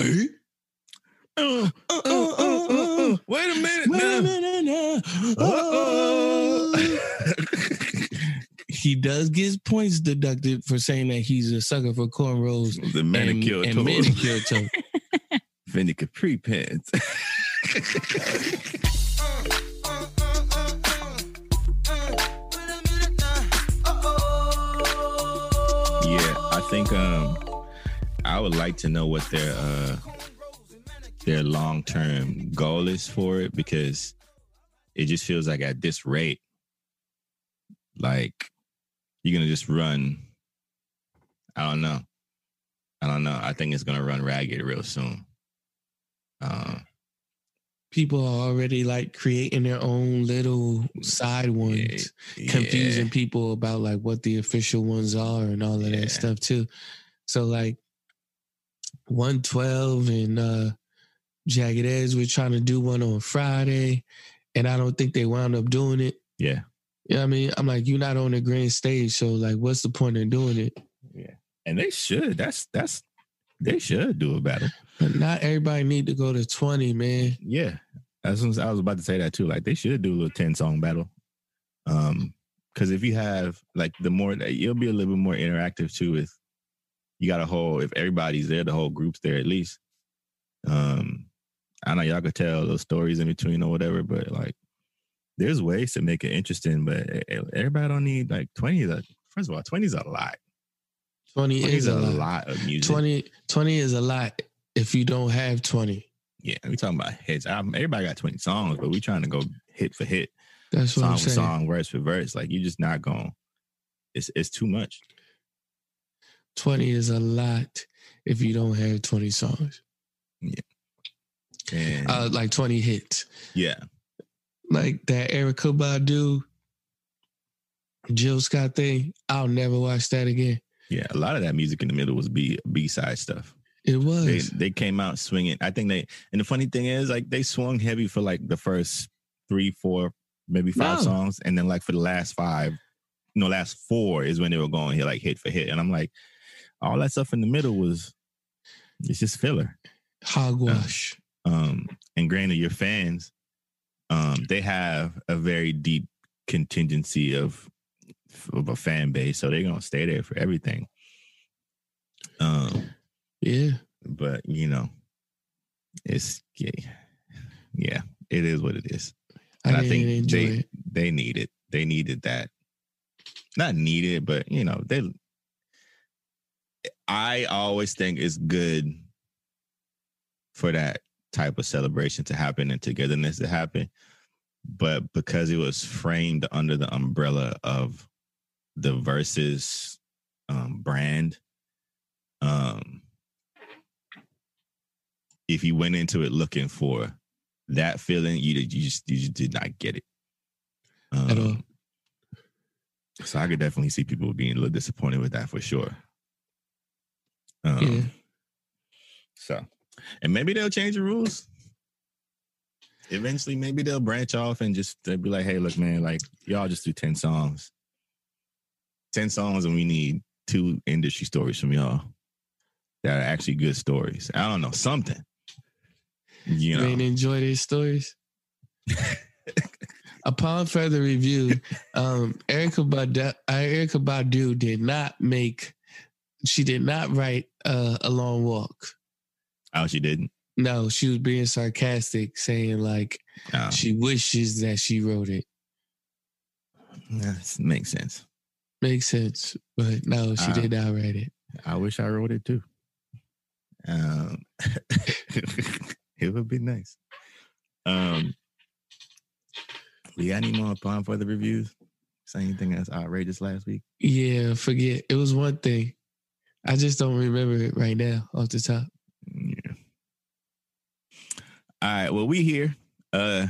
right. Uh, uh, uh, uh, Wait a minute Wait a minute now. He does get points deducted for saying that he's a sucker for cornrows The manicure and toes. manicure toe. Fendi Capri pants. yeah, I think um I would like to know what their uh their long term goal is for it because it just feels like at this rate, like you're gonna just run. I don't know. I don't know. I think it's gonna run ragged real soon. Um, People are already like creating their own little side ones, confusing yeah. people about like what the official ones are and all of Yeah. that stuff too. So like 112 and uh Jagged Edge were trying to do one on Friday, and I don't think they wound up doing it. Yeah, You know I mean? I'm like, you're not on the grand stage, so like what's the point in doing it? Yeah. And they should. That's that's they should do a battle. But not everybody need to go to 20, man. Yeah, as soon as I was about to say that too. Like they should do a little ten song battle. Um, because if you have like the more that you'll be a little bit more interactive too. With you got a whole if everybody's there, the whole group's there at least. Um, I know y'all could tell those stories in between or whatever, but like there's ways to make it interesting. But everybody don't need like twenty. Like first of all, twenty is a lot. 20 Twenty is a lot. lot of music. 20, 20 is a lot if you don't have 20. Yeah, we talking about hits. I, everybody got 20 songs, but we trying to go hit for hit, That's what song I'm for saying. song, verse for verse. Like you're just not going. It's it's too much. 20 is a lot if you don't have 20 songs. And Uh, like 20 hits. yeah, Like that Erykah Badu, Jill Scott thing. I'll never watch that again. yeah. A lot of that music in the middle was B B side stuff. It was. They they came out swinging. I think they and the funny thing is like they swung heavy for like the first three, four, maybe five No. songs, and then like for the last five, no, last four is when they were going hit like hit for hit. And I'm like, all that stuff in the middle was it's just filler. Hogwash. um and granted your fans um they have a very deep contingency of of a fan base so they're gonna stay there for everything um yeah. but you know it's yeah, yeah it is what it is and i, didn't think they it. they need it they needed that not needed but you know they i always think it's good for that type of celebration to happen and togetherness to happen. But because it was framed under the umbrella of the versus um, brand um if you went into it looking for that feeling you did you just you just did not get it. At all. um, so i could definitely see people being a little disappointed with that for sure um, Yeah. so and maybe they'll change the rules eventually maybe they'll branch off and just they'll be like hey look man like y'all just do 10 songs 10 songs and we need two industry stories from y'all that are actually good stories i don't know something you know enjoy these stories. Upon further review, um, Erykah Badu, Erykah Badu did not make. She did not write uh, a long walk. oh she didn't No, she was being sarcastic, saying like oh, she wishes that she wrote it. that makes sense Makes sense, but no, she Uh, did not write it. i wish i wrote it too um it would be nice um we got any more upon for the reviews say anything that's outrageous last week Yeah, forget it was one thing. I just don't remember it right now off the top. Yeah. All right. Well, we here. Uh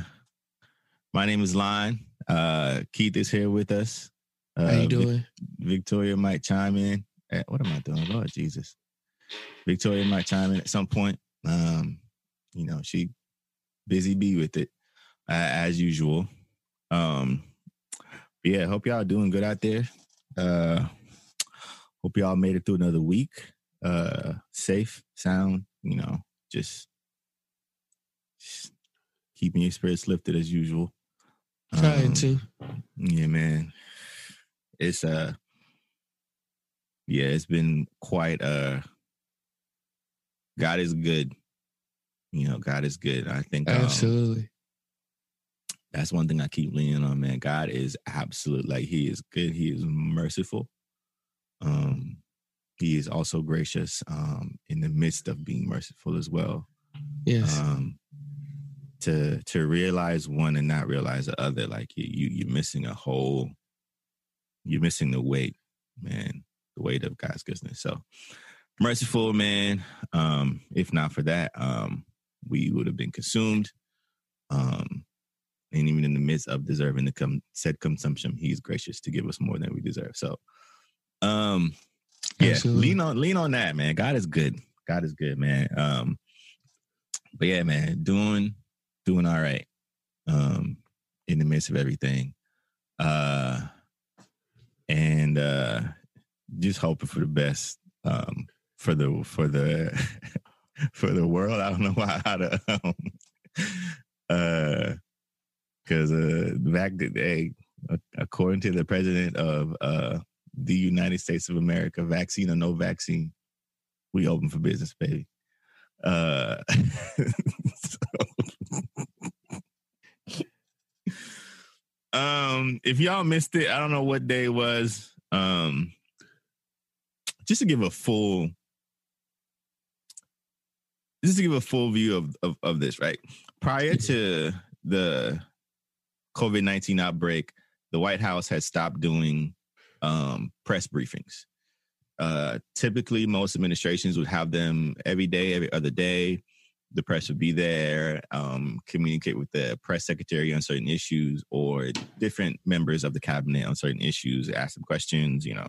my name is Lon. Uh Keith is here with us. Uh How you Vic- doing? Victoria might chime in. At, what am I doing? Lord Jesus. Victoria might chime in at some point. Um, you know, she busy bee with it, uh, as usual. Um, yeah, hope y'all doing good out there. Uh hope y'all made it through another week. Uh safe, sound, you know, just, just keeping your spirits lifted as usual. Trying Um, to. Yeah, man. It's uh yeah, it's been quite uh God is good. You know, God is good. I think um, Absolutely. that's one thing I keep leaning on, man. God is absolute like he is good, he is merciful. Um he is also gracious um in the midst of being merciful as well. Yes. Um to to realize one and not realize the other like you, you you're missing a whole you're missing the weight man the weight of god's goodness so merciful man um if not for that um we would have been consumed um and even in the midst of deserving the com- said consumption he's gracious to give us more than we deserve so um yeah Absolutely. lean on lean on that man. God is good. God is good man. Um but yeah man doing doing all right um in the midst of everything. Uh and uh just hoping for the best um for the for the for the world. I don't know why how to um, uh because uh back today according to the president of uh the united states of america vaccine or no vaccine we open for business baby. Uh um if y'all missed it i don't know what day it was um just to give a full just to give a full view of of, of this right? Prior to the covid-19 outbreak the white house had stopped doing um press briefings. Uh typically most administrations would have them every day every other day. The press would be there um communicate with the press secretary on certain issues or different members of the cabinet on certain issues ask them questions you know.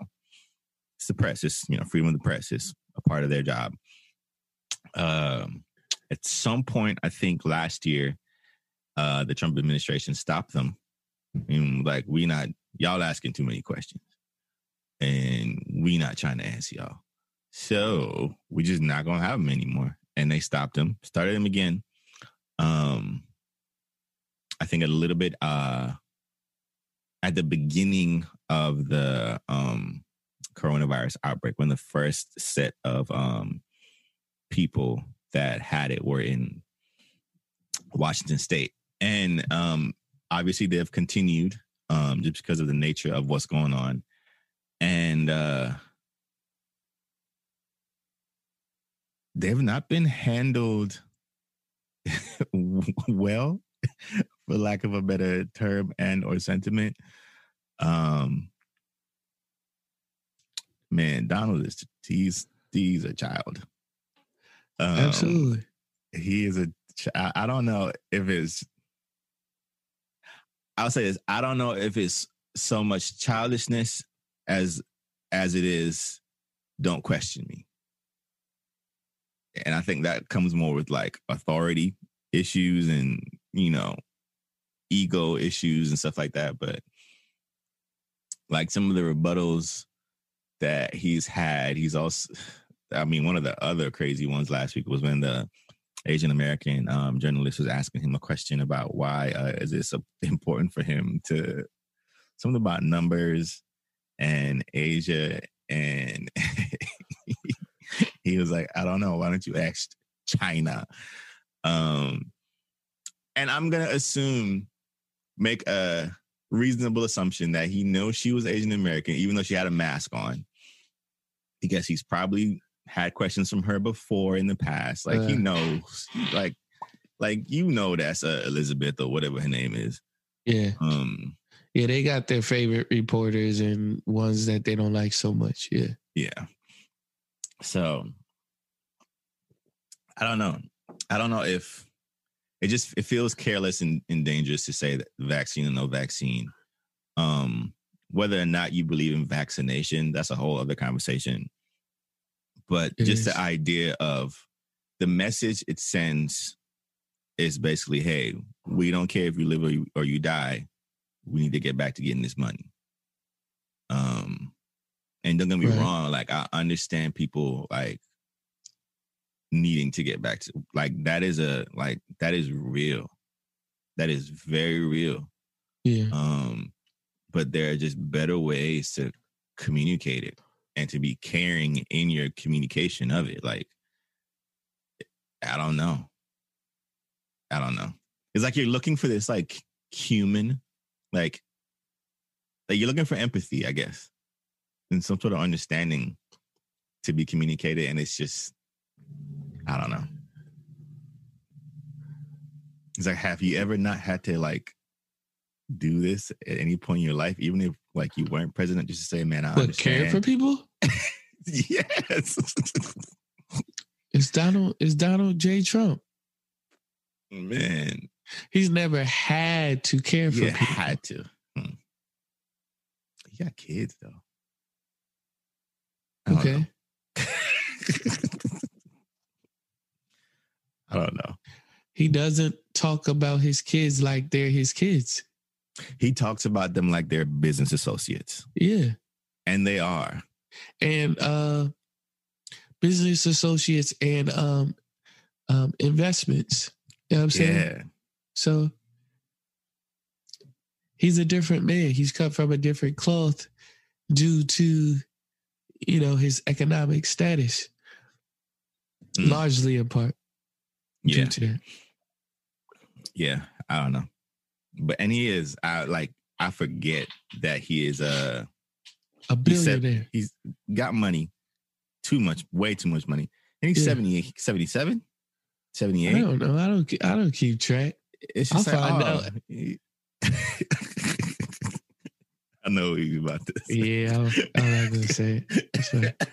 It's the press it's you know freedom of the press is a part of their job. Um at some point i think last year uh the trump administration stopped them. And like we not y'all asking too many questions and we not trying to answer y'all. So we just not gonna have them anymore. And they stopped them started them again. Um i think a little bit uh at the beginning of the um coronavirus outbreak when the first set of um people that had it were in washington state. And um obviously they've continued um just because of the nature of what's going on and uh they've not been handled well for lack of a better term and or sentiment um man donald is he's he's a child um, Absolutely. he is a ch- I, I don't know if it's i'll say this i don't know if it's so much childishness as as it is don't question me. And i think that comes more with like authority issues and you know ego issues and stuff like that. But like some of the rebuttals that he's had he's also i mean one of the other crazy ones last week was when the asian american um, journalist was asking him a question about why uh, is it so important for him to something about numbers and asia and he was like i don't know. Why don't you ask china? Um and i'm gonna assume make a reasonable assumption that he knows she was asian american even though she had a mask on. Because he's probably had questions from her before in the past. Like he Uh. knows like like you know that's uh, elizabeth or whatever her name is. Yeah. um Yeah, they got their favorite reporters and ones that they don't like so much. Yeah. Yeah. So I don't know. I don't know if it just it feels careless and, and dangerous to say that vaccine or no vaccine. Um, whether or not you believe in vaccination, that's a whole other conversation. But It just is. the idea of the message it sends is basically, hey, we don't care if you live or you, or you die. We need to get back to getting this money. Um, and don't get me Right. wrong, like I understand people like needing to get back to like that is a like that is real. That is very real. Yeah. Um, but there are just better ways to communicate it and to be caring in your communication of it. Like, I don't know. I don't know. It's like you're looking for this like human, like, like you're looking for empathy, I guess, and some sort of understanding to be communicated. And it's just, I don't know. It's like, have you ever not had to like do this at any point in your life, even if like you weren't president, just to say, man, I understand. care for people? yes. It's Donald. It's Donald J. Trump. man, He's never had to care for you people. had to. Hmm. You got kids though. Okay. I don't know. He doesn't talk about his kids like they're his kids. He talks about them like they're business associates, Yeah. and they are. And uh business associates and um um investments. You know what I'm saying? Yeah, So he's a different man. He's cut from a different cloth due to, you know, his economic status, Mm. largely in part yeah, due to that. yeah. I don't know, but and he is. I like. I forget that he is. A said- billionaire. he's got money, too much, way too much money. And he's Yeah. 78, 77, I 78. don't know. I don't. I don't keep track. It's just I'll like, oh, he- I know you about this. Yeah, I'm, I'm not gonna say it.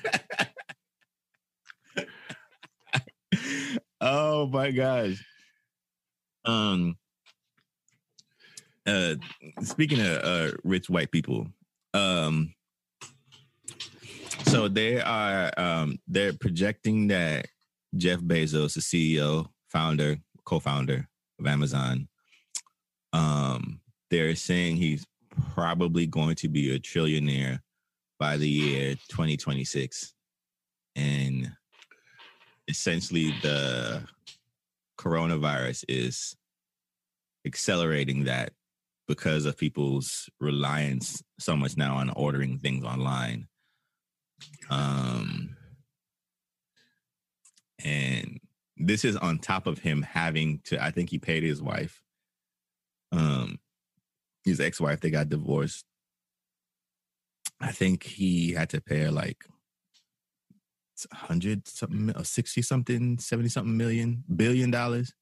Oh my gosh. Um uh speaking of uh rich white people, um so they are um they're projecting that Jeff Bezos, the CEO, founder, co-founder of Amazon, um, they're saying he's probably going to be a trillionaire by the year 2026. And essentially the coronavirus is accelerating that because of people's reliance so much now on ordering things online. Um and this is on top of him having to I think he paid his wife um his ex-wife they got divorced. I think he had to pay her like hundred something or sixty something, seventy something million billion dollars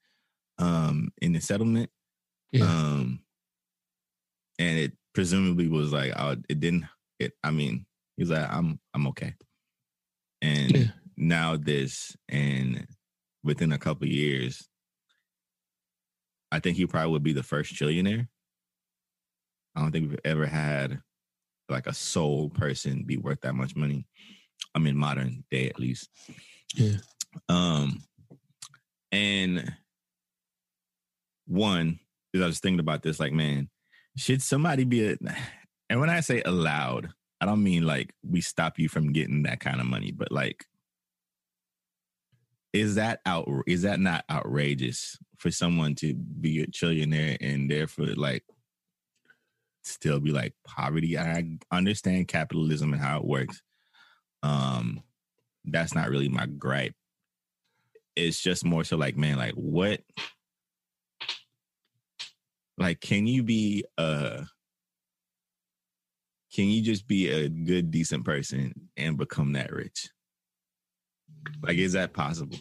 um in the settlement. Yeah. Um and it presumably was like oh, it didn't it I mean, he was like, I'm I'm okay. And Yeah. now this and within a couple years, I think he probably would be the first trillionaire. I don't think we've ever had like a sole person be worth that much money. I mean, modern day at least. Yeah. Um, and one, because I was thinking about this, like, man, should somebody be a, and when I say allowed, I don't mean like we stop you from getting that kind of money, but like, is that out? Is that not outrageous for someone to be a trillionaire and therefore like still be like poverty? I understand capitalism and how it works. Um, that's not really my gripe. It's just more so like, man, like what? Like, can you be uh can you just be a good, decent person and become that rich? Like, is that possible?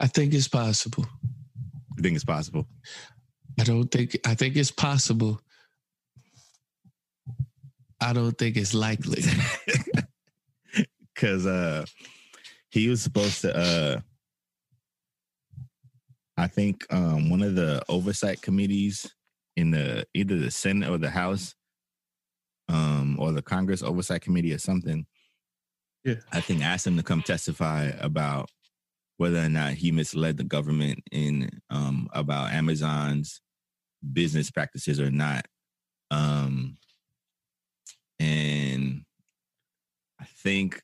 I think it's possible. You think it's possible? I don't think. I think it's possible. I don't think it's likely. Cause uh he was supposed to uh I think um one of the oversight committees in the either the Senate or the House um or the Congress oversight committee or something. Yeah. I think asked him to come testify about whether or not he misled the government in um about Amazon's business practices or not. Um and I think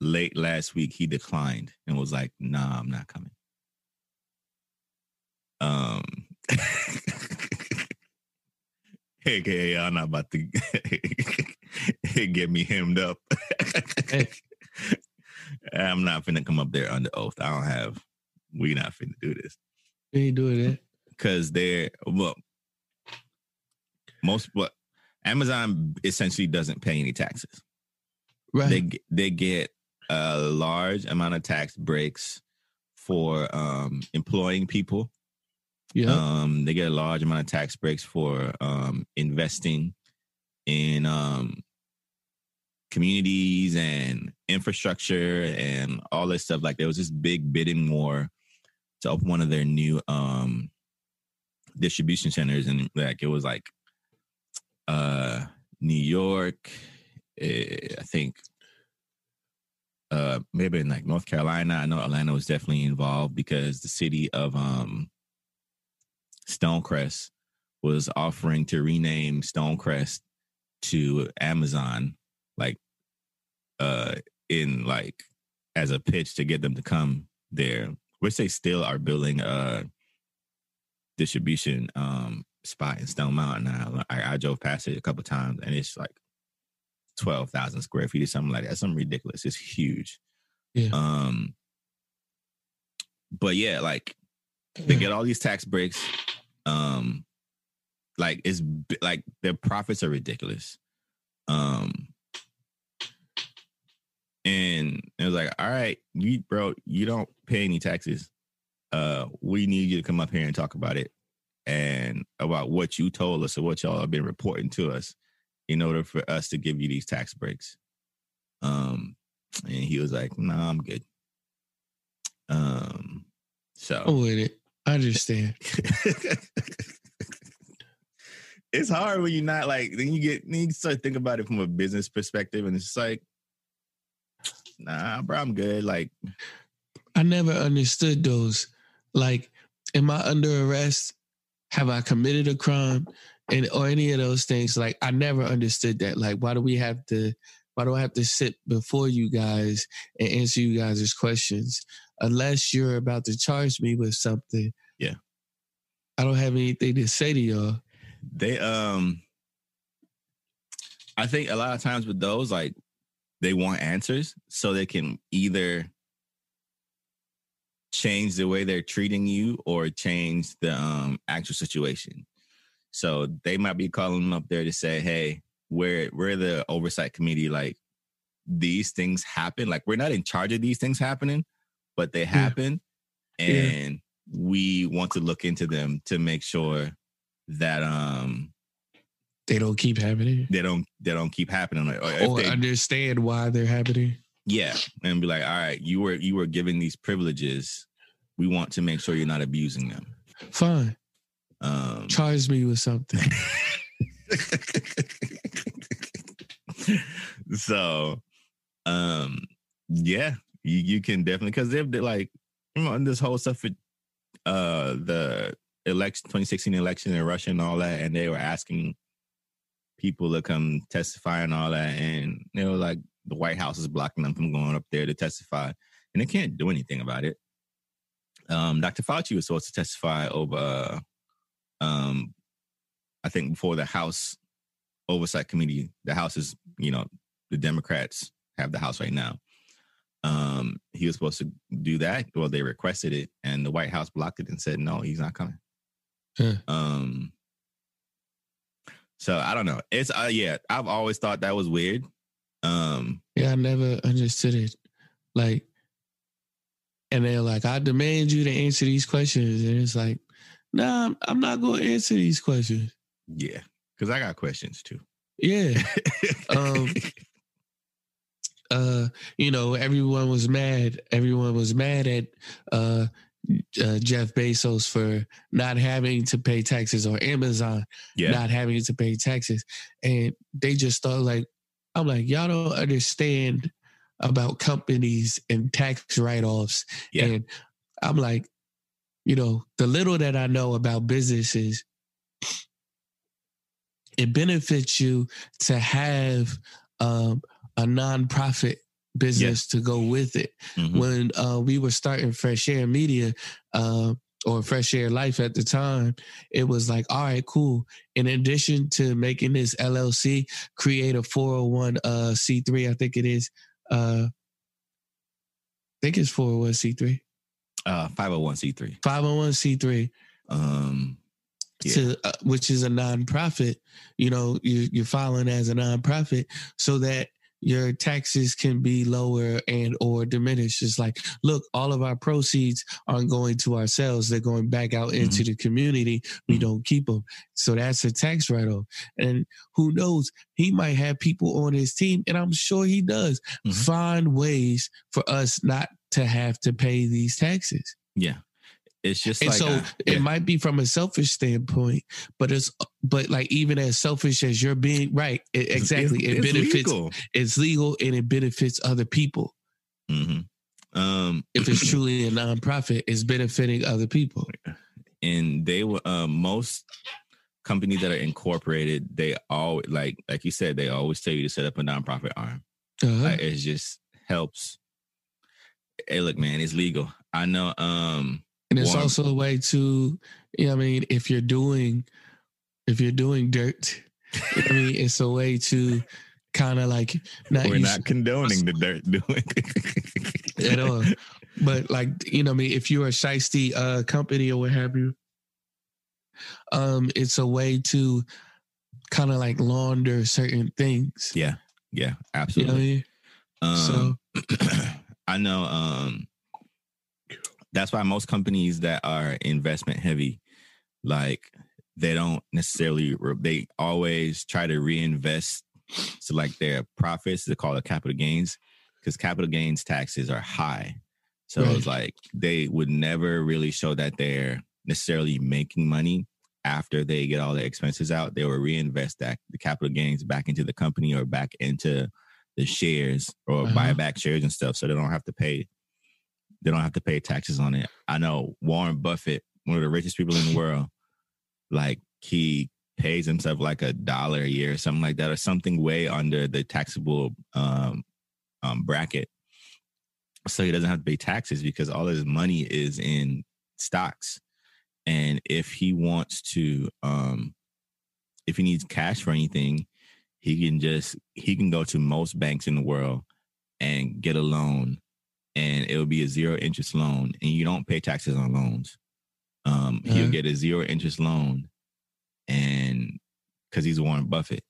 late last week he declined and was like, "Nah, I'm not coming." Um, aka I'm not about to get me hemmed up. I'm not finna come up there under oath. I don't have. We not finna do this. We ain't doing that because they're well. Most what Amazon essentially doesn't pay any taxes. right. They they get a large amount of tax breaks for um, employing people. Yeah. Um, they get a large amount of tax breaks for um, investing in um, communities and infrastructure and all this stuff. Like there was this big bidding war to open one of their new um, distribution centers, and like it was like uh, New York, eh, I think. Uh, maybe in like North Carolina. I know Atlanta was definitely involved because the city of um, Stonecrest was offering to rename Stonecrest to Amazon, like uh in like as a pitch to get them to come there, which they still are building a distribution um spot in Stone Mountain. Now I, I drove past it a couple times and it's like twelve thousand square feet or something like that. Something ridiculous. It's huge. Yeah. Um but yeah, like they get all these tax breaks um like it's like their profits are ridiculous. Um and it was like all right you bro you don't pay any taxes. Uh we need you to come up here and talk about it and about what you told us or what y'all have been reporting to us in order for us to give you these tax breaks. Um and he was like no nah, i'm good. Um so I'm with it. I understand. it's hard when you're not like then you get then you start thinking about it from a business perspective and it's just like nah bro i'm good like I never understood those. Like, am I under arrest? Have I committed a crime? And or any of those things. Like, I never understood that. Like, why do we have to? Why do I have to sit before you guys and answer you guys' questions? Unless you're about to charge me with something. Yeah. I don't have anything to say to y'all. they um i think a lot of times with those like they want answers so they can either change the way they're treating you or change the um actual situation so they might be calling them up there to say hey we're we're the oversight committee like these things happen like we're not in charge of these things happening but they happen Yeah. and we want to look into them to make sure that um They don't keep happening. they don't they don't keep happening or Or they, understand why they're happening. yeah and be like all right you were you were given these privileges we want to make sure you're not abusing them Fine. um Charge me with something. so um yeah you, you can definitely because they're, they're like you know this whole stuff with uh the election 2016 election in russia and all that and they were asking people to come testify and all that and they were like the white house is blocking them from going up there to testify and they can't do anything about it. Um dr fauci was supposed to testify over uh, um i think before the house oversight committee the house is you know the democrats have the house right now um he was supposed to do that well they requested it and the white house blocked it and said no he's not coming Huh. um so i don't know it's uh yeah i've always thought that was weird um Yeah, I never understood it. Like, and they're like, I demand you to answer these questions. And it's like, nah, I'm, I'm not going to answer these questions. yeah because i got questions too Yeah. Um, uh, you know, everyone was mad. Everyone was mad at uh, uh, Jeff Bezos for not having to pay taxes or Amazon yeah not having to pay taxes. And they just thought like, I'm like, y'all don't understand about companies and tax write-offs. Yeah. And I'm like, you know, the little that I know about businesses, it benefits you to have um, a nonprofit business to go with it. Mhm. When uh, we were starting Fresh Air Media uh, or Fresh Air Life at the time, it was like, all right, cool. In addition to making this LLC, create a 401 uh, C3, I think it is. Uh, I think it's 401c3, Uh, 501c3. 501c3. Um, Yeah. to uh, which is a nonprofit. You know, you, you're filing as a nonprofit so that your taxes can be lower and or diminished. It's like, look, all of our proceeds aren't going to ourselves; they're going back out into the community. We Mhm. don't keep them, so that's a tax write-off. And who knows? He might have people on his team, and I'm sure he does Mhm. find ways for us not to have to pay these taxes. yeah. It's just And like so uh, it might be from a selfish standpoint, but it's but like even as selfish as you're being, right? It, exactly. it it's benefits. legal. It's legal and it benefits other people. Mhm. Um, If it's truly a nonprofit, it's benefiting other people. and they were um, most companies that are incorporated. They all like like you said. They always tell you to set up a nonprofit arm. Uh-huh. Like, it just helps. Hey, look, man, it's legal. I know. Um, and it's warm- also a way to, you know, what I mean, if you're doing, if you're doing dirt, you know I mean, it's a way to kind of like not we're not condoning the dirt doing at all. But like, you know, what I mean, if you're a shiesty uh company or what have you, um, it's a way to kind of like launder certain things. Yeah, yeah, You know what I absolutely. mean? Um, I know. Um, that's why most companies that are investment heavy, like they don't necessarily. They always try to reinvest to like their profits. They call it capital gains because capital gains taxes are high. So it's like they would never really show that they're necessarily making money after they get all the expenses out. They will reinvest that the capital gains back into the company or back into the shares or buy Uh-huh. back shares and stuff so they don't have to pay they don't have to pay taxes on it. I know Warren Buffett, one of the richest people in the world, like he pays himself like a dollar a year or something like that, or something way under the taxable um, um, bracket. So he doesn't have to pay taxes because all his money is in stocks. And if he wants to, um, if he needs cash for anything, he can just he can go to most banks in the world and get a loan and it will be a zero interest loan and you don't pay taxes on loans um he'll Uh-huh. get a zero interest loan and because he's warren buffett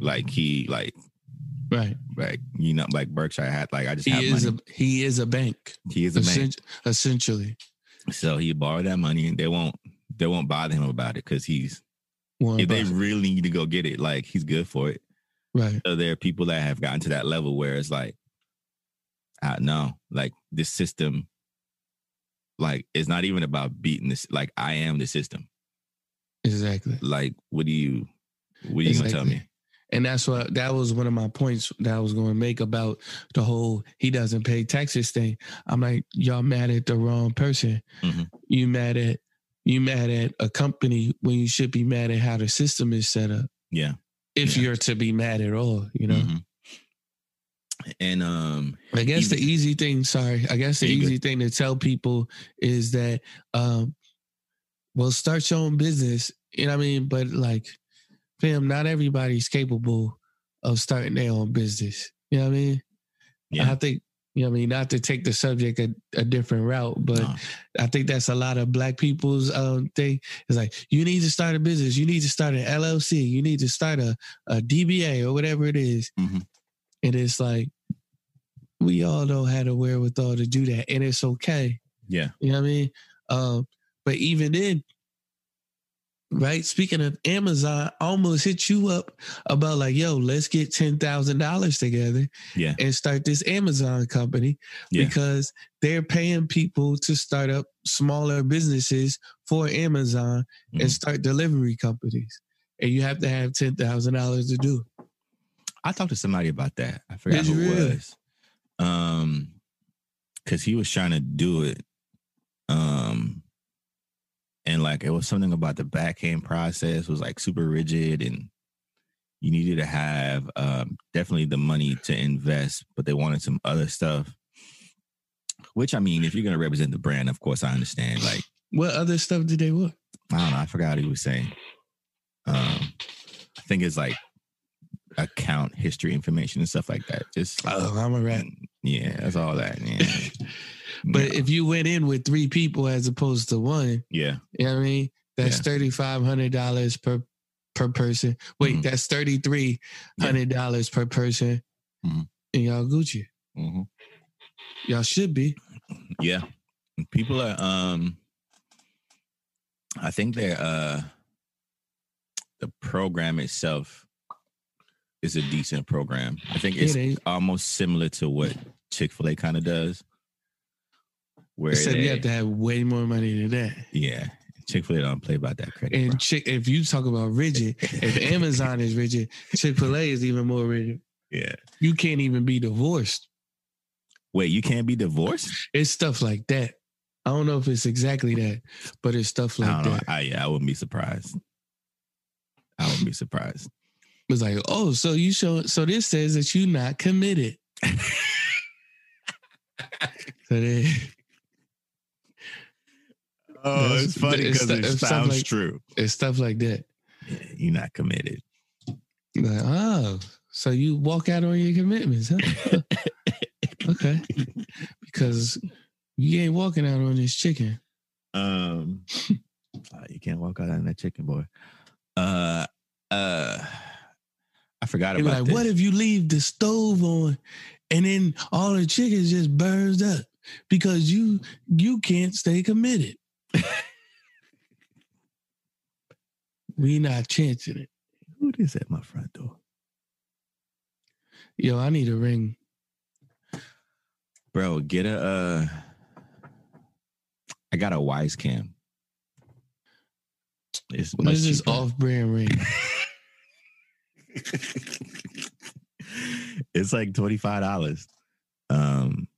like he like Right. like you know like berkshire had like i just have He is money a he is a bank. he is a bank Essentially. so he borrowed that money and they won't they won't bother him about it because he's Warren if they Buffett. really need to go get it like he's good for it right. So there are people that have gotten to that level where it's like, I know, like this system, like it's not even about beating this. Like I am the system. Exactly. Like, what do you, what are you gonna tell me? And that's what that was one of my points that I was going to make about the whole he doesn't pay taxes thing. I'm like, y'all mad at the wrong person. Mhm. You mad at you mad at a company when you should be mad at how the system is set up. Yeah. If Yeah. you're to be mad at all, you know. Mhm. And um, I guess the easy thing, sorry, I guess the easy thing to tell people is that um well start your own business. You know what I mean? But like, fam, not everybody's capable of starting their own business. You know what I mean? Yeah. I think, you know what I mean, not to take the subject a, a different route, but no. I think that's a lot of black people's um thing. It's like you need to start a business, you need to start an LLC, you need to start a, a DBA or whatever it is. Mhm. And it's like we all know how to wherewithal to do that, and it's okay. yeah, You know what I mean? Um, but even then, right? Speaking of Amazon, almost hit you up about like, yo, let's get ten thousand dollars together yeah, and start this Amazon company Yeah. because they're paying people to start up smaller businesses for Amazon Mhm. and start delivery companies. And you have to have ten thousand dollars to do. it. I talked to somebody about that. I forgot who it was. Um, because he was trying to do it. Um, and like it was something about the backhand process was like super rigid and you needed to have um, definitely the money to invest, but they wanted some other stuff. Which I mean, if you're gonna represent the brand, of course I understand. Like, What other stuff did they want? I don't know, I forgot what he was saying. Um, I think it's like account history information and stuff like that. Just Oh, I'm a rat. yeah, that's all that. Yeah, But if you went in with three people as opposed to one, yeah, you know what I mean? That's Yeah. thirty five hundred dollars per per person. Wait, Mhm. that's thirty three hundred dollars per person. Mhm. And y'all Gucci. mhm. Y'all should be. yeah. People are. um I think they're. uh The program itself is a decent program. I think it's It almost similar to what Chick Fil A kind of does. Where Except they, you have to have way more money than that. yeah, Chick Fil A don't play about that credit. bro. And chick, if you talk about rigid, if Amazon is rigid, Chick Fil A is even more rigid. yeah. You can't even be divorced. Wait, you can't be divorced? It's stuff like that. I don't know if it's exactly that, but it's stuff I like know. that. I, yeah, I wouldn't be surprised. I wouldn't be surprised. It's like, oh, so you show, so this says that you're not committed. So they, Oh, it's funny because it sounds like- true. it's stuff like that. Yeah, you're not committed. Like, oh, so you walk out on your commitments, huh? okay, because you ain't walking out on this chicken. Um, you can't walk out on that chicken boy. Uh, uh, I forgot about like, this. what if you leave the stove on and then all the chicken just burns up because you you can't stay committed? we not chancing it. Who is at my front door? Yo, I need a ring. Bro, get a. uh I got a Wyze cam. It's What is this off-brand ring? it's like twenty five dollars. Um,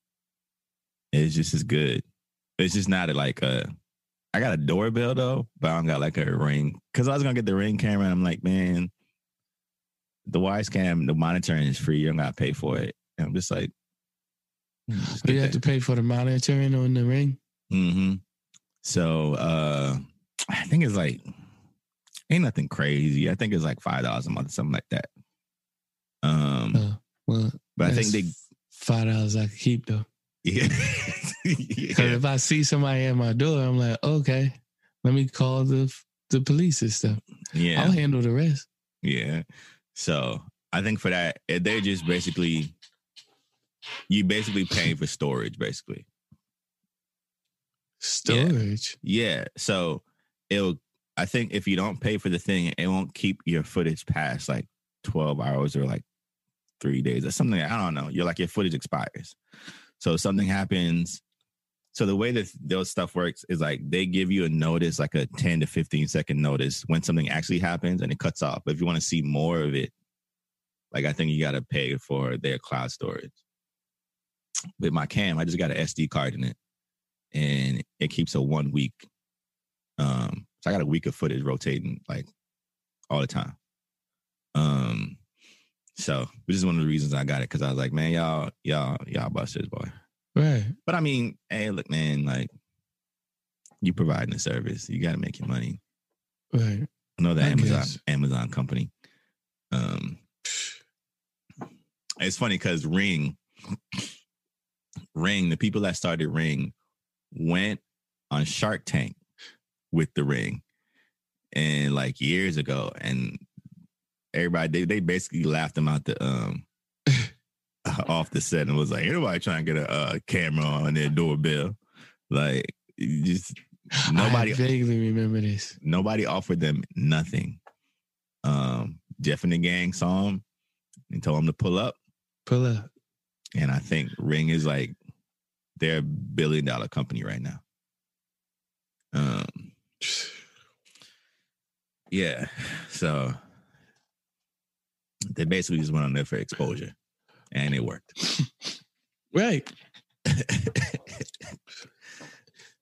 it's just as good. It's just not like a. I got a doorbell though, but I don't got like a ring. Cause I was gonna get the ring camera, and I'm like, man, the Wyze cam, the monitoring is free. You don't gotta pay for it. And I'm just like, hmm, just Do you have that. to pay for the monitoring on the ring? Mm-hmm. So uh I think it's like ain't nothing crazy. I think it's like five dollars a month something like that. Um Oh, well, but I think they five dollars I could keep though. yeah. Yeah. if I see somebody at my door, I'm like, okay, let me call the the police and stuff. Yeah. I'll handle the rest. Yeah. So I think for that, eh, they're just basically you basically paying for storage, basically. Storage. Yeah. So it'll I think if you don't pay for the thing, it won't keep your footage past like 12 hours or like three days or something. I don't know. You're like your footage expires. So something happens. So the way that those stuff works is like they give you a notice, like a 10 to 15 second notice when something actually happens and it cuts off. But if you want to see more of it, like I think you gotta pay for their cloud storage. With my cam, I just got an SD card in it and it keeps a one week. Um, so I got a week of footage rotating like all the time. Um, so which is one of the reasons I got it because I was like, man, y'all, y'all, y'all busters, boy. Right. But I mean, hey, look, man, like you providing a service, you got to make your money. Right. Another I Amazon guess. Amazon company. Um, it's funny because Ring, Ring, the people that started Ring went on Shark Tank with the Ring, and like years ago, and everybody they they basically laughed them out the um off the set and was like, anybody trying to get a uh, camera on their doorbell, like just nobody I vaguely remember this. nobody offered them nothing. Um, Jeff and the gang saw him and told him to pull up. Pull up. And I think Ring is like they're a billion dollar company right now. Um, yeah. So they basically just went on there for exposure, and it worked. Right.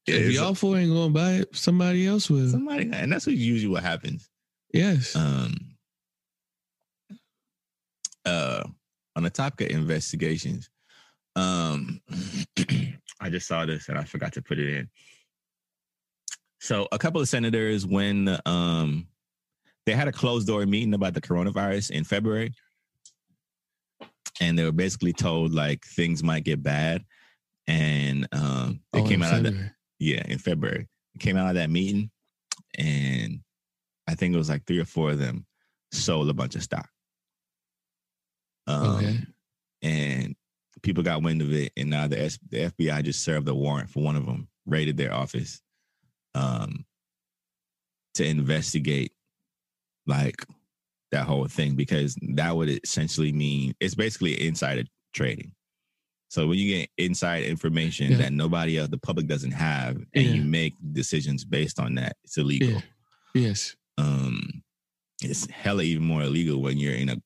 If y'all four ain't gonna buy it, somebody else will. somebody, and that's what usually what happens. yes. Um, uh on the topic of investigations, um, I just saw this and I forgot to put it in. So a couple of senators, when um, they had a closed door meeting about the coronavirus in February, and they were basically told like things might get bad, and um, they Oh, came out of that. Yeah, in February, They came out of that meeting, and I think it was like three or four of them sold a bunch of stock. Um, Okay. and people got wind of it, and now the S- the FBI just served a warrant for one of them, raided their office, um, to investigate like that whole thing because that would essentially mean it's basically insider trading. So when you get inside information Yeah. that nobody else, the public doesn't have, and you make decisions based on that, it's illegal. Yeah. Yes. Um, it's hella even more illegal when you're in a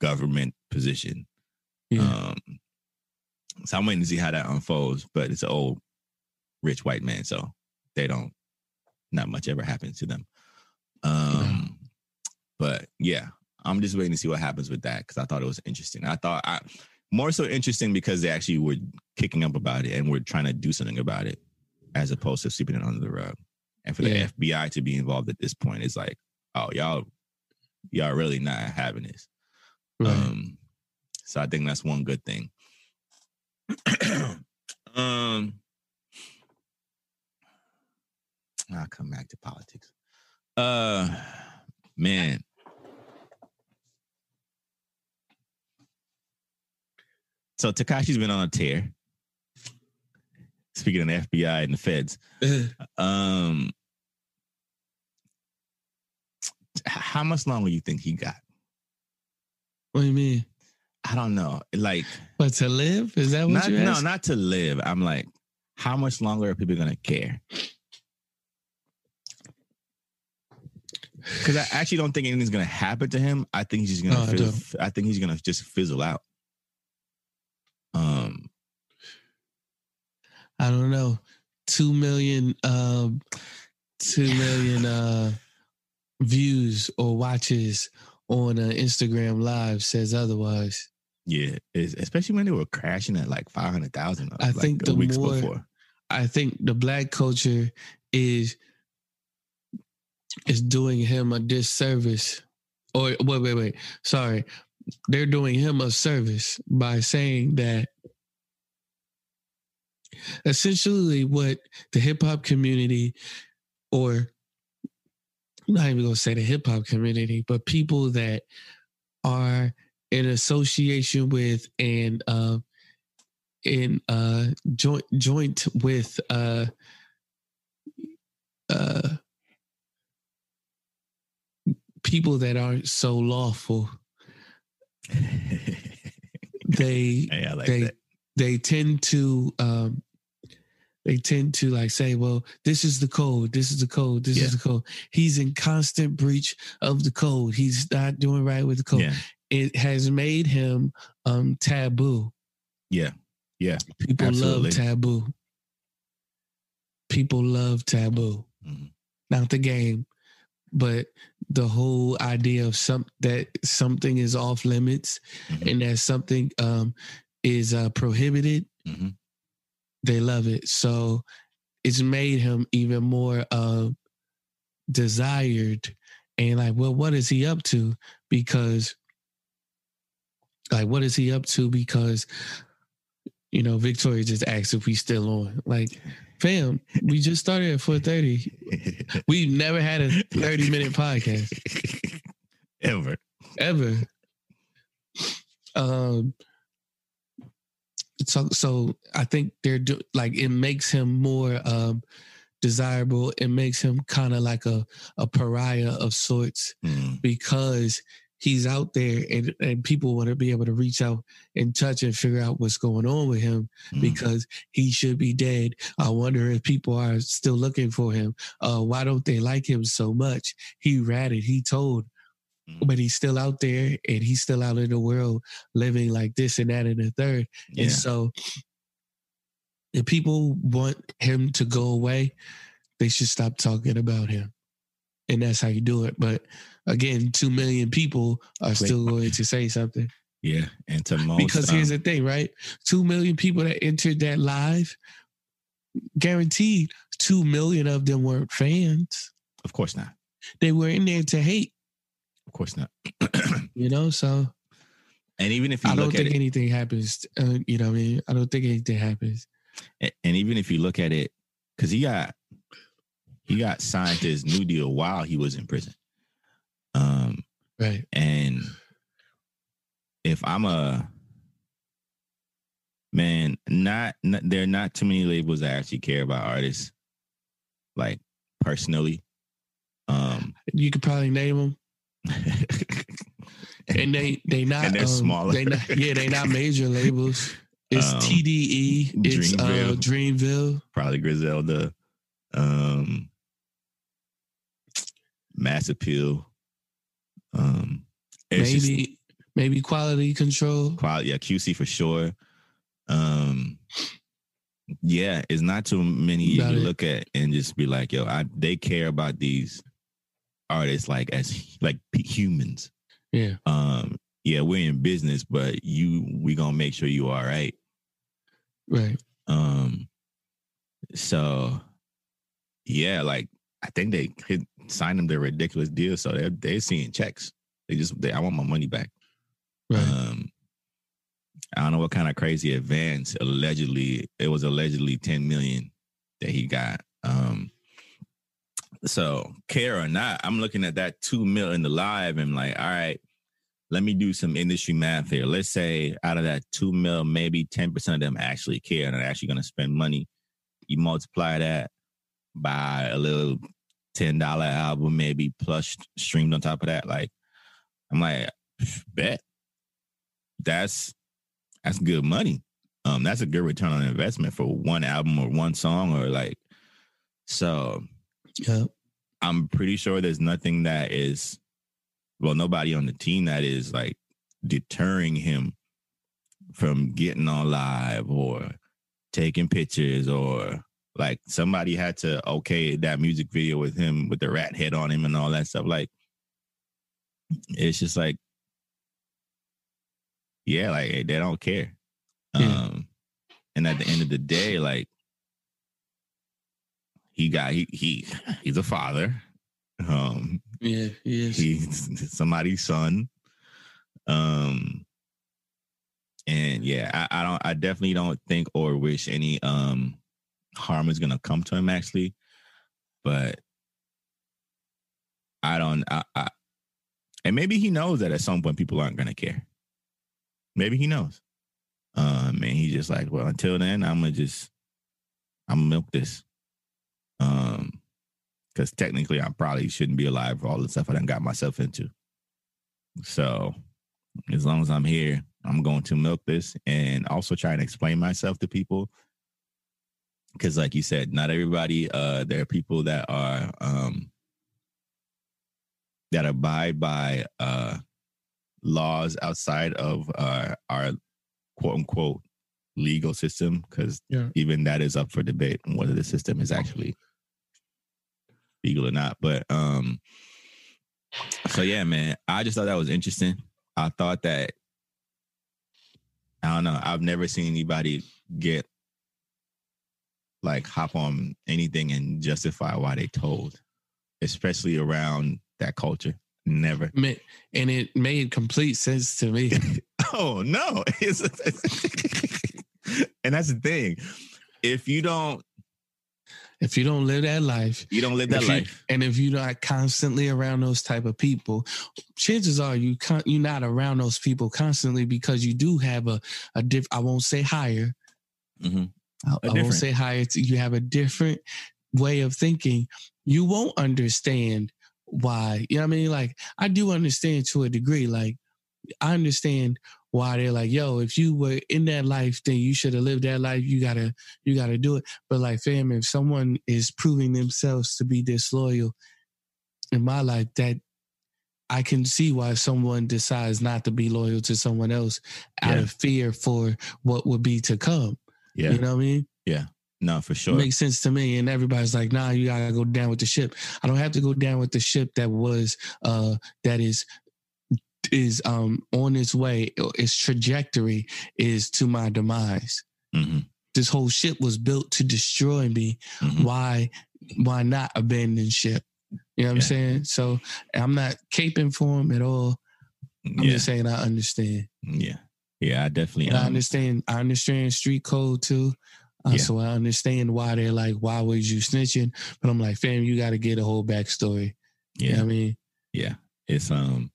government position. Yeah. Um, so I'm waiting to see how that unfolds. But it's an old rich white man, so they don't. Not much ever happens to them. Um, but yeah, I'm just waiting to see what happens with that because I thought it was interesting. I thought I more so interesting because they actually were kicking up about it and were trying to do something about it, as opposed to sweeping it under the rug. And for the Yeah. FBI to be involved at this point is like, oh y'all, y'all really not having this. right. Um, so I think that's one good thing. um, I'll come back to politics. Uh, man, so Tekashi's been on a tear. Speaking of the FBI and the feds, um, how much longer you think he got? what do you mean? I don't know. Like, But to live? Is that what not you no, not to live. I'm like, how much longer are people gonna care? Because I actually don't think anything's gonna happen to him. I think he's gonna. No, I fizz- I, think he's gonna just fizzle out. Um, I don't know. Two million um two million uh views or watches on uh, Instagram live says otherwise. yeah, especially when they were crashing at like five hundred thousand. I like think the more- before. I think the black culture is is doing him a disservice. Or wait, wait, wait. Sorry. They're doing him a service by saying that essentially what the hip hop community or I'm not even gonna say the hip hop community, but people that are in association with and uh, in uh, joint joint with uh, uh, people that aren't so lawful. They Hey, like they that. they tend to um they tend to like say well this is the code this is the code this Yeah. is the code he's in constant breach of the code he's not doing right with the code Yeah, it has made him um taboo yeah, yeah. people Absolutely. love taboo people love taboo Mhm. not the game but the whole idea of some that something is off limits Mhm. and that something um is uh prohibited Mhm. they love it. So it's made him even more uh, desired. And like, well, what is he up to? Because, like, what is he up to? Because, you know, Victoria just asked if we still on. Like, fam, we just started at four thirty. We've never had a thirty minute podcast ever. ever. Um. So, so I think they're do, like it makes him more um desirable. It makes him kind of like a a pariah of sorts Mm. because he's out there and and people want to be able to reach out and touch and figure out what's going on with him Mm. because he should be dead. I wonder if people are still looking for him. Uh, why don't they like him so much? He ratted, he told, Mm. but he's still out there and he's still out in the world living like this and that and the third. yeah. And so if people want him to go away, they should stop talking about him. And that's how you do it. But again, two million people are still going to say something. Yeah, and to most because here's um, the thing, right? Two million people that entered that live, guaranteed two million of them weren't fans. of course not. They were in there to hate, Of course not. you know. So and even if you I don't think it, anything happens. Uh, you know, what I mean, I don't think anything happens. A- and even if you look at it, because he got he got signed to his new deal while he was in prison. Um, Right. and if I'm a man, not, not there are not too many labels that actually care about artists, like personally. Um, You could probably name them, and they they not And they're um, smaller. They not, yeah, they not major labels. It's Um, TDE. It's uh, Dreamville. Dreamville. probably Griselda, um, Mass Appeal. Um, it's just- Maybe maybe quality control. quality, yeah, QC for sure. Um, yeah, it's not too many you can look at and just be like, yo, I they care about these artists like as like humans. Yeah. Um, yeah, we're in business, but you we gonna make sure you all right. Right. Um, so yeah, like I think they hit, signed them their ridiculous deal, so they're they're seeing checks. They just they, I want my money back. Right. Um, I don't know what kind of crazy advance. Allegedly, it was allegedly ten million that he got. Um, so care or not, I'm looking at that two mil in the live and like, all right, let me do some industry math here. Let's say out of that two mil, maybe ten percent of them actually care and are actually going to spend money. You multiply that by a little ten dollar album, maybe plus streamed on top of that. Like, I'm like, bet that's that's good money. Um, that's a good return on investment for one album or one song or like. So Yeah. I'm pretty sure there's nothing that is, well, nobody on the team that is like deterring him from getting on live or taking pictures or like somebody had to okay that music video with him with the rat head on him and all that stuff. Like, it's just like, yeah, like they don't care. Yeah. Um, and at the end of the day, like he got he he he's a father. Um, Yeah. Yes. he's somebody's son. Um, and yeah, I, I don't I definitely don't think or wish any um harm is gonna come to him actually, but I don't I, I and maybe he knows that at some point people aren't gonna care. Maybe he knows. Um, and he's just like, well, until then, I'm gonna just I'm gonna milk this. Um, because technically I probably shouldn't be alive for all the stuff I done got myself into. So as long as I'm here, I'm going to milk this and also try and explain myself to people. Cause like you said, not everybody, uh, there are people that are um that abide by uh laws outside of uh our quote unquote legal system, because Yeah. even that is up for debate on whether the system is actually legal or not. But um, so yeah, man, I just thought that was interesting. I thought that I don't know. I've never seen anybody get like hop on anything and justify why they told, especially around that culture. Never. And it made complete sense to me. Oh no! And that's the thing. If you don't, if you don't live that life, you don't live that if you- life. and if you're not constantly around those type of people, chances are you con- you're not around those people constantly because you do have a a diff. I won't say higher. Mhm. I, I won't say higher. t- You have a different way of thinking. You won't understand why. You know what I mean? Like I do understand to a degree. Like I understand why they're like, yo, if you were in that life, then you should have lived that life. You gotta, you gotta do it. But like, fam, if someone is proving themselves to be disloyal in my life, that I can see why someone decides not to be loyal to someone else out Yeah. of fear for what would be to come. Yeah. You know what I mean? Yeah. No, for It sure. makes sense to me. And everybody's like, nah, you gotta go down with the ship. I don't have to go down with the ship that was uh that is is um on its way, its trajectory is to my demise. hmm This whole ship was built to destroy me. hmm Why why not abandon ship? You know what I'm saying? So I'm not caping for him at all. I'm Yeah, just saying I understand. yeah, yeah. I definitely. And I Um, understand. I understand street code too. Uh, Yeah. So I understand why they're like, why was you snitching? But I'm like, fam, you got to get a whole backstory. You know yeah, what I mean? yeah. It's um,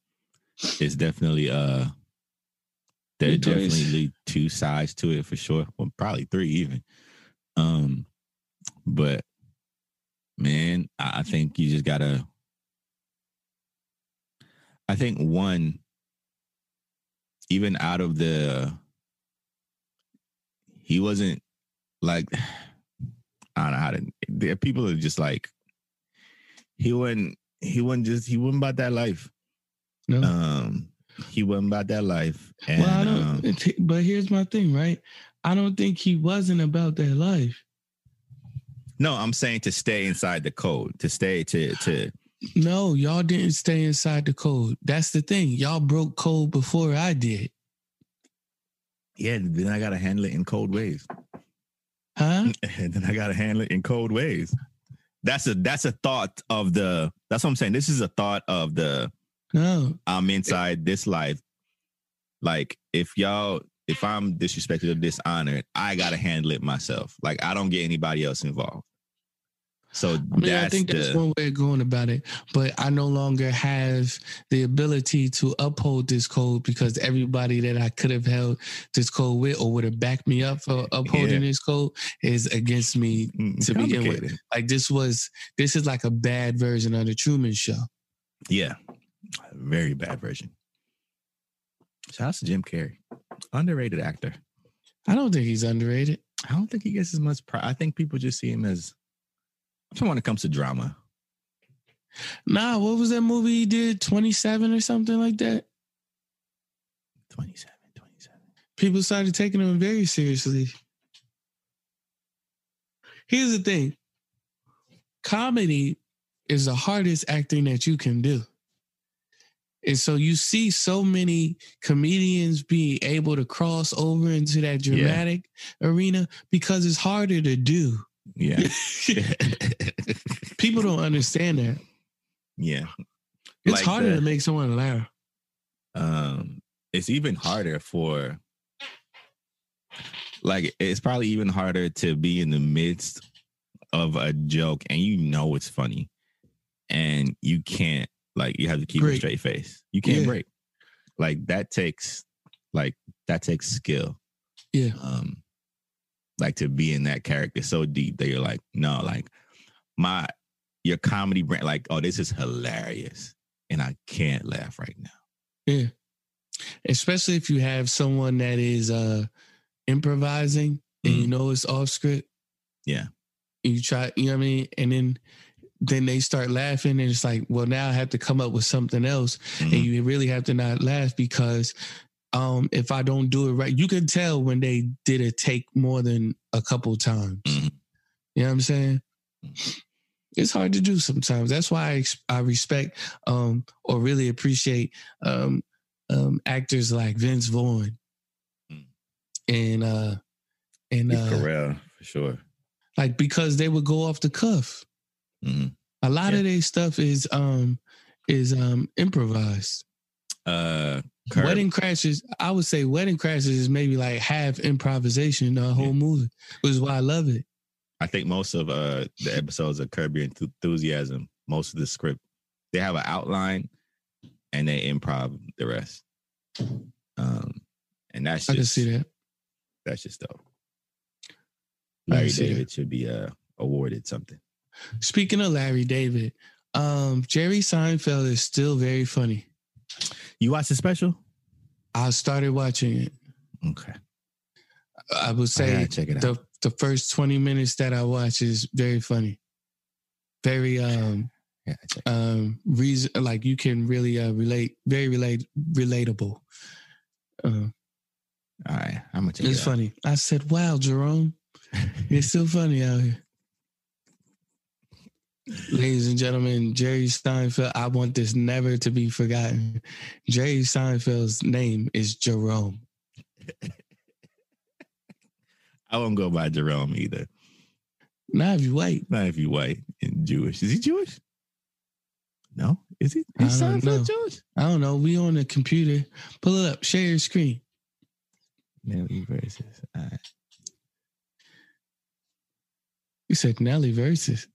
it's definitely uh, there's definitely two sides to it for sure. Well, probably three even. Um, but man, I, I think you just gotta. I think one, even out of the, he wasn't like, I don't know how to. People are just like, he wasn't. He wasn't just. He wasn't about that life. No. Um, he wasn't about that life. And well, I don't. um, but here's my thing, right? I don't think he wasn't about that life. no, I'm saying to stay inside the code, to stay to to. No, y'all didn't stay inside the code. That's the thing. Y'all broke code before I did. Yeah, then I gotta handle it in cold ways. Huh? and then I gotta handle it in cold ways. That's a that's a thought of the. That's what I'm saying. This is a thought of the. No. I'm inside this life. Like if y'all, if I'm disrespected or dishonored, I gotta handle it myself. Like I don't get anybody else involved. So I mean, that's I think that's the one way of going about it. But I no longer have the ability to uphold this code because everybody that I could have held this code with or would have backed me up for upholding Yeah. this code is against me. To begin with. Like this was this is like a bad version of the Truman Show. Yeah, very bad version. Shout out to Jim Carrey, underrated actor. I don't think he's underrated. I don't think he gets as much pride. I think people just see him as. I'm talking when it comes to drama. Nah, what was that movie he did? 27 or something like that? 27, 27. People started taking him very seriously. Here's the thing comedy is the hardest acting that you can do. And so you see so many comedians be able to cross over into that Yeah. dramatic arena because it's harder to do. Yeah. People don't understand that. yeah. It's Like harder the- to make someone laugh. um it's even harder for like it's probably even harder to be in the midst of a joke and you know it's funny and you can't like you have to keep a straight face you can't Yeah. break like that takes like that takes skill Yeah. um like to be in that character so deep that you're like no like my your comedy brand like oh this is hilarious and i can't laugh right now Yeah. Especially if you have someone that is uh improvising and you Mhm. know it's off script. Yeah. You try, you know what I mean? And then then they start laughing and it's like, well, now I have to come up with something else. Mhm. And you really have to not laugh because um if I don't do it right, you can tell when they did a take more than a couple times. Mhm. You know what I'm saying? It's hard to do sometimes. That's why I, I respect um, or really appreciate um, um, actors like Vince Vaughn Mm. and uh, and uh, Carell for sure. like because they would go off the cuff. Mhm. A lot Yeah. of their stuff is um is um improvised. Uh, Curb. Wedding Crashers, I would say Wedding Crashers is maybe like half improvisation in the whole movie, which is why I love it. I think most of uh the episodes of Curb Your Enthusiasm, most of the script, they have an outline and they improv the rest. Um, and that's I can see that. that's just dope. Larry see that. David should be uh awarded something. Speaking of Larry David, um, Jerry Seinfeld is still very funny. You watch the special? I started watching it. Okay, I would say gotta check it out. the the first 20 minutes that I watch is very funny. Very um Yeah, um reason like you can really uh relate very relate relatable. Uh, All right, I'm gonna check it's it funny. I said, "Wow, Jerome, you're still funny out here." Ladies and gentlemen, Jerry Seinfeld. I want this never to be forgotten. Jerry Seinfeld's name is Jerome. I won't go by Jerome either. Not if you white. Not if you white and Jewish. Is he Jewish? No, is he? I Is don't know. Jewish? I don't know. We on the computer. Pull it up. Share your screen. Nelly versus. All right. You said Nelly versus.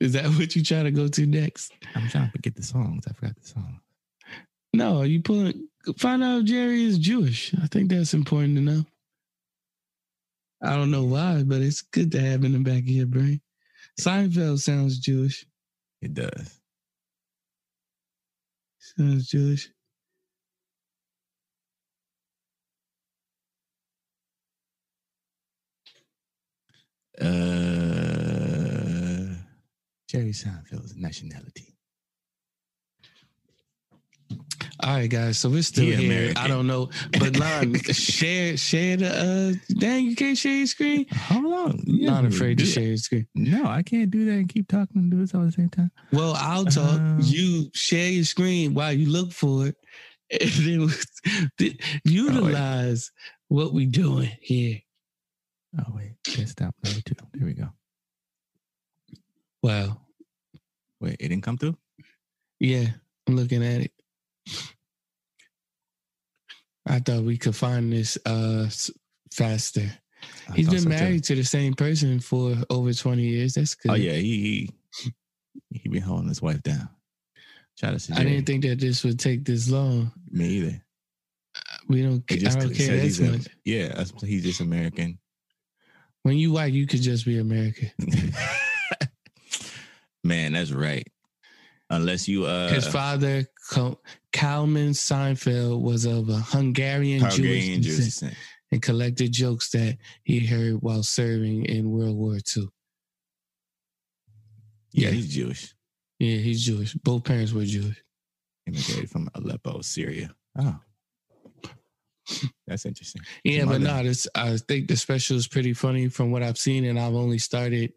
Is that what you try to go to next? I'm trying to forget the songs. I forgot the song. No, you pulling. Find out if Jerry is Jewish. I think that's important to know. I don't know why, but it's good to have in the back of your brain. Seinfeld sounds Jewish. It does. Sounds Jewish. Uh, Jerry Seinfeld's nationality. All right, guys. So we're still He here. American. I don't know, but Lon, share share the. uh Dang, you can't share your screen. Hold on. Yeah, Not afraid to share your screen. No, I can't do that and keep talking and do this all at the same time. Well, I'll talk. Um, you share your screen while you look for it, and then utilize what we're doing here. Oh wait, can't stop number two. There we go. Wow. Wait, it didn't come through. Yeah, I'm looking at it. I thought we could find this uh faster. I He's been so, too. married to the same person for over 20 years. That's good. Oh yeah, he he he been holding his wife down. Shout out to I didn't think that this would take this long. me either. We don't. It I don't care he's that a- much. yeah, he's just American. When you white, you could just be American. Man, that's right. Unless you uh His father, Kalman Seinfeld, was of a Hungarian, Jewish Hungarian Jewish descent and collected jokes that he heard while serving in World War II. Yeah, Yeah. he's Jewish. Yeah, he's Jewish. Both parents were Jewish. Immigrated from Aleppo, Syria. Oh. That's interesting. Yeah, but mother. no, this I think the special is pretty funny from what I've seen, and I've only started,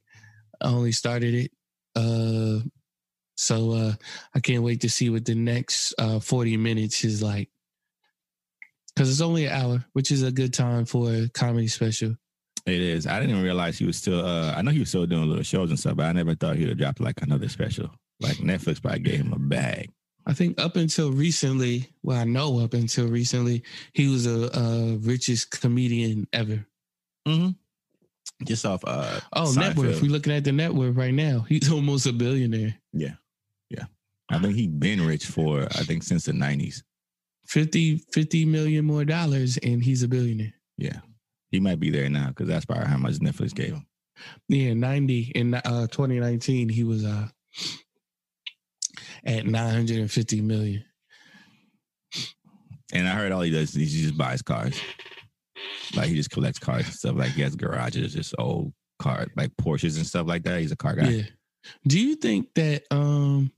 I only started it. Uh, so uh, I can't wait to see what the next uh 40 minutes is like. Because it's only an hour, which is a good time for a comedy special. It is. I didn't realize he was still uh I know he was still doing little shows and stuff, but I never thought he would drop like another special. Like Netflix probably gave him a bag. I think up until recently, well, I know up until recently, he was a, a richest comedian ever. Mm-hmm. Just off uh Oh, net worth. We're looking at the net worth right now. He's almost a billionaire. Yeah. Yeah. I think he's been rich for I think since the nineties. 50, 50 million more dollars, and he's a billionaire. Yeah. He might be there now because that's probably how much Netflix gave him. Yeah, 90 in uh 2019, he was uh at 950 million. And I heard all he does is he just buys cars. Like he just collects cars and stuff. Like he has garages, just old cars, like Porsches and stuff like that. He's a car guy. Yeah. Do you think that um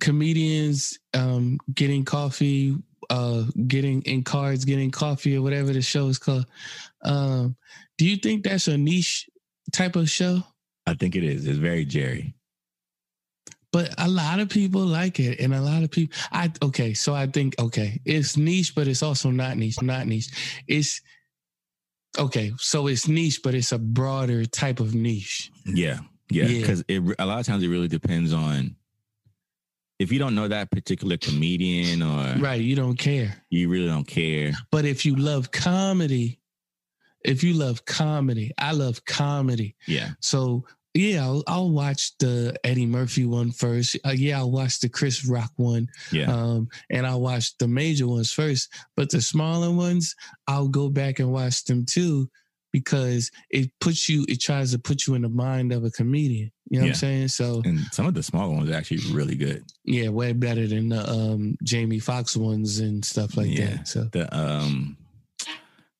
comedians um getting coffee uh getting in cars, getting coffee or whatever the show is called um do you think that's a niche type of show I think it is. It's very Jerry. but a lot of people like it and a lot of people i okay so i think okay it's niche but it's also not niche not niche it's okay so it's niche but it's a broader type of niche Yeah. Yeah. Yeah. Because it a lot of times it really depends on if you don't know that particular comedian or right you don't care you really don't care. but if you love comedy if you love comedy i love comedy Yeah. so yeah i'll, I'll watch the eddie murphy one first uh, yeah i'll watch the chris rock one Yeah. um, and I'll watch the major ones first. But the smaller ones, I'll go back and watch them too because it puts you, it tries to put you in the mind of a comedian. You know what I'm saying? So and some of the smaller ones are actually really good. yeah, way better than the um, Jamie Foxx ones and stuff like Yeah. that. So The um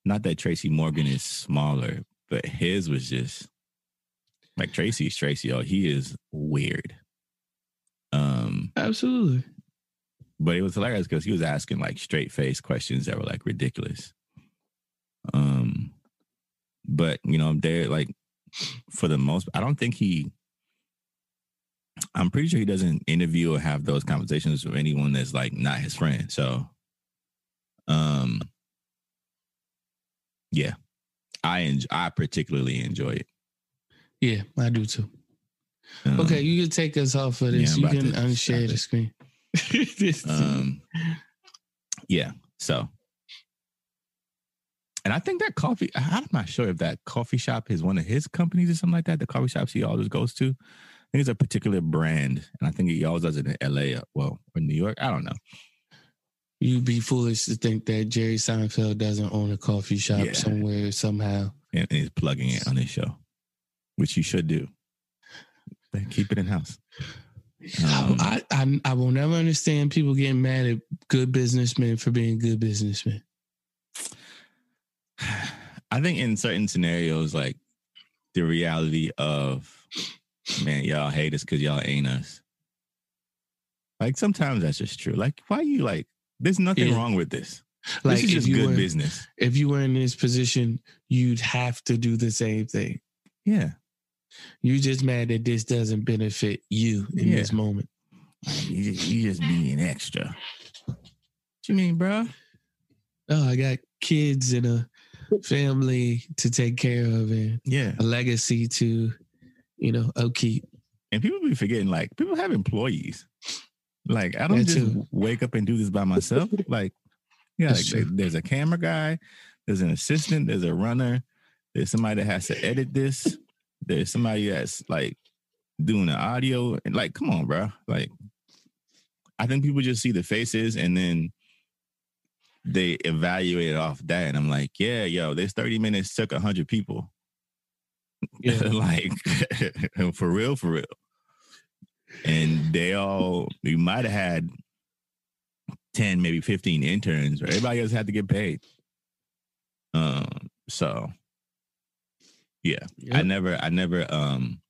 not that Tracy Morgan is smaller, but his was just like Tracy's Tracy. Oh, he is weird. Um, absolutely. but it was hilarious because he was asking like straight face questions that were like ridiculous. Um, but you know, they're like for the most, I don't think he. I'm pretty sure he doesn't interview or have those conversations with anyone that's like not his friend. So, um, yeah, I enjoy, I particularly enjoy it. Yeah, I do too. Um, Okay, you can take us off of this. Yeah, you can unshare the screen. Um, yeah. So, and I think that coffee. I'm not sure if that coffee shop is one of his companies or something like that. The coffee shops he always goes to. I think it's a particular brand, and I think he always does it in L.A. Well, or New York. I don't know. You'd be foolish to think that Jerry Seinfeld doesn't own a coffee shop Yeah. somewhere somehow. And, and he's plugging it on his show, which you should do. Then keep it in house. Um, I, I I will never understand people getting mad at good businessmen for being good businessmen. I think in certain scenarios, like the reality of, man, y'all hate us because y'all ain't us. Like sometimes that's just true. Like, why you like? There's nothing Yeah. wrong with this. Like this is just good were business. if you were in this position, you'd have to do the same thing. Yeah, You just mad that this doesn't benefit you in Yeah. this moment. you just, you just being extra. What you mean, bro? Oh, I got kids and a family to take care of and Yeah, a legacy to, you know, upkeep. and people be forgetting. Like, people have employees. Like, I don't That just too. wake up and do this by myself. Like, yeah, like, there's a camera guy, there's an assistant, there's a runner, there's somebody that has to edit this, there's somebody that's like doing the audio. And like, come on, bro. Like, I think people just see the faces and then they evaluate off that. And I'm like, yeah, yo, this 30 minutes took 100 people. Yeah. like, for real, for real. And they all, we might have had 10, maybe 15 interns, but everybody else had to get paid. Um, so yeah, I never, I never, um,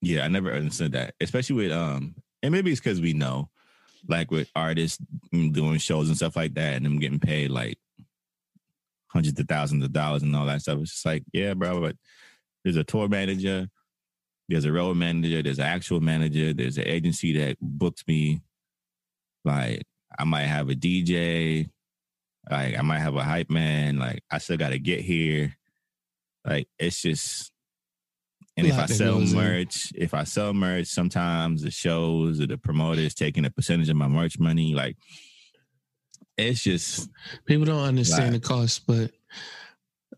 yeah, I never understood that, especially with, um, and maybe it's because we know, like with artists mm, doing shows and stuff like that, and them getting paid like hundreds of thousands of dollars and all that stuff. It's just like, yeah, bro, but there's a tour manager, there's a road manager, there's an actual manager, there's an agency that books me. Like, I might have a DJ, like I might have a hype man. Like, I still got to get here. Like, it's just. And if I sell merch, if I sell merch, sometimes the shows or the promoters taking a percentage of my merch money. Like, it's just People don't understand Right. the cost, but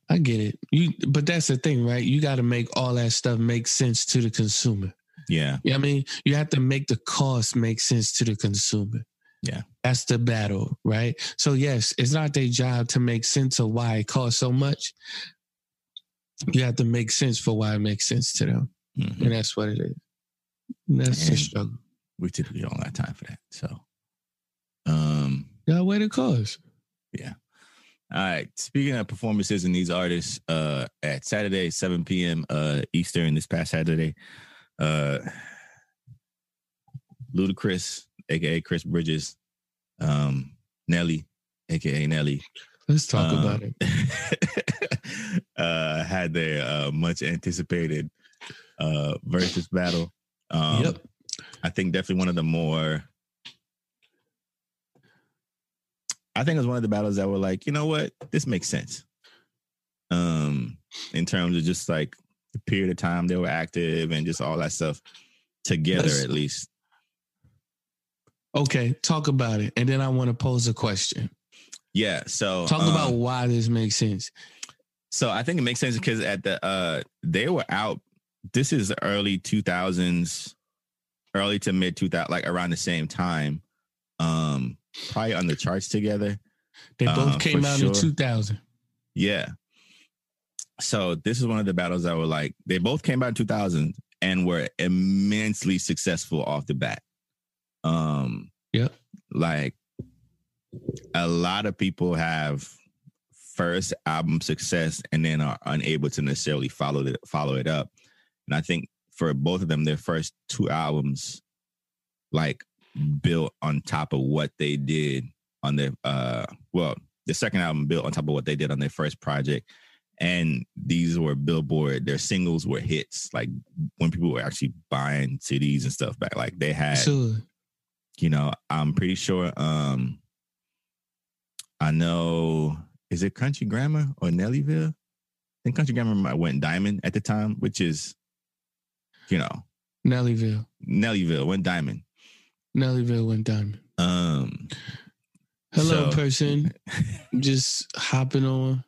I get it. You but that's the thing, right? You gotta make all that stuff make sense to the consumer. yeah, Yeah, I mean, you have to make the cost make sense to the consumer. Yeah. That's the battle, right? So yes, it's not their job to make sense of why it costs so much. You have to make sense for why it makes sense to them. Mhm. And that's what it is. And that's the struggle. we typically don't have time for that. So, um, gotta weigh the cost. All right. Speaking of performances and these artists, uh, at Saturday, 7 p.m. uh Eastern, this past Saturday, uh Ludacris, aka Chris Bridges, um, Nelly, aka Nelly, Let's talk um, about it. uh had their uh much anticipated uh versus battle. Um yep. I think definitely one of the more. I think it was one of the battles that were like, you know what, this makes sense. Um, in terms of just like the period of time they were active and just all that stuff together, Let's- at least. Okay, talk about it. And then I want to pose a question. Yeah. So Talk um, about why this makes sense. So I think it makes sense because at the uh they were out. This is early two thousands, early to mid two thousand, like around the same time. Um, probably on the charts together. They both uh, came out sure. in 2000. Yeah. So this is one of the battles that were like they both came out in 2000 and were immensely successful off the bat. Um Yep. like a lot of people have first album success and then are unable to necessarily follow it follow it up. And I think for both of them their first two albums like built on top of what they did on their uh well the second album built on top of what they did on their first project and these were Billboard. Their singles were hits. Like when people were actually buying CDs and stuff back, like they had. Sure. You know, I'm pretty sure. Um, I know. Is it Country Grammar or Nellyville? I think Country Grammar might went diamond at the time, which is, you know, Nellyville. Nellyville went diamond. Nellyville went diamond. Um, Hello, So- person. Just hopping on.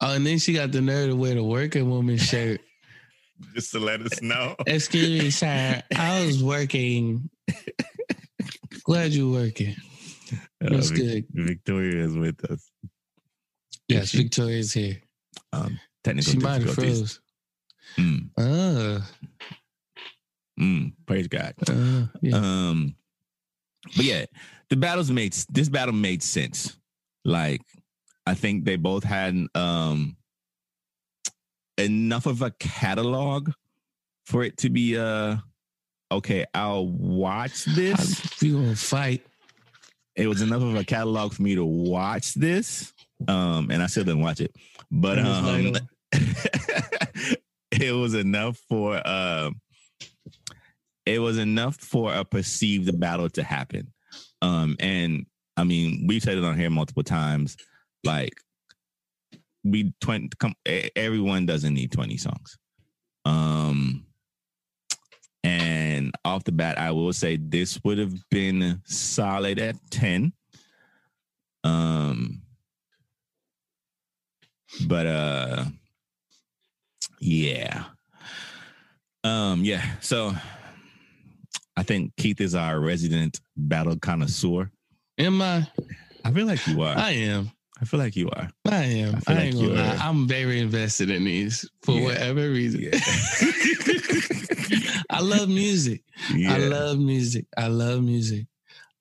Oh, and then she got the nerve to wear the working woman shirt. just to let us know. Excuse me, sir. I was working. Glad you're working. That's Uh, Vic- good. Victoria is with us. Yes, she- Victoria's here. Um, technical She might have froze. Mm, Uh, mm, praise God. uh, yeah. Um, but yeah, the battles made this battle made sense. Like, I think they both had um enough of a catalog for it to be uh okay. I'll watch this. we gonna fight. It was enough of a catalog for me to watch this. Um, and I still didn't watch it, but um, it was enough for um it was enough for a perceived battle to happen. Um and I mean we've said it on here multiple times like we 20 come everyone doesn't need 20 songs. Um off the bat I will say this would have been solid at 10. Um but uh yeah. Um, yeah. So I think Keith is our resident battle connoisseur. am I? I feel like you are. I am. I feel like you are. I am. I, I ain't like gonna lie. I'm very invested in these for Yeah. whatever reason. Yeah. I love music. yeah. I love music. I love music.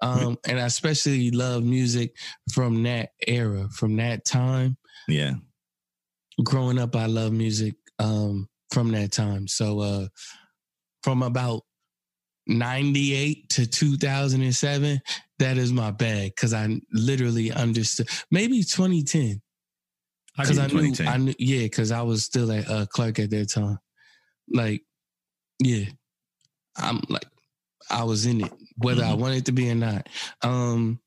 Um, and I especially love music from that era, from that time. yeah. Growing up, I love music um, from that time. So uh, from about 98 to 2007, that is my bag because I literally understood. Maybe 2010. because I knew, I knew, yeah, because I was still at uh, Clark at that time. Like, yeah, I'm like, I was in it, whether I Mhm. wanted to be or not. Um,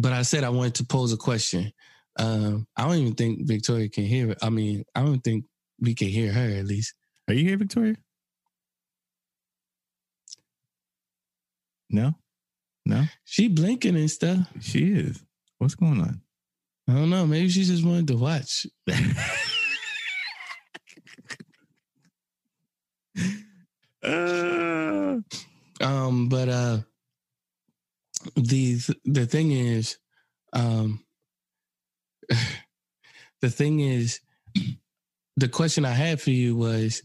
but I said I wanted to pose a question. Um, I don't even think Victoria can hear it. I mean, I don't think we can hear her at least. Are you here, Victoria? No? No? She blinking and stuff. She is. What's going on? I don't know. Maybe she just wanted to watch. uh, Um, but uh the the thing is, um the thing is the question I had for you was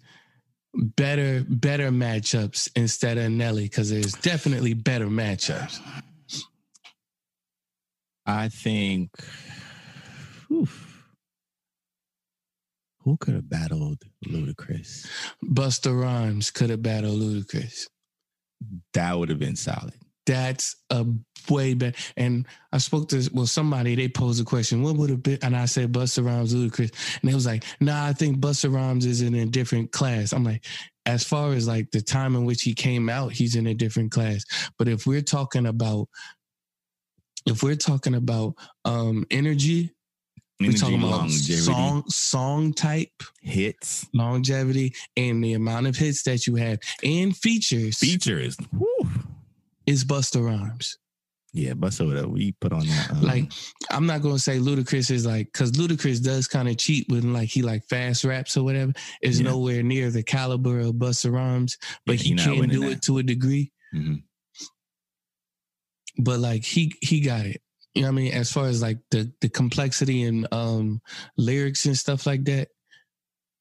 better better matchups instead of Nelly, because there's definitely better matchups. I think oof. who could have battled Ludacris? Busta Rhymes could have battled Ludacris. That would have been solid. That's a way better. And I spoke to well somebody. They posed a question. What would have been? And I said Busta Rhymes, Ludacris, and they was like, Nah, I think Busta Rhymes is in a different class. I'm like, as far as like the time in which he came out, he's in a different class. But if we're talking about, if we're talking about um energy, we're talking about longevity, song song type, hits, longevity, and the amount of hits that you have, and features features. Whew. Is Busta Rhymes. Yeah, bust over that. We put on that. Um, Like, I'm not gonna say Ludacris is like, because Ludacris does kind of cheat when like he like fast raps or whatever. Is Yeah. nowhere near the caliber of Busta Rhymes, but Yeah, he can do that. it to a degree. mhm. But like he he got it. You know what I mean? As far as like the the complexity and um lyrics and stuff like that,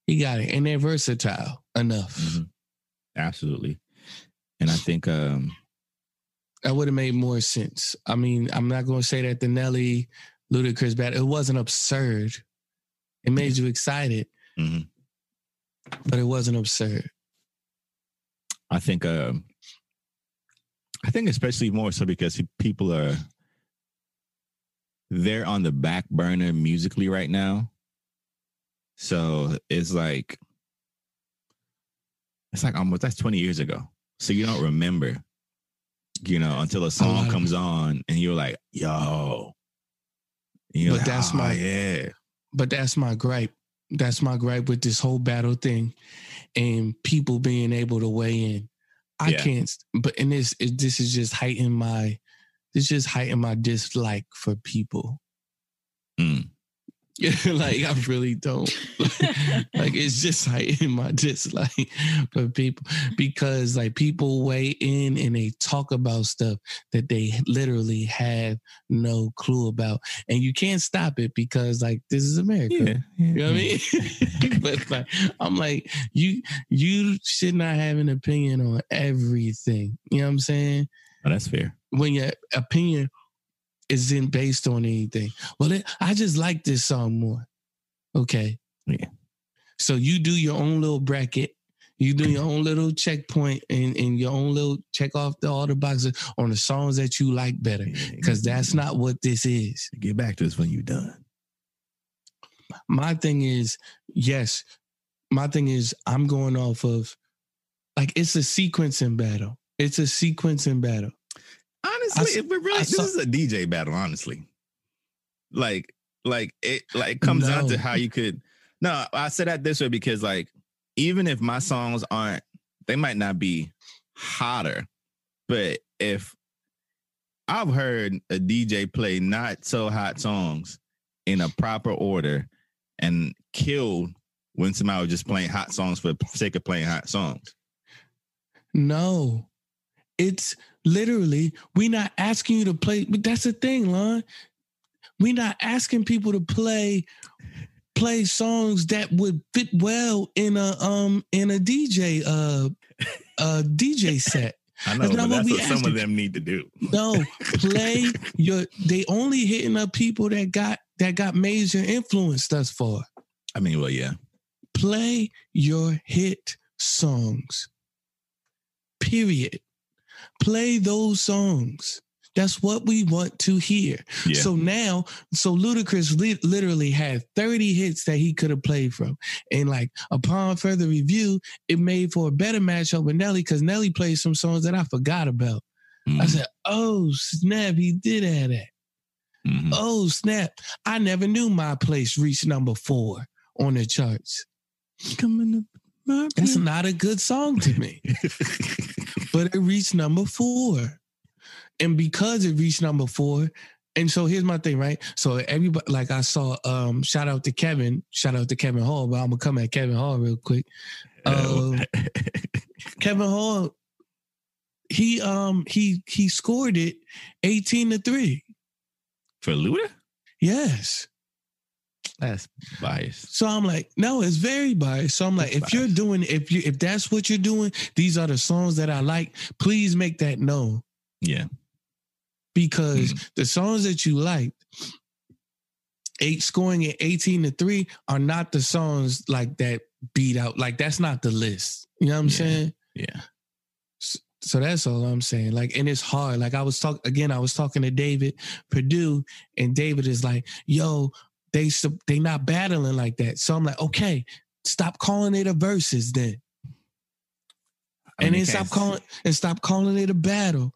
he got it, and they're versatile enough. Mhm. absolutely. And I think um That would have made more sense. I mean, I'm not gonna say that the Nelly Ludacris battle it wasn't absurd. It made you excited, mhm. but it wasn't absurd. I think um I think especially more so because people are they're on the back burner musically right now. So it's like it's like almost that's 20 years ago. So you don't remember, you know, until a song comes on and you're like, yo. You're but like, that's oh, my yeah. But that's my gripe. That's my gripe with this whole battle thing and people being able to weigh in. I yeah. can't but and this this is just heighten my this just heighten my dislike for people. Mm. like I really don't. like it's just like in my dislike for people because like people weigh in and they talk about stuff that they literally have no clue about, and you can't stop it because like this is America. Yeah, yeah, you know what I mean? but like I'm like you you should not have an opinion on everything. You know what I'm saying? Oh, that's fair. When your opinion isn't based on anything. Well, it, I just like this song more. Okay. Yeah. So you do your own little bracket. You do your own little checkpoint and, and your own little check off the all the boxes on the songs that you like better. Because that's not what this is. Get back to us when you're done. My thing is, yes, my thing is I'm going off of like it's a sequencing battle. It's a sequencing battle. Honestly, I, if we really, this is a DJ battle. Honestly, like, like it, like comes no. down to how you could. No, I said that this way because, like, even if my songs aren't, they might not be hotter, but if I've heard a DJ play not so hot songs in a proper order and killed when somebody was just playing hot songs for the sake of playing hot songs. No, it's literally we're not asking you to play. But that's the thing, Lon. We're not asking people to play play songs that would fit well in a um in a DJ uh uh DJ set. I know, that's, but that's what, what some of them need to do. No, play your. They only hitting up people that got that got major influence thus far. I mean, well, yeah. Play your hit songs. Period. Play those songs. That's what we want to hear. Yeah. So now, so Ludacris li- literally had 30 hits that he could have played from. And like upon further review, it made for a better matchup with Nelly because Nelly played some songs that I forgot about. Mm. I said, oh, snap, he did have that. Mm-hmm. Oh, snap. I never knew my place reached number four on the charts. Coming up. That's not a good song to me. but it reached number four. And because it reached number four, and so here's my thing, right? So everybody, like I saw, um, shout out to Kevin, shout out to Kevin Hall, but I'm gonna come at Kevin Hall real quick. Um, Kevin Hall, he um he he scored it 18 to 3. For Luda? Yes. That's biased. So I'm like, no, it's very biased. So I'm like, if you're doing, if you, if that's what you're doing, these are the songs that I like. Please make that known. Yeah. Because mm-hmm. the songs that you like, eight scoring at 18 to three, are not the songs like that beat out. Like that's not the list. You know what I'm yeah. saying? Yeah. So, so that's all I'm saying. Like, and it's hard. Like I was talking again, I was talking to David Purdue, and David is like, yo, they they not battling like that. So I'm like, okay, stop calling it a versus then. and then stop calling and stop calling it a battle.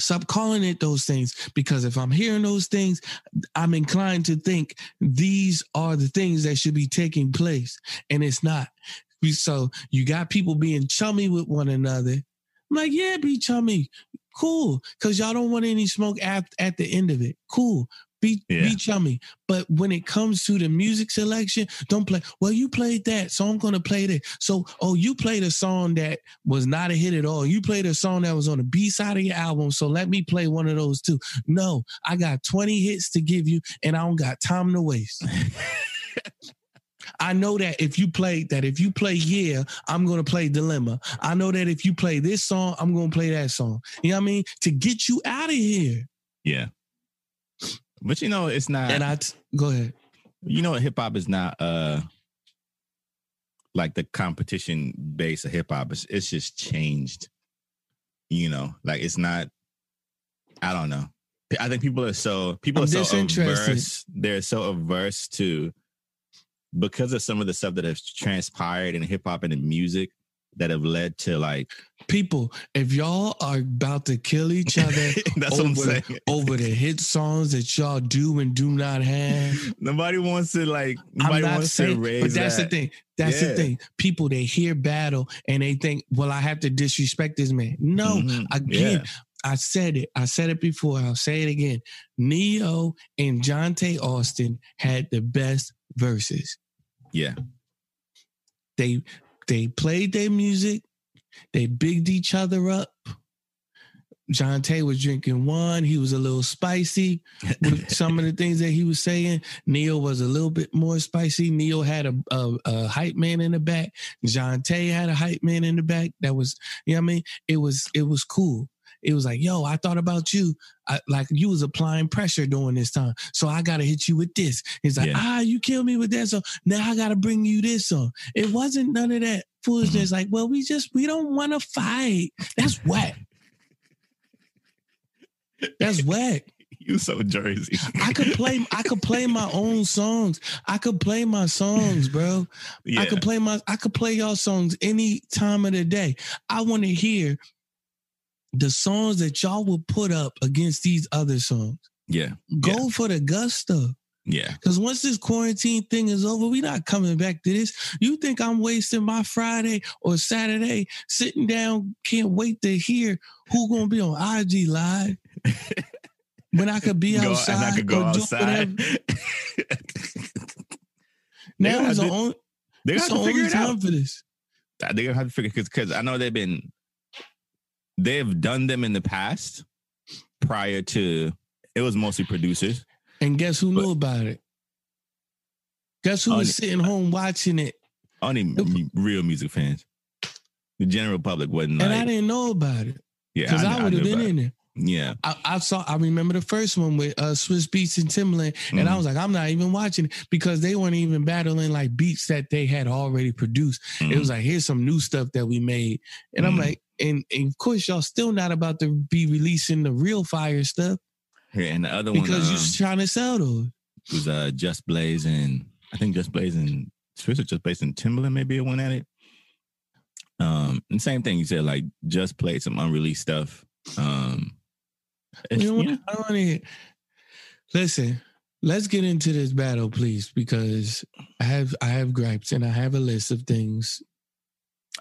Stop calling it those things because if I'm hearing those things, I'm inclined to think these are the things that should be taking place, and it's not. So you got people being chummy with one another. I'm like, yeah, be chummy, cool, because y'all don't want any smoke at at the end of it. Cool, be yeah. be chummy. But when it comes to the music selection, don't play. Well, you played that, so I'm gonna play that. So, oh, you played a song that was not a hit at all. You played a song that was on the B side of your album. So let me play one of those too. No, I got 20 hits to give you, and I don't got time to waste. I know that if you play that, if you play Yeah, I'm gonna play Dilemma. I know that if you play this song, I'm gonna play that song. You know what I mean? To get you out of here. Yeah. But you know, it's not. And I t- go ahead. You know, hip hop is not uh like the competition base of hip hop. It's, it's just changed. You know, like it's not. I don't know. I think people are so people I'm are so averse. They're so averse to because of some of the stuff that has transpired in hip hop and in music that have led to like People, if y'all are about to kill each other that's what I'm over, saying. over the hit songs that y'all do and do not have, Nobody wants to like I'm nobody not wants saying, to raise but that's that. the thing. That's Yeah. the thing. People they hear battle and they think, well, I have to disrespect this man. No, Mhm. again, I said it. I said it before. I'll say it again. Ne-Yo and Johntá Austin had the best verses. Yeah. They they played their music. They bigged each other up. Johntá was drinking wine. He was a little spicy with some of the things that he was saying. Neil was a little bit more spicy. Neil had a, a, a hype man in the back. Johntá had a hype man in the back. That was, you know what I mean? It was it was cool. It was like, yo, I thought about you. I, like you was applying pressure during this time. So I gotta hit you with this. He's like, Yeah. ah, you killed me with that. So now I gotta bring you this song. It wasn't none of that foolishness. Like, well, we just we don't want to fight. That's whack. That's whack. you so Jersey. I could play I could play my own songs. I could play my songs, bro. yeah. I could play my I could play y'all songs any time of the day. I want to hear the songs that y'all will put up against these other songs. yeah. Go for the gusto. Yeah. Because once this quarantine thing is over, we're not coming back to this. You think I'm wasting my Friday or Saturday sitting down, can't wait to hear who gonna be on IG live when I could be Go- outside I could go outside. Now is the only, They're it's gonna the figure only time out. for this. They're gonna have to figure because I know they've been they've done them in the past prior to it was mostly producers. And guess who But- knew about it? Guess who was sitting home watching it? Only m- real music fans. The general public wasn't And like I didn't know about it. yeah. Because I, kn- would have been in there. it. Yeah. I, I saw. I remember the first one with uh, Swizz Beatz and Timbaland, and I Mhm. was like, I'm not even watching it because they weren't even battling like beats that they had already produced. It Mhm. was like, here's some new stuff that we made, and I'm Mhm. like, and, and of course, y'all still not about to be releasing the real fire stuff Yeah, and the other one because um, you're trying to sell those. was uh Just Blaze and I think Just Blaze and Swiss or Just Blaze and Timbaland maybe one at it. Um, and same thing you said, like just played some unreleased stuff. Um, it's- You know what? yeah. I don't want to hear. Listen, let's get into this battle, please, because I have I have gripes and I have a list of things.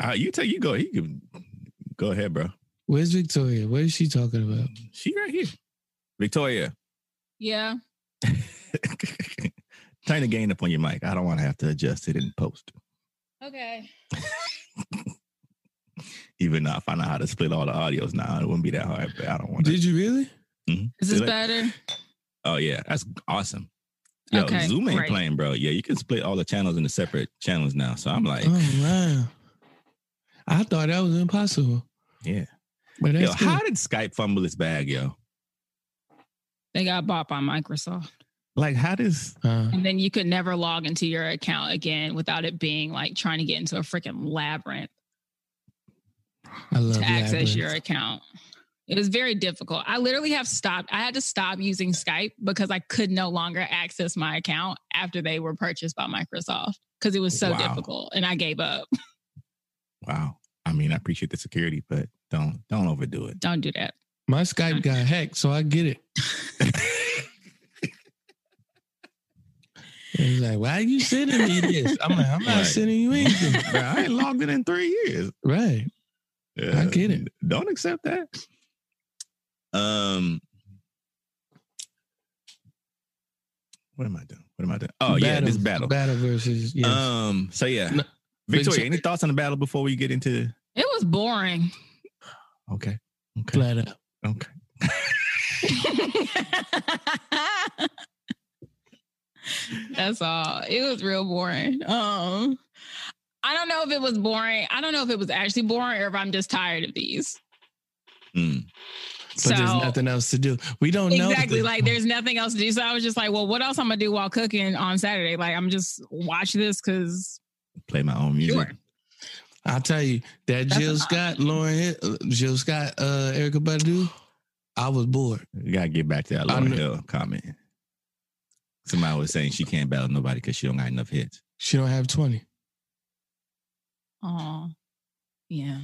Uh, you tell you go. You can go ahead, bro. Where's Victoria? What is she talking about? She right here, Victoria. Yeah. Turn the gain up on your mic. I don't want to have to adjust it in post. Okay. Even though I find out how to split all the audios now, it wouldn't be that hard. But I don't want to. Did you really? Is this Like- better? Oh yeah, that's awesome. Yo, Okay, Zoom ain't great. playing, bro. Yeah, you can split all the channels into separate channels now. So I'm like, Oh wow! I thought that was impossible, yeah. but Yo, good. how did Skype fumble its bag, yo? They got bought by Microsoft. Like, how does Uh, And then you could never log into your account again without it being like trying to get into a freaking labyrinth I love to access Labyrinth. your account. It was very difficult. I literally have stopped. I had to stop using Skype because I could no longer access my account after they were purchased by Microsoft because it was so Wow. difficult and I gave up. wow? I mean, I appreciate the security, but don't don't overdo it. Don't do that. My Skype got hacked, so I get it. He's like, "Why are you sending me this?" I'm like, "I'm not Right. sending you anything." Bro, I ain't logged in in three years. right? Yeah, I get it. Don't accept that. Um, what am I doing? What am I doing? Oh yeah, this battle. battle versus yes. Um, so yeah, No, Victoria, Victoria- any thoughts on the battle before we get into? It was boring. Okay, okay, flat out. okay. That's all. It was real boring. Um, I don't know if it was boring. I don't know if it was actually boring or if I'm just tired of these. Mm. But so there's nothing else to do. We don't know exactly like there's nothing else to do. So I was just like, well, what else I'm gonna do while cooking on Saturday? Like I'm just watch this because Play my own music. sure. I'll tell you that That's Jill Scott, option. Lauryn, Hill, Jill Scott, uh, Erykah Badu. I was bored. We gotta get back to that I Lauryn know. Hill comment. Somebody was saying she can't battle nobody because she don't got enough hits. She don't have 20. Oh, yeah.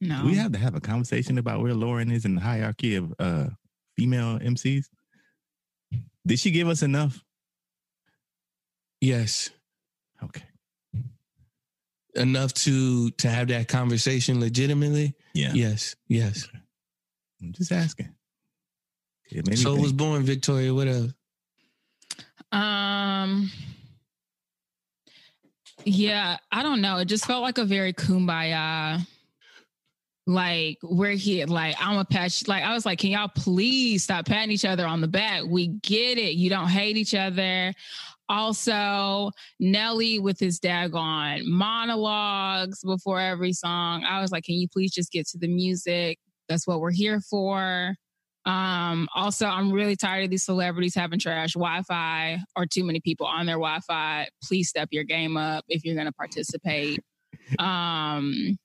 No. Do we have to have a conversation about where Lauryn is in the hierarchy of uh female MCs? Did she give us enough? Yes. Okay. Enough to to have that conversation legitimately. Yeah. Yes. Yes. I'm just asking. It made me so it was born Victoria. What else? Um. Yeah, I don't know. It just felt like a very kumbaya. Like we're here, like I'm a patch. Like I was like, can y'all please stop patting each other on the back? We get it. You don't hate each other. Also, Nelly with his daggone monologues before every song. I was like, can you please just get to the music? That's what we're here for. Um, also, I'm really tired of these celebrities having trash Wi-Fi or too many people on their Wi-Fi. Please step your game up if you're going to participate. Um,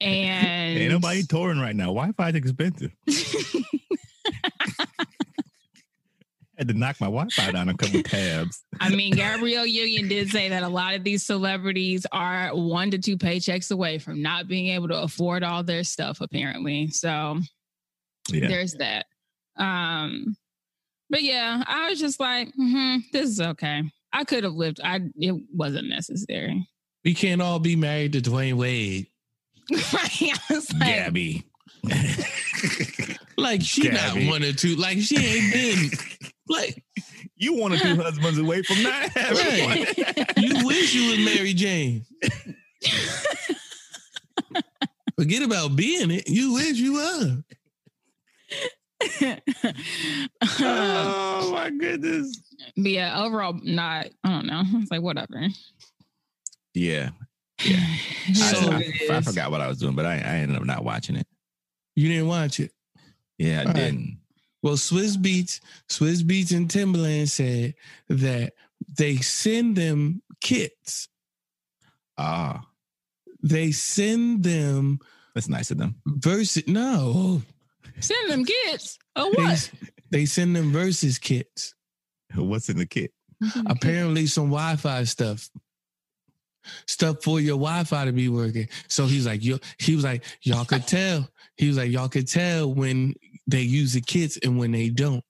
and Ain't nobody touring right now. Wi-Fi is expensive. had to knock my Wi-Fi down a couple tabs. I mean, Gabrielle Union did say that a lot of these celebrities are one to two paychecks away from not being able to afford all their stuff, apparently. So Yeah. there's that. Um, but yeah, I was just like, hmm this is okay. I could have lived. I it wasn't necessary. We can't all be married to Dwyane Wade. I was like, Gabby. Like she Gabby. not one or two. Like she ain't been. Like you one or two husbands away from not having one. you wish you was Mary Jane. Forget about being it. You wish you were. oh my goodness. but yeah, overall, not. I don't know. It's like whatever. Yeah. Yeah. So- I, I, I forgot what I was doing, but I, I ended up not watching it. You didn't watch it. Yeah, I All right. didn't. Well, Swizz Beatz, Swizz Beatz and Timbaland said that they send them kits. Ah, They send them that's nice of them. versus no. Send them kits Oh They, what? they send them versus kits. What's in the kit? Apparently some Wi-Fi stuff. Stuff for your Wi-Fi to be working. So he's like, yo, he was like, y'all could tell. He was like, y'all could tell when they use the kits and when they don't.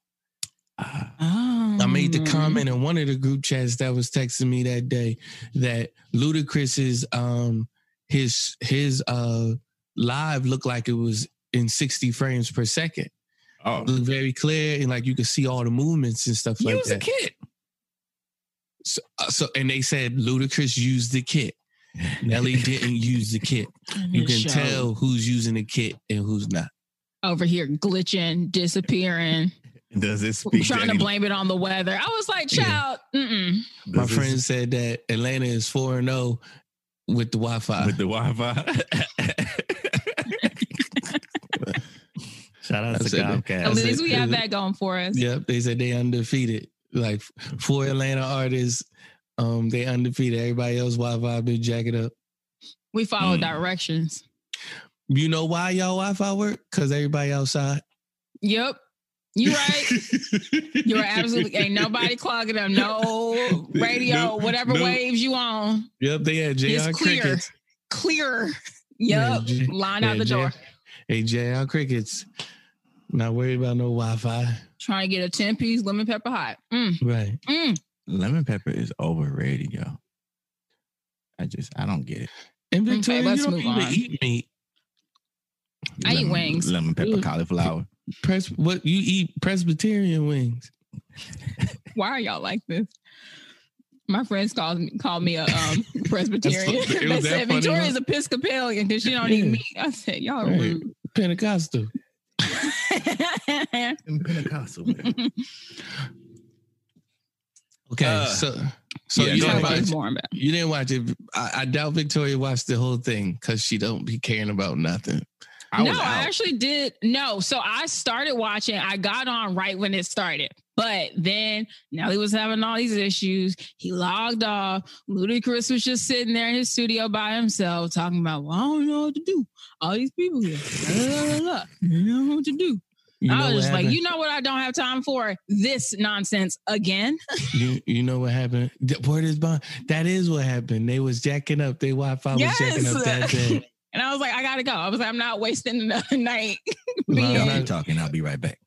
Ah, Oh. I made the comment in one of the group chats that was texting me that day that Ludacris's um his his uh live looked like it was in 60 frames per second. oh, It looked very clear and like you could see all the movements and stuff like use a that. kit. So, uh, so and they said Ludacris used the kit. Nelly didn't use the kit. You can Show. tell who's using the kit and who's not. over here glitching, disappearing, Does it speak? I'm trying to any- blame it on the weather. I was like, Yeah. child, mm-mm. My friend said that Atlanta is 4 and 0 with the Wi-Fi. with the Wi-Fi. Shout out I to said that. Comcast. at least we have that going for us. Yep, they said they undefeated. Like four Atlanta artists, um, they undefeated. Everybody else Wi-Fi been jacking up. We follow Mm. directions. You know why y'all Wi-Fi work? Because everybody outside. Yep. You right. You're absolutely ain't nobody clogging up. No radio, No, whatever no. waves you on. Yep, they had JR It's clear. Crickets. Clear. Yeah, Yep. J- Line out yeah, the door. J- Hey, JR Crickets. Not worried about no Wi-Fi. Trying to get a 10 piece lemon pepper hot. Mm, Right. mm. Lemon pepper is overrated, yo. I just I don't get it. And Okay, Victoria, let's you don't move even on. eat meat. I eat wings. Lemon pepper Ooh. cauliflower. Pres- what you eat Presbyterian wings. Why are y'all like this? My friends called me called me a um, Presbyterian. That's they said Victoria's huh? Episcopalian because she don't Yeah. eat meat. I said y'all Right. rude. Pentecostal. And Pentecostal. Okay, Uh, so so yeah, you go didn't ahead. watch more about. you didn't watch it. I, I doubt Victoria watched the whole thing because she don't be caring about nothing. I no, I actually did. No, so I started watching. I got on right when it started, but then Nelly was having all these issues. He logged off. Ludacris was just sitting there in his studio by himself, talking about, "Well, I don't know what to do. All these people here, la, la, la, la. I don't know what to do." You know I was what just like, you know what? I don't have time for this nonsense again. You, you know what happened? Th- Word is bond. That is what happened. They was jacking up. Their Wi-Fi was jacking up that day. And I was like, I gotta go. I was like, I'm not wasting another night. No, being- Y'all not- keep talking. I'll be right back.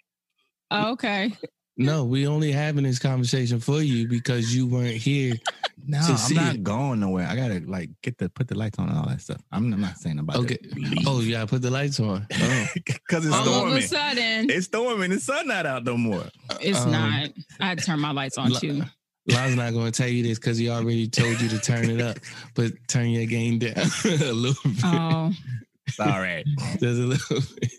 Oh, okay. No, we only having this conversation for you because you weren't here. No, To I'm not it. going nowhere. I gotta like get the put the lights on and all that stuff. I'm, I'm not saying about Okay. to leave. Oh, you gotta put the lights on. Oh. because it's All of storming. a sudden, It's storming. The sun not out no more. it's Um, not. I had to turn my lights on Lo- too. Lon's not gonna tell you this because he already told you to turn it up, but turn your game down a little bit. Oh, Sorry. Just a little bit.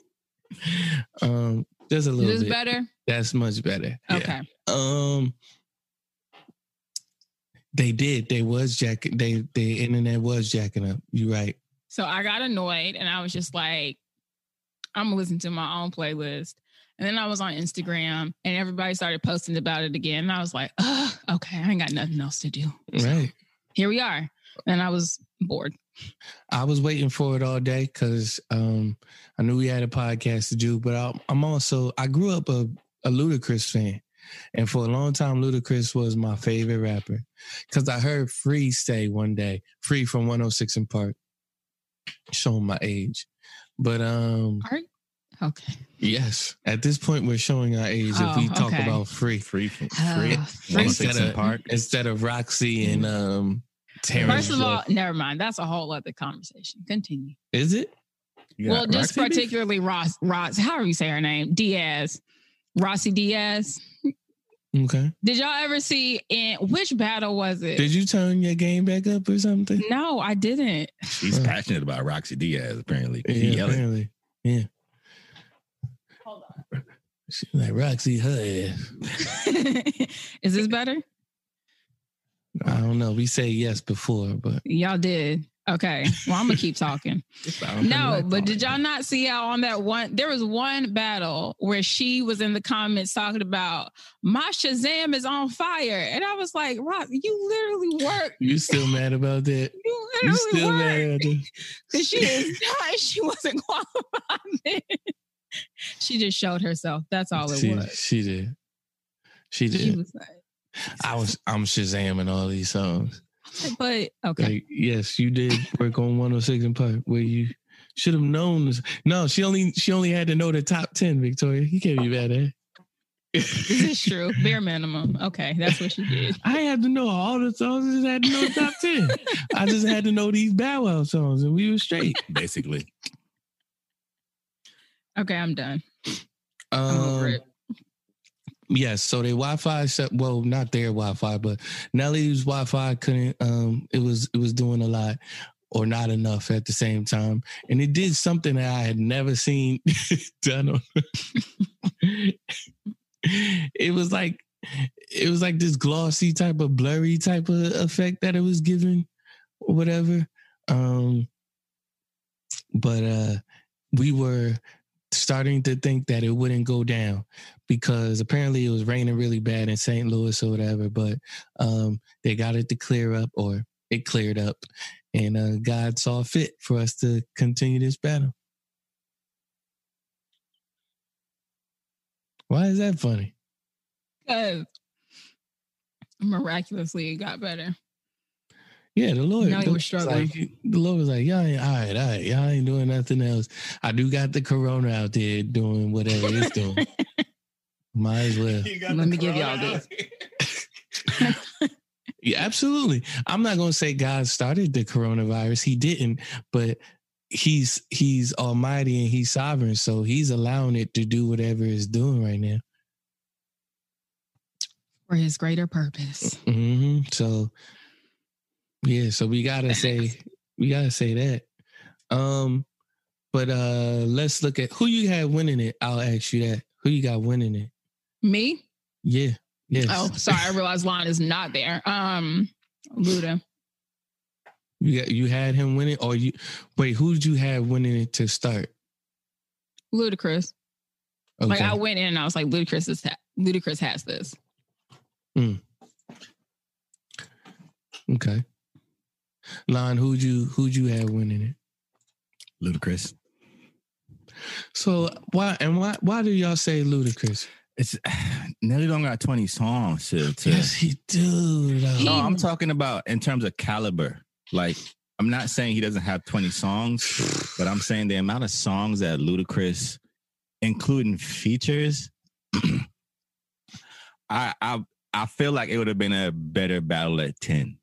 Um, just a is little this bit. better? That's much better. Yeah. Okay. Um, they did. They was jacking. They the internet was jacking up. You right. So I got annoyed and I was just like, I'm gonna listen to my own playlist. And then I was on Instagram and everybody started posting about it again. And I was like, okay, I ain't got nothing else to do. So Right. here we are. And I was bored. I was waiting for it all day because um, I knew we had a podcast to do, but I, I'm also I grew up a, a Ludacris fan, and for a long time, Ludacris was my favorite rapper because I heard Free say one day, Free from 106 in Park, showing my age, but um, Art? Okay. yes, at this point we're showing our age if we Oh, talk okay. about Free Free from Oh, free. free. instead 106 in of Park. instead of Rocsi and um, Terrence. First of all, never mind. That's a whole other conversation. Continue. is it? You well, got just Rocsi beef? particularly Ross, Ross, however you say her name, Diaz, Rocsi Diaz. Okay. Did y'all ever see in which battle was it? Did you turn your game back up or something? no, I didn't. She's passionate about Rocsi Diaz. Apparently, Yeah, yelling. apparently. Yeah. Hold on. She's like Roxy her ass. Is this better? I don't know. We say yes before, but Y'all did. Okay. Well, I'm gonna keep talking. Just I don't turn the No, but did y'all not see how on that one there was one battle where she was in the comments talking about my Shazam is on fire, and I was like, Rock, you literally work. you still mad about that? You You still work. mad that? Because she is not. She wasn't qualified. she just showed herself. That's all it She, was. she did. She did. She was like, I was I'm Shazamming all these songs. but okay. Like, yes, you did work on 106 and Park where you should have known this. No, she only she only had to know the top 10, Victoria. You can't be mad at her. This is true. Bare minimum. Okay, that's what she did. I had to know all the songs. I just had to know the top 10. I just had to know these Bow Wow songs and we were straight. basically. Okay, I'm done. I'm over Um, it. Yes, so their Wi-Fi set well, not their Wi-Fi, but Nelly's Wi-Fi couldn't um it was it was doing a lot or not enough at the same time. And it did something that I had never seen done on it was like it was like this glossy type of blurry type of effect that it was giving or whatever. Um but uh we were starting to think that it wouldn't go down because apparently it was raining really bad in St. Louis or whatever, but um they got it to clear up or it cleared up and uh God saw fit for us to continue this battle. Why is that funny? Because miraculously it got better. Yeah, the Lord. Now the were Lord was struggling. Like, the Lord was like, y'all ain't all right, all right, y'all ain't doing nothing else. I do got the corona out there doing whatever it's doing. Might as well. Let me give y'all this. Yeah, absolutely. I'm not gonna say God started the coronavirus. He didn't, but he's he's almighty and he's sovereign. So he's allowing it to do whatever it's doing right now. For his greater purpose. hmm So yeah, so we gotta say we gotta say that. Um, but uh let's look at who you had winning it. I'll ask you that. Who you got winning it? Me? Yeah. Yes. Oh, sorry. I realized Lon is not there. Um, Luda. You got you had him winning, or you wait, who did you have winning it to start? Ludacris. Okay. Like I went in and I was like, Ludacris is ha- Ludacris has this. okay. Lon, who'd you who'd you have winning it? Ludacris. So why and why why do y'all say Ludacris? It's Nelly don't got 20 songs to, to Yes, he do. though. No, I'm talking about in terms of caliber. Like, I'm not saying he doesn't have 20 songs, but I'm saying the amount of songs that Ludacris, including features, I I I feel like it would have been a better battle at 10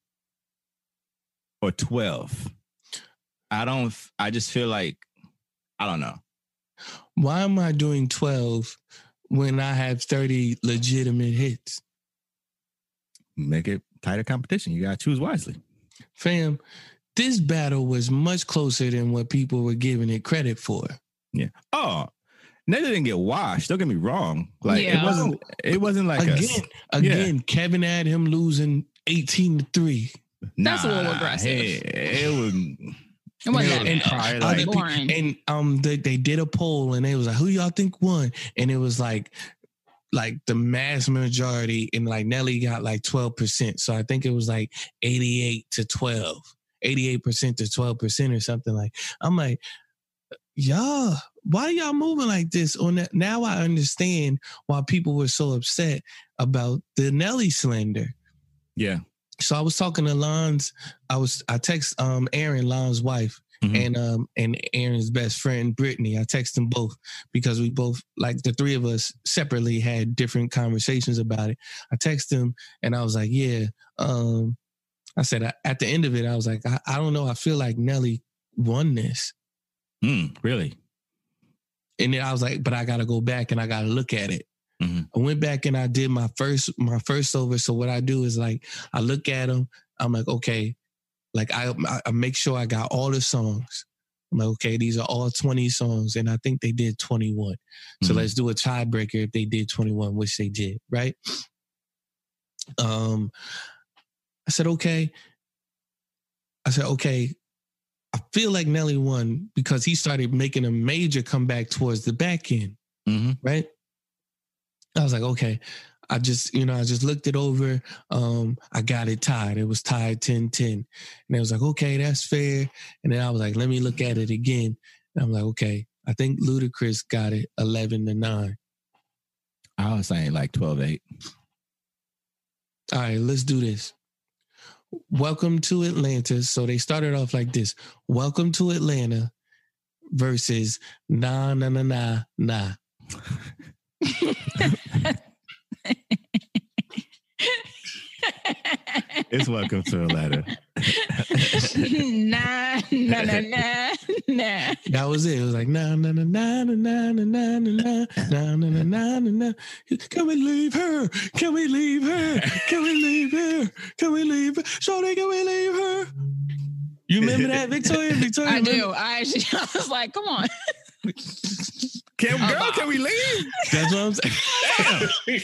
or 12. I don't I just feel like I don't know. Why am I doing 12 when I have 30 legitimate hits? Make it tighter competition. You gotta choose wisely. Fam, this battle was much closer than what people were giving it credit for. Yeah. Oh, Nelly didn't get washed. Don't get me wrong. Like it wasn't. It wasn't like a, again, again, Kevin had him losing 18 to 3. That's a little aggressive. It, it was. It wasn't that and bad. probably Other like people- boring. and um they, they did a poll and they was like, who y'all think won? And it was like like the mass majority and like Nelly got like 12%. So I think it was like 88 to 12. 88% to 12% or something like. I'm like, y'all, why are y'all moving like this? On that now I understand why people were so upset about the Nelly slander. yeah. So I was talking to Lon's, I was I text um Aaron, Lon's wife, Mhm. and um and Aaron's best friend Brittany. I texted them both because we both like the three of us separately had different conversations about it. I texted them and I was like, yeah. Um, I said I- at the end of it, I was like, I, I don't know. I feel like Nelly won this, Mm, really? and then I was like, but I got to go back and I got to look at it. Mhm. I went back and I did my first my first over. So what I do is like I look at them. I'm like, okay, like I I- make sure I got all the songs. I'm like, okay, these are all 20 songs, and I think they did 21. So Mhm. let's do a tiebreaker if they did 21, which they did, right? Um, I said, okay. I said, okay. I feel like Nelly won because he started making a major comeback towards the back end Mhm. right? I was like, okay. I just, you know, I just looked it over. Um, I got it tied. It was tied 10-10. And I was like, okay, that's fair. And then I was like, let me look at it again. And I'm like, okay, I think Ludacris got it 11 to 9. I was saying like 12 8. All right, let's do this. Welcome to Atlanta. So they started off like this. Welcome to Atlanta versus nah nah nah nah nah. It's welcome to Atlanta. nah, nah, nah, nah, nah. That was it. It was like na na na na na na na na na na na na na na na na. Can we leave her? Can we leave her? Can we leave her? Can we leave her? Shorty, can we leave her? You remember that, Victoria? Victoria, I remember? do. I actually, I was like, come on. Can, girl, wow. can we leave? That's what I'm saying.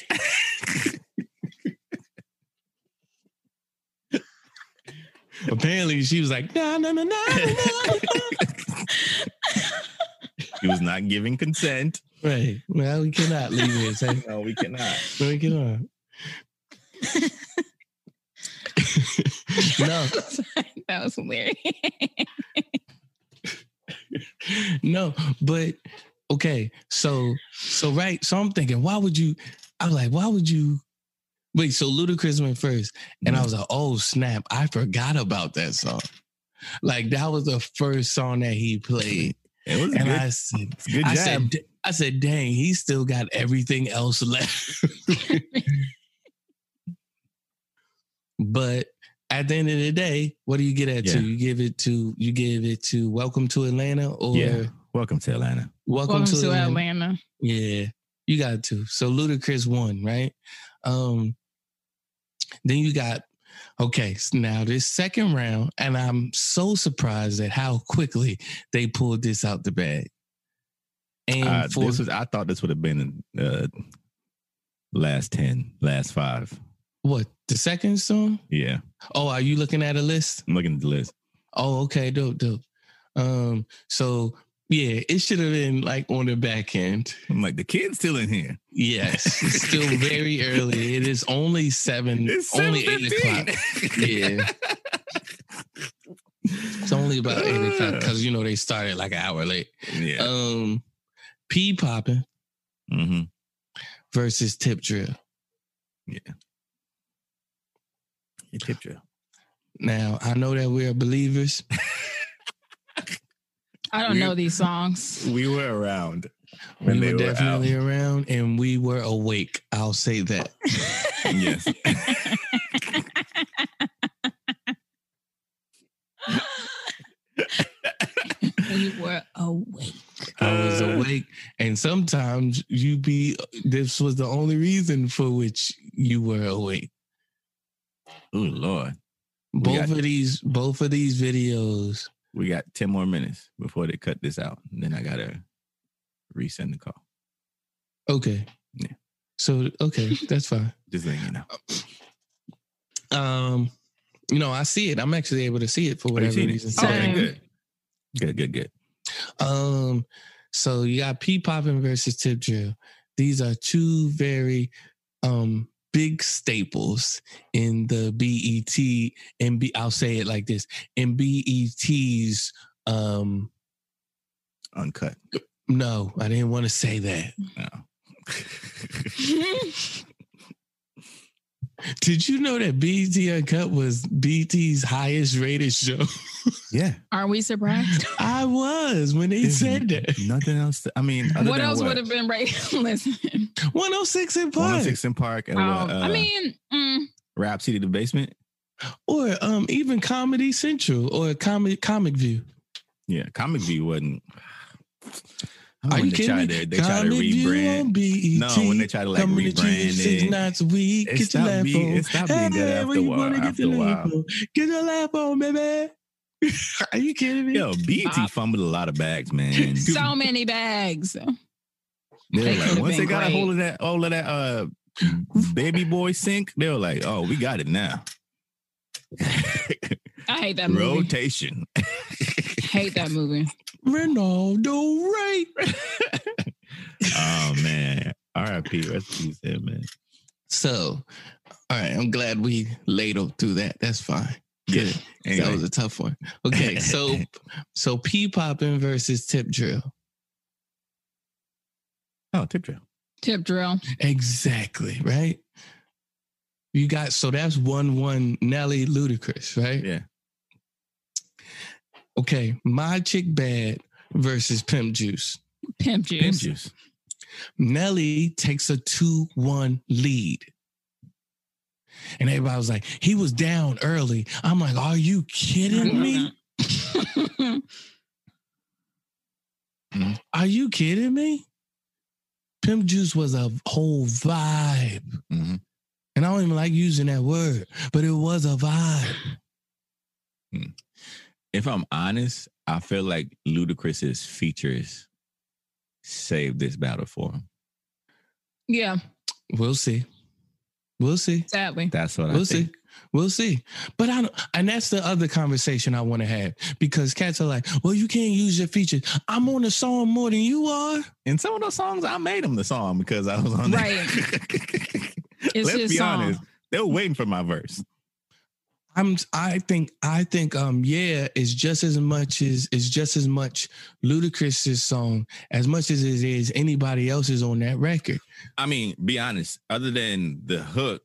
Apparently, she was like, na na na na na. na." He was not giving consent. Right. Well, we cannot leave here. Say, No, we cannot. no, we cannot. no, that was hilarious. no, but okay. So, so right. So I'm thinking, why would you? I was like, why would you? Wait. So Ludacris went first, and I mm-hmm. was like, oh snap! I forgot about that song. Like that was the first song that he played, It was and good. I said, good I job. said, I said, dang, he still got everything else left. but at the end of the day, what do you get at Yeah. to? You give it to you give it to Welcome to Atlanta or Yeah. Welcome to Atlanta. Welcome, Welcome to, to Atlanta. Atlanta. Yeah, you got to. So Ludacris won, right? Um, then you got okay. So now this second round, and I'm so surprised at how quickly they pulled this out the bag. And Uh, for this was I thought this would have been uh last 10, last five. What the second song? Yeah. Oh, are you looking at a list? I'm looking at the list. Oh, okay, dope, dope. Um, so yeah, it should have been like on the back end. I'm like, the kid's still in here. Yes, it's still very early. It is only seven, It's only eight o'clock. Yeah. It's only about eight o'clock because you know they started like an hour late. yeah. Um, P popping mm-hmm. versus tip drill. Yeah. Tip drill. Now I know that we're believers. I don't We- know these songs. We were around We were were definitely around and we were awake. I'll say that. Yes. we were awake. I was Uh, awake. And sometimes you be this was the only reason for which you were awake. Oh Lord. We Both got- of these, both of these videos. We got 10 more minutes before they cut this out. And then I gotta resend the call. Okay. Yeah. So okay, that's fine. Just letting you know. Um, you know, I see it. I'm actually able to see it for Oh, whatever seen it? reason. Same. Okay, good. Good, good, good. Um, so you got P popping versus tip drill. These are two very um big staples in the BET and B I'll say it like this in BET's um Uncut. no, I didn't want to say that. No. Did you know that BET Uncut was BT's highest rated show? yeah. Are we surprised? I was when they There's said that. Nothing else. To, I mean, other what than else what? would have been right? Listen. 106 in Park. 106 in Park and Um, what, uh, I mean, mm, Rap City the Basement. or um even Comedy Central or Comic Comic View. Yeah, Comic View wasn't. I Are when you they kidding tried me? to they tried to Comic View rebrand. on BET. No, when they try to like coming at you rebrand six it. nights a week. It Get your stopped laugh being- on. it stopped being good after a while- get after your a while. on? Get your laugh on, baby. Are you kidding me? Yo, BET Stop. fumbled a lot of bags, man. so many bags. They They like, once they been got a hold of that, all of that uh baby boy sink, they were like, oh, we got it now. I hate that movie. Rotation. Hate that movie. Ronaldo right. oh man. R.I.P. Rest in peace, him, man. So, all right, I'm glad we laid ladled through that. That's fine. Yeah. Good. Anyway. That was a tough one. Okay, so so P popping versus tip drill. oh, tip drill. Tip drill. Exactly, right? You got so that's one one Nelly Ludacris, right? Yeah. Okay, my chick bad versus Pimp Juice. Pimp juice. Pimp juice. Nelly takes a 2-1 lead. And everybody was like, he was down early. I'm like, are you kidding me? Are you kidding me? Pimp Juice was a whole vibe. hmm And I don't even like using that word, but it was a vibe. If I'm honest, I feel like Ludacris's features saved this battle for him. yeah, We'll see. We'll see. sadly. That's what We'll think. see. We'll see. But I don't, and that's the other conversation I want to have because cats are like, well, you can't use your features. I'm on the song more than you are. In some of those songs, I made them the song because I was on Right. it. It's Let's be song. honest. They were waiting for my verse. I'm I think I think um yeah is just as much as is just as much Ludacris's song as much as it is anybody else's on that record. I mean, be honest. Other than the hook,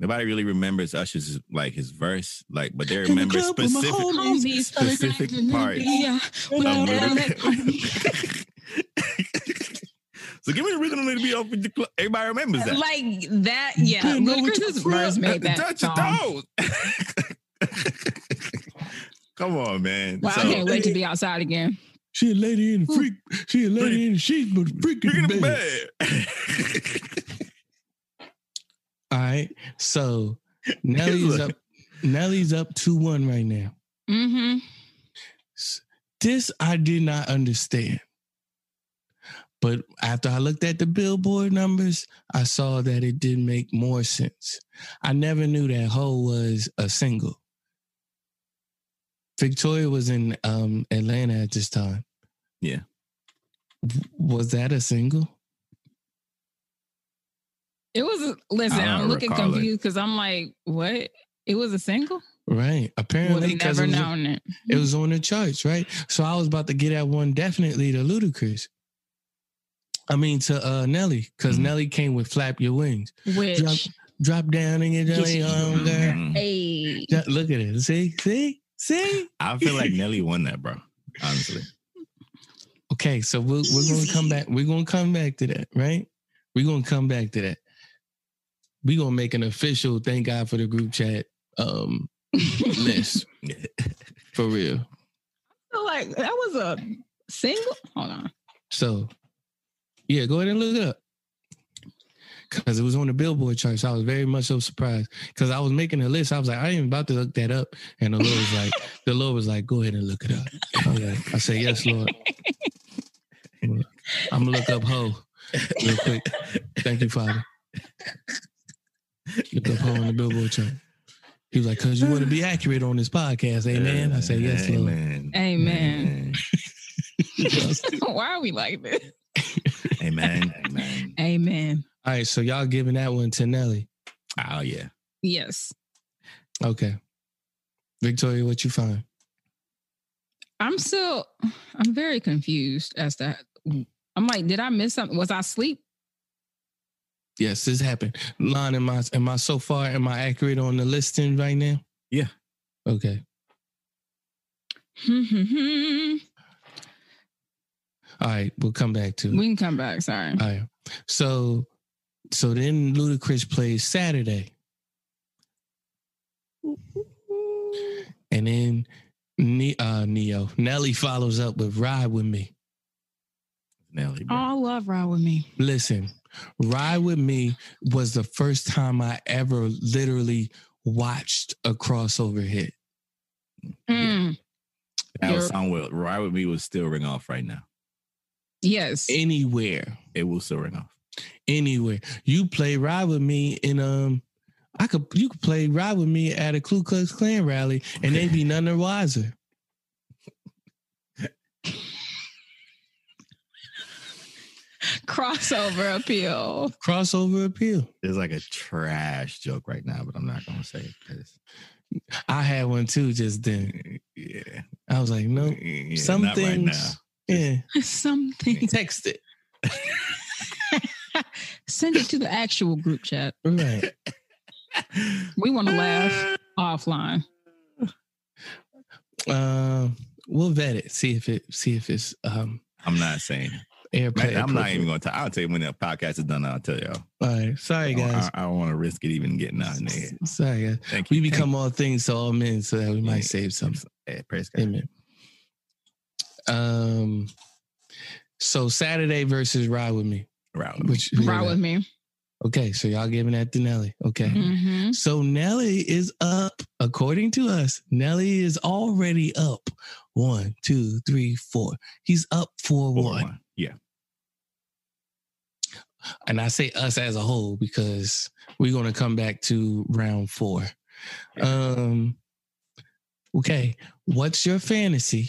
nobody really remembers Usher's like his verse. Like, but they the remember club with my specific homies. specific parts. Yeah. of Well, Ludacris. so give me the rhythm to be off with the club. Everybody remembers that. Like that, yeah. Bend over to Ludacris's the front, verse made that Touch your song. Come on, man. Wow, So- I can't wait to be outside again. She a lady in the freak. She a lady in the sheets, but freak in Freaking the bed. bad. All right. So Nelly's up. Nelly's up two one right now. Mm-hmm. This I did not understand. But after I looked at the billboard numbers, I saw that it didn't make more sense. I never knew that Ho was a single. Victoria was in um, Atlanta at this time. Yeah. Was that a single? It was a, listen, I don't I'm looking confused because I'm like, what? It was a single? Right. Apparently, because never it, was- known it. it was on the charts, right? So I was about to get at one definitely to Ludacris. I mean to uh Nelly, because Mhm. Nelly came with "Flap Your Wings." Which Drop, drop down and get Yes, your you- own girl. Mhm. hey, Look at it. See, see, see. I feel like Nelly won that, bro. Honestly. Okay, so we're, we're gonna come back. We're gonna come back to that, right? We're gonna come back to that. We're gonna make an official thank God for the group chat um list for real. I feel like that was a single. Hold on. So yeah, go ahead and look it up. Cause it was on the billboard charts. I was very much so surprised. Cause I was making a list. I was like, I ain't even about to look that up. And the Lord was like, the Lord was like, go ahead and look it up. I, like, I said, Yes, Lord. I'm gonna look up Ho real quick. Thank you, Father. Look up Ho on the billboard chart. He was like, cause you want to be accurate on this podcast, amen. I said, Yes, Lord. Amen. Amen. Why are we like this? Amen. Amen. Amen. All right, so y'all giving that one to Nelly. Oh yeah. Yes. Okay. Victoria, what you find? I'm still I'm very confused as to I'm like, did I miss something? Was I asleep? Yes, this happened. Lon, am I am I so far? Am I accurate on the listing right now? Yeah. Okay. Hmm, hmm, hmm. We All right. We'll come back to it. We can come back. Sorry. All right. So so then Ludacris plays Saturday. And then ne- uh, Ne-Yo Nelly follows up with Ride with Me. Nelly. Oh, I love ride with me. Listen, Ride with Me was the first time I ever literally watched a crossover hit. Mm, That You're- song will Ride with Me will still ring off right now. Yes. Anywhere. It will still ring off. anywhere. You play ride with me in um I could you could play ride with me at a Ku Klux Klan rally and they'd be none the wiser. Crossover appeal. Crossover appeal. It's like a trash joke right now, but I'm not gonna say it because I had one too just then. yeah. I was like, no, Yeah, some not right things. now. Yeah. Something. Text it. Send it to the actual group chat. Right. We want to laugh offline. Um we'll vet it. See if it see if it's um I'm not saying. airplay. Man, I'm not even gonna tell. I'll tell you when the podcast is done. I'll tell y'all. All right. Sorry I, guys. I, I don't want to risk it even getting out in there. Sorry guys. Thank you. We become all things to all men so that we Yeah. might save some. Hey, praise God. Amen. Um. So Saturday versus Ride with Me. Ride with me. Which Ride with me. Okay, so y'all giving that to Nelly. Okay. hmm So Nelly is up, according to us. Nelly is already up. One, two, three, four. He's up four, Four, one. one. Yeah. And I say us as a whole because we're gonna come back to round four. Um. Okay, what's your fantasy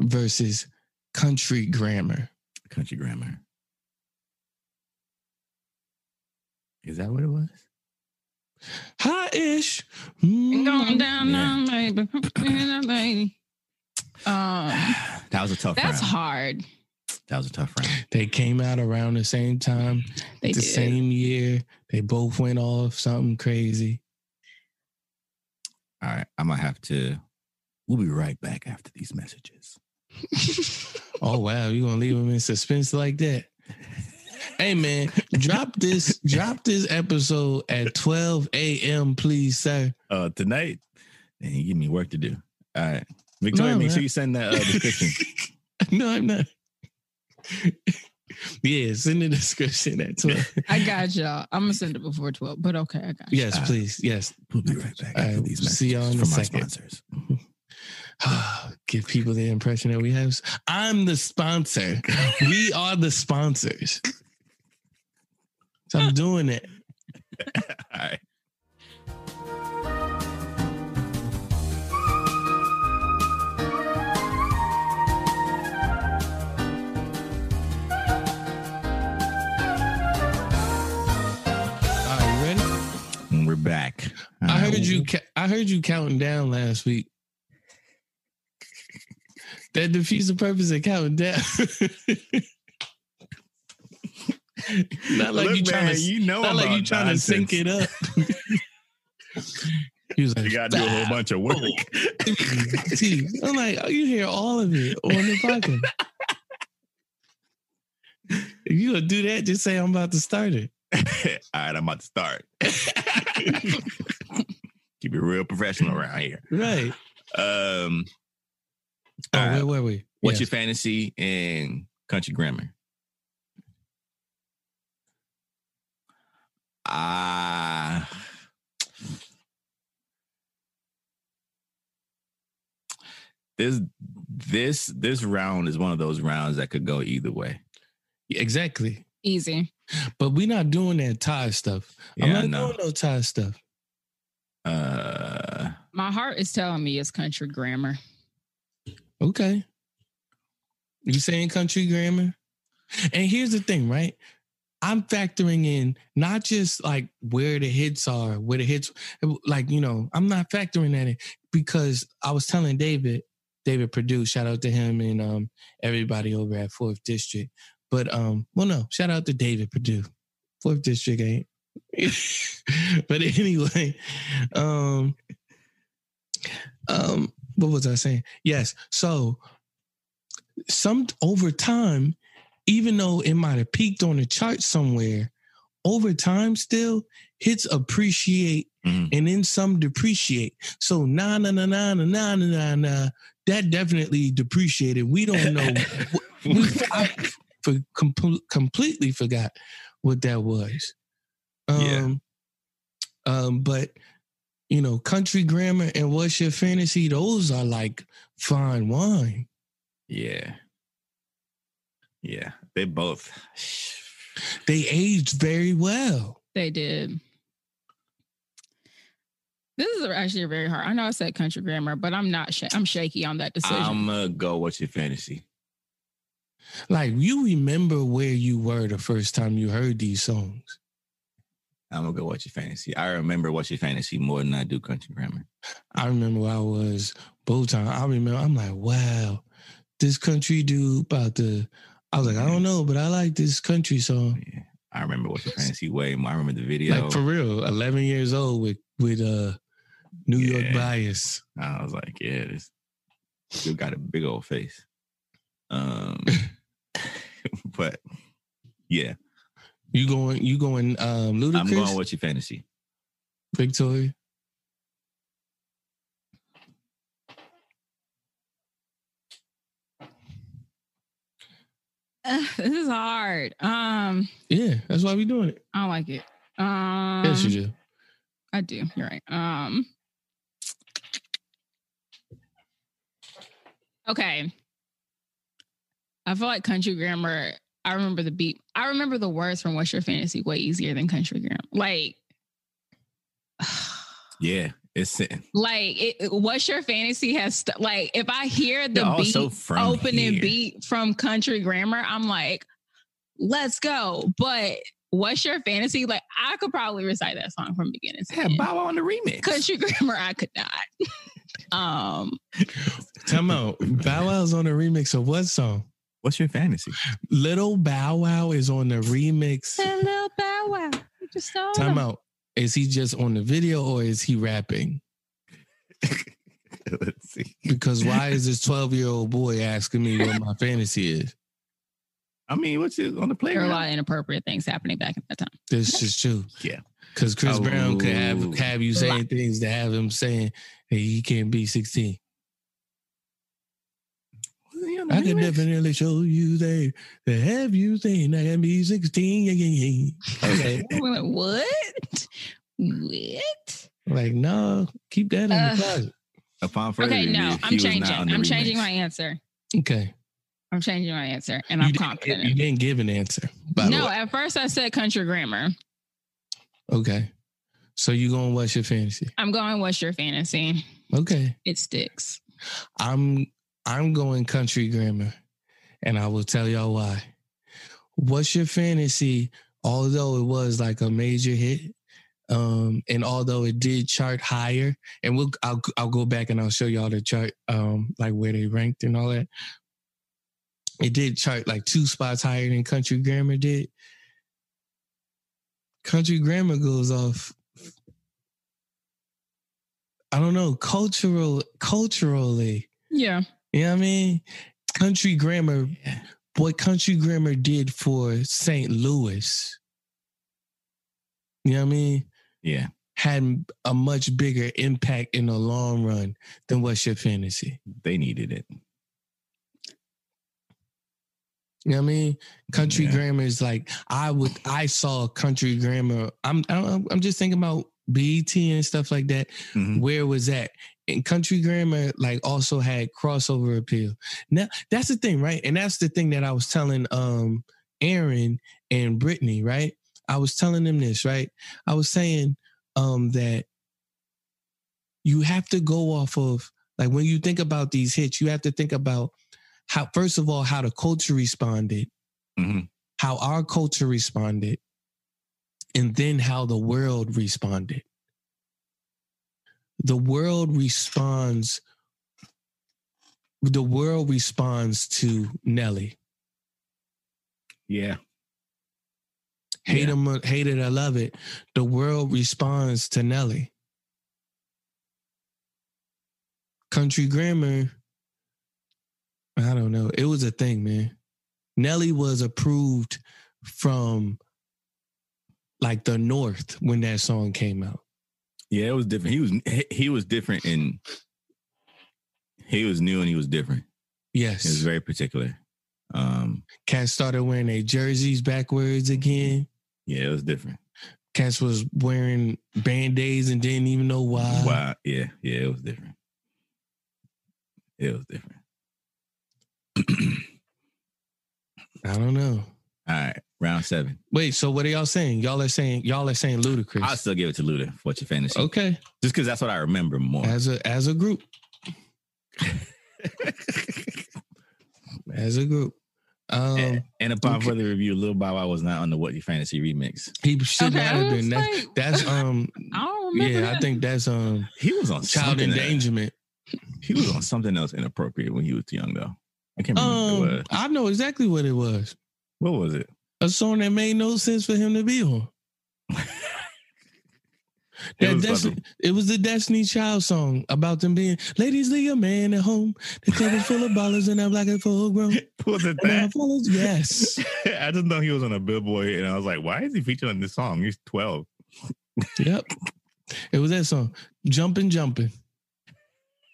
versus country grammar? Country grammar. Is that what it was? Hot ish. Going down, Yeah. down, baby. lady. Um, that was a tough that's round. hard. That was a tough round. They came out around the same time, They the did. same year. They both went off something crazy. All right. I'm gonna have to we'll be right back after these messages. Oh wow, you gonna leave them in suspense like that? Hey man, drop this, drop this episode at 12 a.m., please, sir. Uh tonight, and you give me work to do. All right. Victoria, No, make sure you send that uh, description. no, I'm not. yeah, send the description at 12. I got y'all. I'm gonna send it before 12, but okay, I got you. Yes, please. Yes. We'll be right back All right, these see y'all in a from our second. sponsors. Give people the impression that we have. I'm the sponsor. we are the sponsors. So I'm doing it. All right. Are you ready? We're back. I heard you. ca- I heard you counting down last week. That defeats the purpose of counting down. not like Look, you trying man, to, you know, not like you trying to sync it up. he was like, You gotta do a whole bunch of work. I'm like, oh, you hear all of it on the podcast. if you gonna do that, just say I'm about to start it. All right, I'm about to start. Keep it real professional around here. Right. Um, Oh, all right. where were we? What's Yes. your fantasy in country grammar? Ah. this this this round is one of those rounds that could go either way. exactly? Easy. But we're not doing that tie stuff. I'm Yeah, I not know. doing no tie stuff. Uh, My heart is telling me it's country grammar. Okay. You saying country grammar? And here's the thing, right? I'm factoring in not just like where the hits are, where the hits, like, you know, I'm not factoring that in because I was telling David, David Purdue, shout out to him and um, everybody over at Fourth District. But, um, well, no, shout out to David Purdue. Fourth District ain't. but anyway, um, um, what was I saying? Yes. So some over time, even though it might have peaked on the chart somewhere, over time still hits appreciate mhm. and then some depreciate. So na na na na na na na na na that definitely depreciated. We don't know. we, I for, com- completely forgot what that was. Um, Yeah. Um, but you know, country grammar and what's your fantasy? Those are like fine wine. yeah, yeah. They both. They aged very well. They did. This is actually very hard. I know I said country grammar, but I'm not. Sh- I'm shaky on that decision. I'm gonna go. What's your fantasy? Like you remember where you were the first time you heard these songs. I'm gonna go. watch your fantasy? I remember your fantasy more than I do country grammar. I remember where I was both times. I remember I'm like, wow, this country dude about the. I was like, I don't know, but I like this country song. Yeah, I remember your fantasy way more. I remember the video. Like for real, 11 years old with with uh New York bias. I was like, yeah, this still got a big old face. Um, but yeah, You going? You going? Um, Ludacris, I'm going. What's your fantasy? Victoria. Uh, this is hard. Um, Yeah, that's why we doing it. I don't like it. Um, yes, you do. I do. You're right. Um. Okay. I feel like country grammar. I remember the beat. I remember the words from "What's Your Fantasy" way easier than country grammar. Like, Yeah, it's sitting. like it, it- "What's Your Fantasy" has st- like if I hear the They're beat opening here. beat from country grammar, I'm like, let's go. But "What's Your Fantasy"? Like I could probably recite that song from beginning to Yeah, end. Bow on the remix. country grammar i could not um Time out. Bow Wow's on the remix of what song? What's your fantasy? Little Bow Wow is on the remix. Little bow wow You just saw Time them. out. Is he just on the video or is he rapping? Let's see. Because why is this 12 year old boy asking me what my fantasy is? I mean, what's it on the there are a lot of inappropriate things happening back at that time This is true. Yeah. Because Chris Brown could Oh. have have you saying things to have him saying, hey, he can't be 16. Wasn't he on the I can definitely show you there to have you seen I can be 16. Yeah, yeah, yeah. Okay. Like, what what like, no, keep that in Uh, the closet. Upon further okay no i'm he was not changing i'm changing my answer Okay. i'm changing my answer and You i'm didn't- confident You didn't give an answer. By the no way. at first i said country grammar Okay. So you going to what's your fantasy? i'm going what's your fantasy Okay. it sticks I'm I'm going country grammar, and I will tell y'all why. What's your fantasy? Although it was like a major hit, Um, and although it did chart higher, and we'll I'll I'll go back and I'll show y'all the chart, um, like where they ranked and all that. It did chart like two spots higher than Country Grammar did. Country Grammar goes off. I don't know, cultural, culturally. Yeah. You know what I mean? Country Grammar, what Country Grammar did for St. Louis. You know what I mean? Yeah. Had a much bigger impact in the long run than what's your fantasy. They needed it. You know what I mean? Country Yeah. grammar is like I would. I saw country grammar. I'm. I'm I'm just thinking about BET and stuff like that. Mhm. Where was that? And country grammar like also had crossover appeal. Now that's the thing, right? And that's the thing that I was telling um Aaron and Brittany, right? I was telling them this, right? I was saying um that you have to go off of like when you think about these hits, you have to think about how first of all how the culture responded, Mhm. how our culture responded, and then how the world responded. The world responds. The world responds to Nelly. Yeah. Hate Yeah. him, hate it, I love it. The world responds to Nelly. Country grammar. I don't know. It was a thing, man. Nelly was approved from like the North when that song came out. Yeah, it was different. He was he- was different in he was new and he was different. Yes. He was very particular. Um Cats started wearing their jerseys backwards again. yeah, it was different. Cats was wearing band-aids and didn't even know why. Why, Yeah, yeah, it was different. It was different. I don't know. All right, round seven. Wait, so what are y'all saying? Y'all are saying y'all are saying Ludacris. I'll still give it to Luda for what's your fantasy. okay. Just because that's what I remember more. As a as a group. As a group. Um and, and upon okay. further review, Lil Bow Wow was not on the What Your Fantasy remix. he should Okay, not have been. was That's, like, that's um I don't remember. yeah, I think that's um He was on child something else. endangerment. He was on something else inappropriate when he was young, though. I can't remember what it Um was. I know exactly what it was. What was it? A song that made no sense for him to be on. It That was Desti- something- it was the Destiny Child song about them being ladies leave a man at home. The club is full of ballers and I'm like a full grown. was it I that? follow- Yes. I just know he was on a billboard, and I was like, "Why is he featured on this song? He's 12. Yep. It was that song. Jumping, jumping.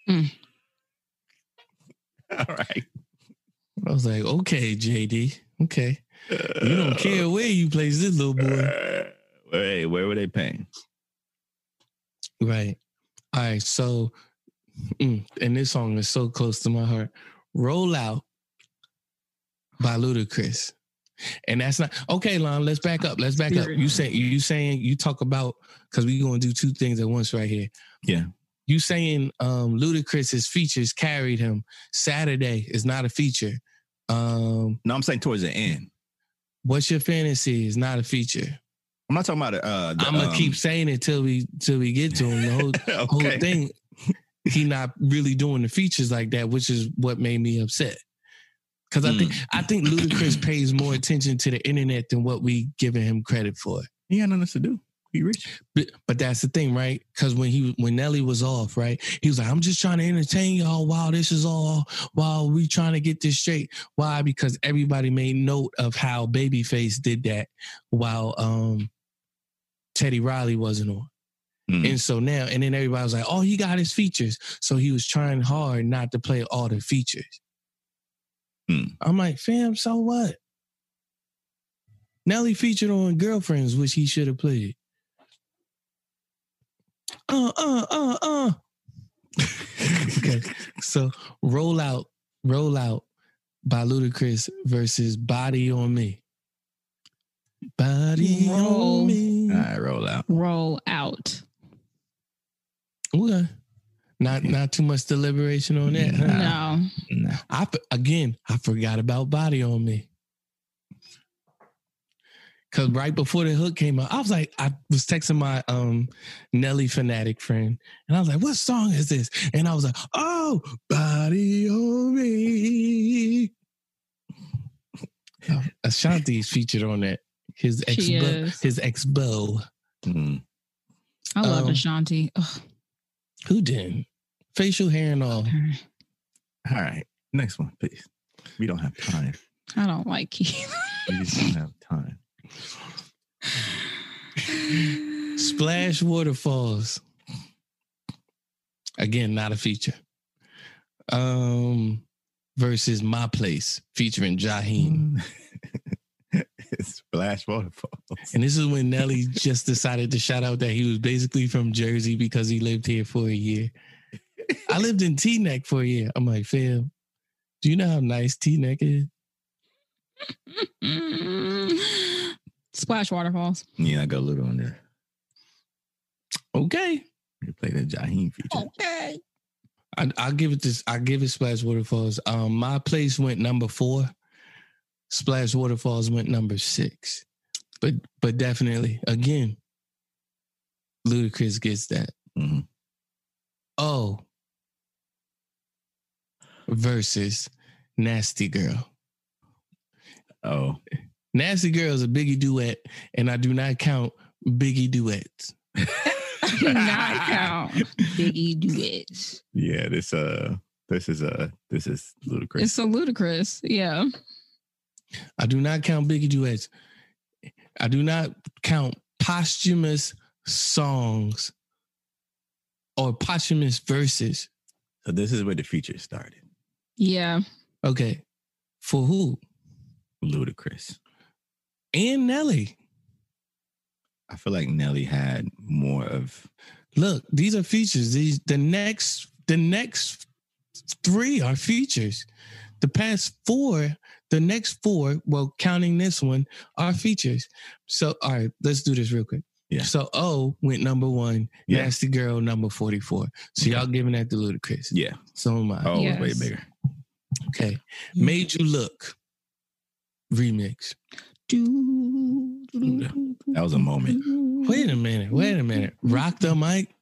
Mm. All right. I was like, okay, JD. Okay. You don't care where you place this little boy. Uh, Hey, where were they paying? Right. All right. So, mm, and this song is so close to my heart. Roll Out by Ludacris. And that's not okay, Lon. Let's back up. Let's back up. You saying you saying you talk about because we're gonna do two things at once right here. Yeah. You saying um Ludacris's features carried him. Saturday is not a feature. Um, No, I'm saying towards the end. What's your fantasy is not a feature. I'm not talking about it. Uh, I'm gonna um, keep saying it till we till we get to him. The whole whole thing, he not really doing the features like that, which is what made me upset. Because I think Mm. I think Ludacris pays more attention to the internet than what we giving him credit for. He had nothing to do. He rich. But, but that's the thing, right? Because when he when Nelly was off, right, he was like, "I'm just trying to entertain y'all while this is all while we trying to get this straight." Why? Because everybody made note of how Babyface did that while um Teddy Riley wasn't on. Mm. And so now, and then everybody was like, oh, he got his features. So he was trying hard not to play all the features. Hmm. I'm like, fam, so what? Nelly featured on Girlfriends, which he should have played. Uh, uh, uh, uh. okay. So roll out, roll out by Ludacris versus Body on Me. Body Roll. on me. All right, roll out. Roll out. Okay. Not not too much deliberation on that. huh? Nah. No. Nah. I f- again, I forgot about body on me. Cause right before the hook came out, I was like, I was texting my um Nelly fanatic friend, and I was like, "What song is this?" And I was like, "Oh, body on me." Oh, Ashanti's featured on that. His ex, She his ex beau. Mhm. I love Um, Ashanti. Ugh. Who didn't? Facial hair and all. All right. Next one, please. We don't have time. I don't like Keith. We just don't have time. Splash waterfalls. Again, not a feature. Um, versus my place featuring Jaheim. Splash waterfalls. And this is when Nelly just decided to shout out that he was basically from Jersey because he lived here for a year. I lived in Teaneck for a year. I'm like, fam, do you know how nice Teaneck is? Splash waterfalls. Yeah, I got a little on there. Okay. You play that Jaheim feature. Okay. I, I'll give it this. I'll give it Splash Waterfalls. Um, my place went number four. Splash Waterfalls went number six. But but definitely again, Ludacris gets that. Mhm. Oh, versus Nasty Girl. Oh, Nasty Girl is a Biggie duet, and I do not count Biggie duets. I do not count Biggie duets. yeah. This uh, this is uh, this is ludicrous. It's so ludicrous. Yeah. I do not count Biggie duets. I do not count posthumous songs or posthumous verses. so this is where the feature started. Yeah. Okay. For who? Ludacris. And Nelly. I feel like Nelly had more of Look, these are features. These the next the next three are features. The past four, the next four, well, counting this one, are features. So all right, let's do this real quick. Yeah. So O went number one, Yeah. Nasty Girl number 44. So y'all giving that to Ludacris. yeah. So am I. Oh, it was way bigger. Okay. Made You Look remix. That was a moment. Wait a minute. Wait a minute. Rock the mic.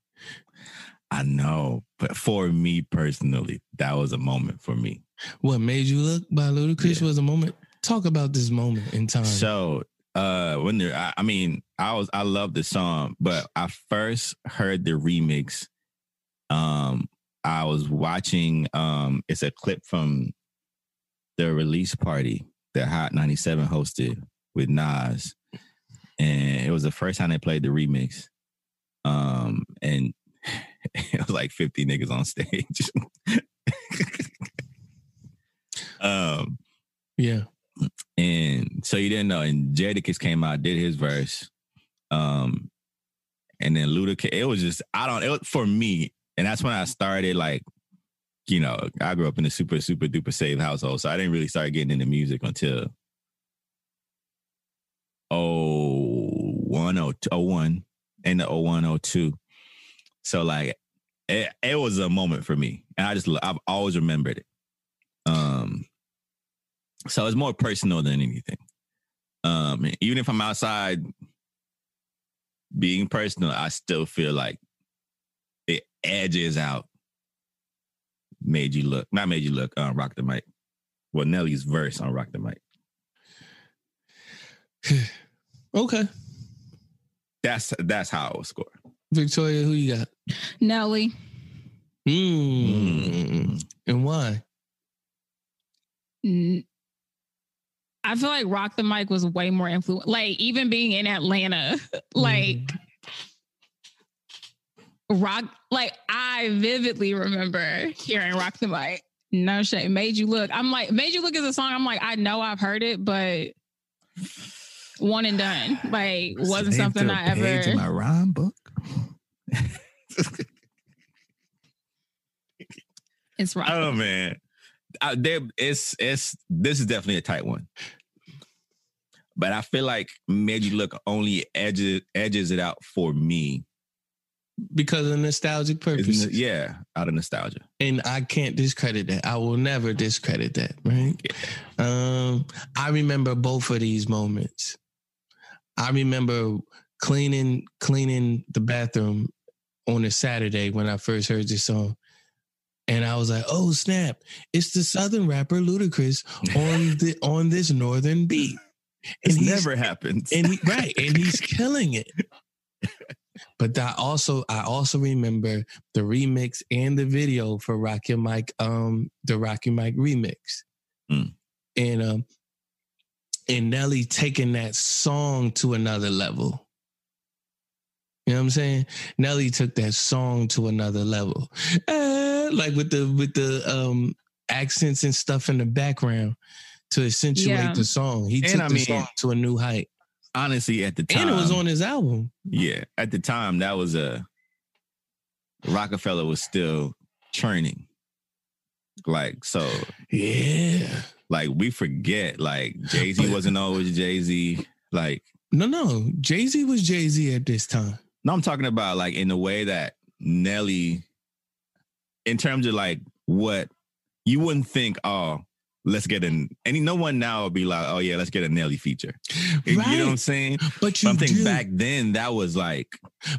I know, but for me personally, that was a moment for me. What made you look by Ludacris Yeah. was a moment. Talk about this moment in time. So uh when there I, I mean I was I love the song, but I first heard the remix. Um I was watching um it's a clip from the release party that Hot 97 hosted with Nas. And it was the first time they played the remix. Um and it was like 50 niggas on stage. um yeah. and so you didn't know. And Jadakiss came out, did his verse. Um, and then Ludacris, it was just, I don't, it was for me. And that's when I started like, you know, I grew up in a super, super duper safe household. So I didn't really start getting into music until oh one oh two oh one and the oh one oh two. So like it, it was a moment for me. And I just I've always remembered it. Um so it's more personal than anything. Um, even if I'm outside being personal, I still feel like it edges out. Made you look, not made you look. Um, rock the mic. Well, Nelly's verse on rock the mic. Okay. That's that's how I would score. Victoria, who you got? Nelly. Mm. And why? N- I feel like Rock the Mic was way more influential. Like even being in Atlanta, like Rock, like I vividly remember hearing Rock the Mic. No shade, made you look. I'm like, made you look is a song. I'm like, I know I've heard it, but one and done. Like wasn't Saved something a I page in ever. my rhyme book. It's Rock. oh man, I, there, it's it's this is definitely a tight one. But I feel like made you look only edges edges it out for me. Because of nostalgic Isn't purposes. it? Yeah, out of nostalgia. and I can't discredit that. I will never discredit that, right? Um, I remember both of these moments. I remember cleaning cleaning the bathroom on a Saturday when I first heard this song. And I was like, "Oh snap! It's the Southern rapper Ludacris on the on this Northern beat." It never happens. and he right, and he's killing it. But I also I also remember the remix and the video for Rock the Mic, um, the Rock the Mic remix, Mm. and um, and Nelly taking that song to another level. You know what I'm saying? Nelly took that song to another level, Eh, like with the with the um accents and stuff in the background to accentuate Yeah. the song. He And took I the mean, song to a new height, Honestly, at the time, and it was on his album. Yeah, at the time that was a Rockefeller was still churning. Like so, Yeah. like we forget like Jay Z wasn't always Jay Z. Like No, no. Jay Z was Jay Z at this time. no, I'm talking about like in the way that Nelly, in terms of like what you wouldn't think. Oh, let's get an any no one now would be like, oh yeah, let's get a Nelly feature. You know what I'm saying? But you Something do. back then that was like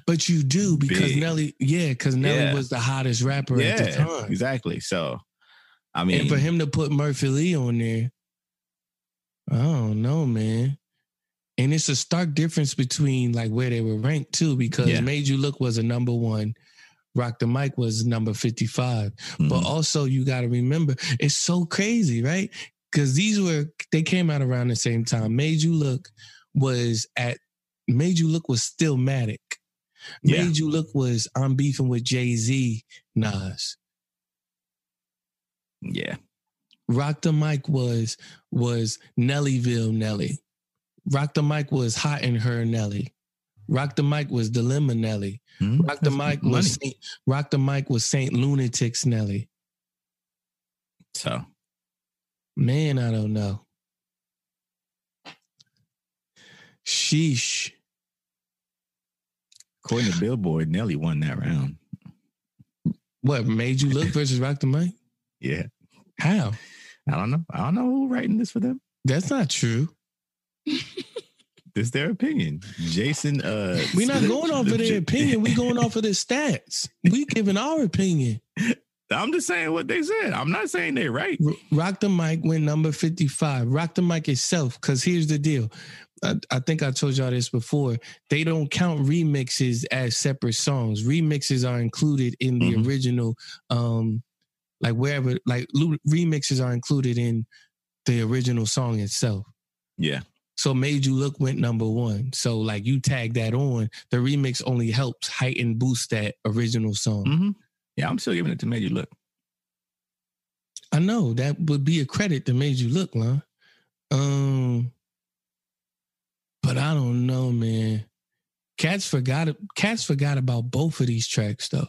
But you do because Big. Nelly, yeah, because Nelly Yeah. was the hottest rapper at the time. exactly. So, I mean, and for him to put Murphy Lee on there, I don't know, man. And it's a stark difference between like where they were ranked too, because Yeah. Made You Look was a number one, Rock the Mic was number 55. But mhm. also you got to remember, it's so crazy, right? Because these were they came out around the same time. Made You Look was at Made You Look was Stillmatic. Yeah. Made You Look was I'm beefing with Jay Z, Nas. Yeah, Rock the Mic was was Nellyville Nelly. Rock the Mic was Hot in Her Nelly. Rock the Mic was Dilemma Nelly. Mhm. Rock the Mic money. was Saint, Rock the Mic was Saint Lunatics Nelly. so Man, I don't know. Sheesh. according to Billboard, Nelly won that round. What made you look versus Rock the Mic? Yeah, How? I don't know. I don't know who writing this for them. That's not true. This their opinion. Jason, uh, We're not going off of their opinion. We're going off of the stats. We giving our opinion. I'm just saying what they said. I'm not saying they're right. Rock the Mic went number 55. Rock the Mic itself, because here's the deal. I, I think I told y'all this before. They don't count remixes as separate songs. Remixes are included in the Mhm. original, um, like wherever, like remixes are included in the original song itself. Yeah, So Made You Look went number one. So like you tag that on, the remix only helps heighten boost that original song. hmm yeah. I'm still giving it to Made You Look. I know that would be a credit that made you look, Lon. Um, but I don't know, man. Cats forgot. Cats forgot about both of these tracks, though.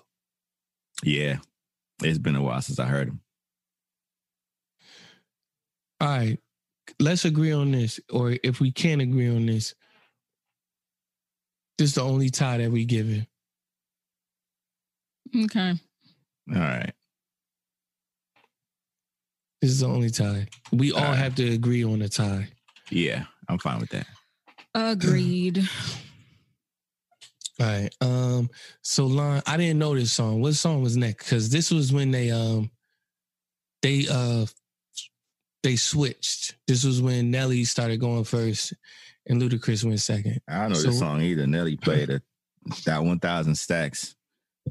Yeah, it's been a while since I heard him. All right, let's agree on this, or if we can't agree on this, this is the only tie that we give it. Okay. All right. This is the only tie. We all All right. have to agree on a tie. Yeah, I'm fine with that. Agreed. All right. Um. So, Lon, I didn't know this song. What song was next? Because this was when they um they uh they switched. This was when Nelly started going first and Ludacris went second. I don't know So- this song either. Nelly played a, that 1,000 stacks.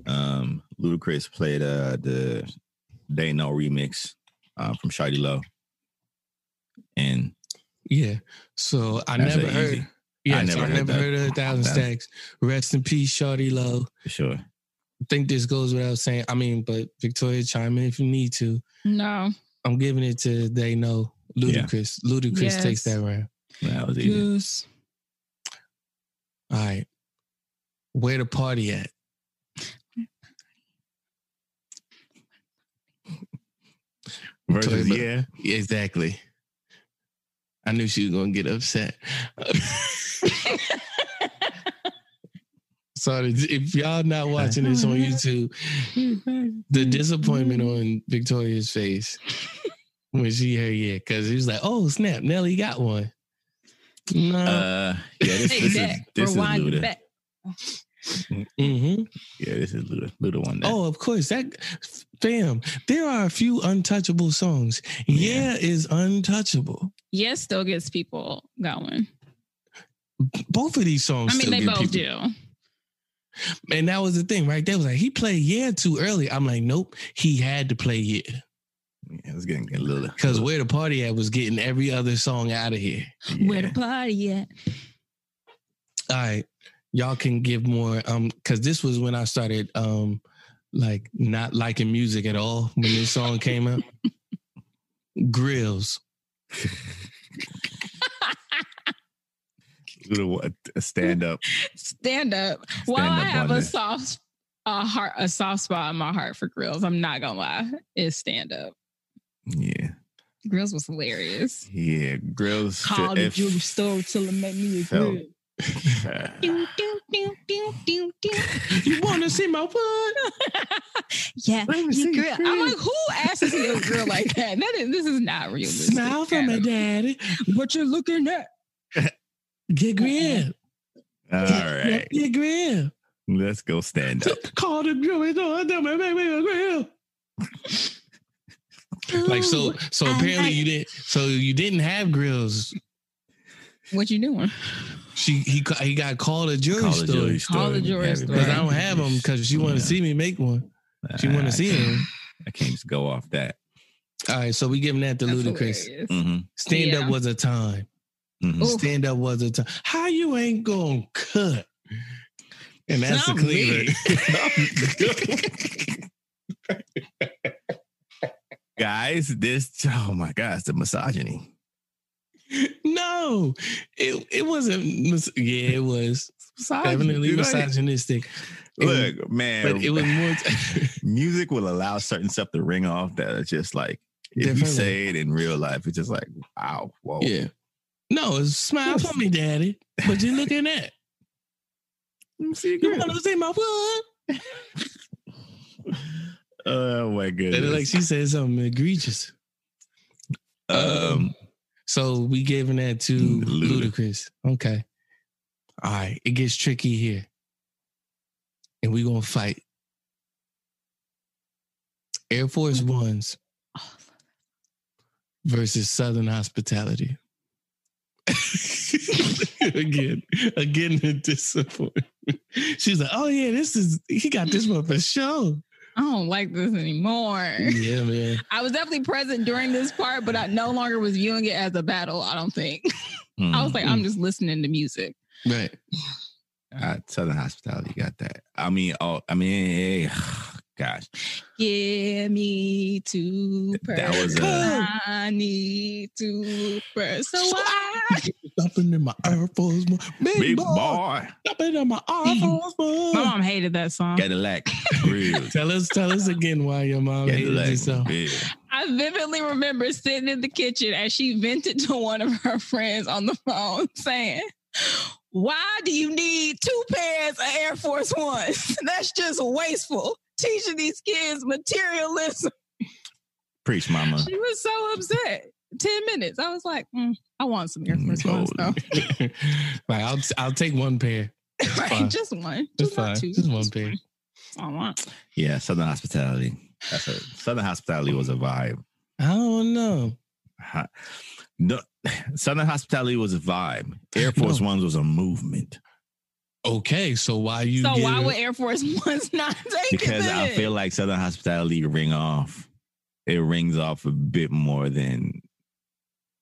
Um, Ludacris played uh, the They Know remix uh, from Shawty Lo. And Yeah. So I never heard. easy. Yeah, I so never I heard never heard of a thousand stacks. Rest in peace, Shawty Lo. for sure. I think this goes without saying. I mean, but Victoria, chime in if you need to. No. I'm giving it to They Know Yeah. Ludacris. Ludacris Yes. takes that round. That was easy. Yes. All right. Where the party at? Versus, Toy- yeah. Exactly. I knew she was gonna get upset. so if y'all not watching this on YouTube, the disappointment on Victoria's face when she heard yeah, because he was like, "Oh snap, Nelly got one." No. Uh, yeah, this, Take this is that. this is Rewind it Luda. back. hmm Yeah, this is Luda. Luda one. That, Oh, of course. That fam, there are a few untouchable songs. Yeah, Yeah. is untouchable. Yes, still gets people going. Both of these songs. I mean, still they get both people- do. And that was the thing, right? They was like, he played yeah too early. I'm like, nope, he had to play yeah. yeah, it's getting a little Because where the party at was getting every other song out of here. Where the party at? All right. Y'all can give more um because this was when I started um like not liking music at all when this song came out. Grills. Luda uh, what a stand up. Stand up. Stand I up have a this. soft a heart a soft spot in my heart for grills. I'm not gonna lie. It's stand up. Yeah, Grills was hilarious. yeah. Grills. Call the jewelry store till it make me a grill. You wanna see my foot? yeah, Let me see you grill. I'm like, who asks to see a grill like that? That is, this is not realistic. Smile for me, daddy. What you looking at? Get grill. All right, Get grill. let's go stand up. Call the jewelry store. Tell me, make me a grill. Like so, so apparently you didn't. So you didn't have grills. What you doing? She he he got called a jewelry Call the store jewelry Call the store. jewelry Have store. because I don't have them because she want to Yeah. see me make one. She want to see can't- them. I can't just go off that. All right, so we giving that to That's Ludacris. hilarious. hmm Stand Yeah. up was a time. Hmm Stand up was a time. How you ain't gonna cut? And that's the Not. Cleveland. Guys, this oh my god, it's the misogyny. no, it it wasn't. Yeah, it was definitely misogynistic. Look, man, but it was more. music will allow certain stuff to ring off that are just like if you say it in real life, it's just like wow, whoa. yeah. No, it's smile for me, daddy. What you looking at? Let me see You want to see my foot? Oh my And goodness. like she said something egregious. um, So we giving that to Ludacris. Okay. All right. It gets tricky here. And we gonna fight. Air Force Ones versus Southern Hospitality. Again, again, the disappointment. She's like, oh yeah, this is he got this one for sure. I don't like this anymore. Yeah, man. I was definitely present during this part, but I no longer was viewing it as a battle. I don't think. I was like, I'm just listening to music. Right. uh, Southern Hospitality got that. I mean, oh, I mean, eh, gosh, Give me two That was purse. a- I need two purse. So I, Stopping in my Air Force One. Big, big boy. boy, Stopping in my Air mm-hmm. Force One. my mom hated that song. Cadillac, real Tell us, tell us again why your mom hated Cadillac, this song. big. I vividly remember sitting in the kitchen as she vented to one of her friends on the phone saying, Why do you need two pairs of Air Force Ones? That's just wasteful. Teaching these kids materialism. Preach, mama. She was so upset. 10 minutes. I was like, mm, I want some Air Mm, Force Ones though. like I'll, I'll take one pair. right, fine. just one. It's Just not fine. two. Just one pair. I want. Yeah, Southern Hospitality. That's a Southern Hospitality was a vibe. I don't know. Ha- No, Southern Hospitality was a vibe. Air Force No. Ones was a movement Okay, so why you? So give why would Air Force Ones not take it? because? I feel like Southern Hospitality ring off. It rings off a bit more than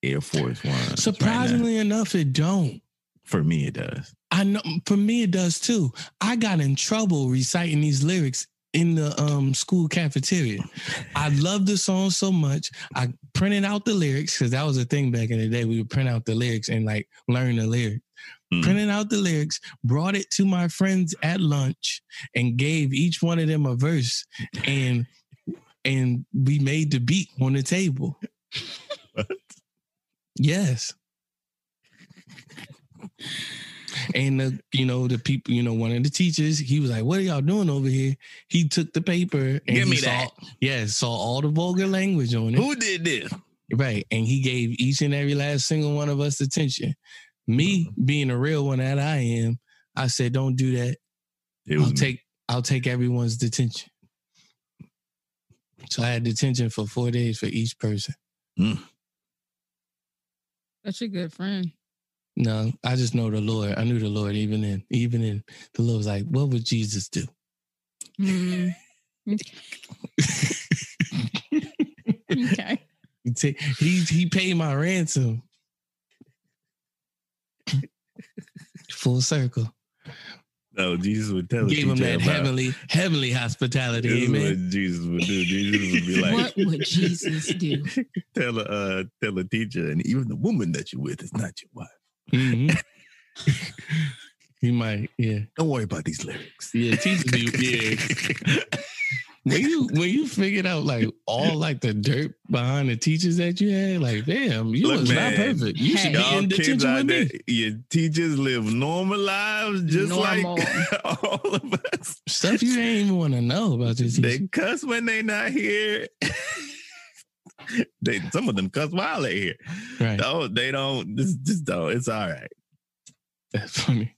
Air Force One. right surprisingly enough, it don't. for me, it does. I know for me it does too. I got in trouble reciting these lyrics in the um school cafeteria. I love the song so much. I printed out the lyrics because that was a thing back in the day. We would print out the lyrics and like learn the lyrics. Mm. Printed out the lyrics, brought it to my friends at lunch, and gave each one of them a verse. And and we made the beat on the table. What? Yes. And the, you know, the people, you know, one of the teachers, he was like, What are y'all doing over here? He took the paper and Give he me saw, that. yeah, saw all the vulgar language on it. Who did this? Right. And he gave each and every last single one of us attention. Me being a real one that I am, I said, "Don't do that. It was I'll me. take I'll take everyone's detention." So I had detention for four days for each person. That's a good friend. No, I just know the Lord. I knew the Lord even in even in the Lord was like, "What would Jesus do?" Mm. okay. He ta- he he paid my ransom. Full circle. No, Jesus would tell us. Gave him that heavenly heavenly hospitality. This is Amen. what Jesus would do. Jesus would be like, what would Jesus do? tell a uh, tell a teacher, and even the woman that you're with is not your wife. Mhm. he might, yeah, Don't worry about these lyrics. yeah. Teach me, yeah. When you when you figured out like all like the dirt behind the teachers that you had, like damn, you Look, was man, not perfect. You should be in detention with there, me. your teachers live normal lives just Normal. like all of us. Stuff you ain't even want to know about your teacher. They cuss when they not here. they some of them cuss while they here. right. No, they don't. This just don't. It's all right. That's funny.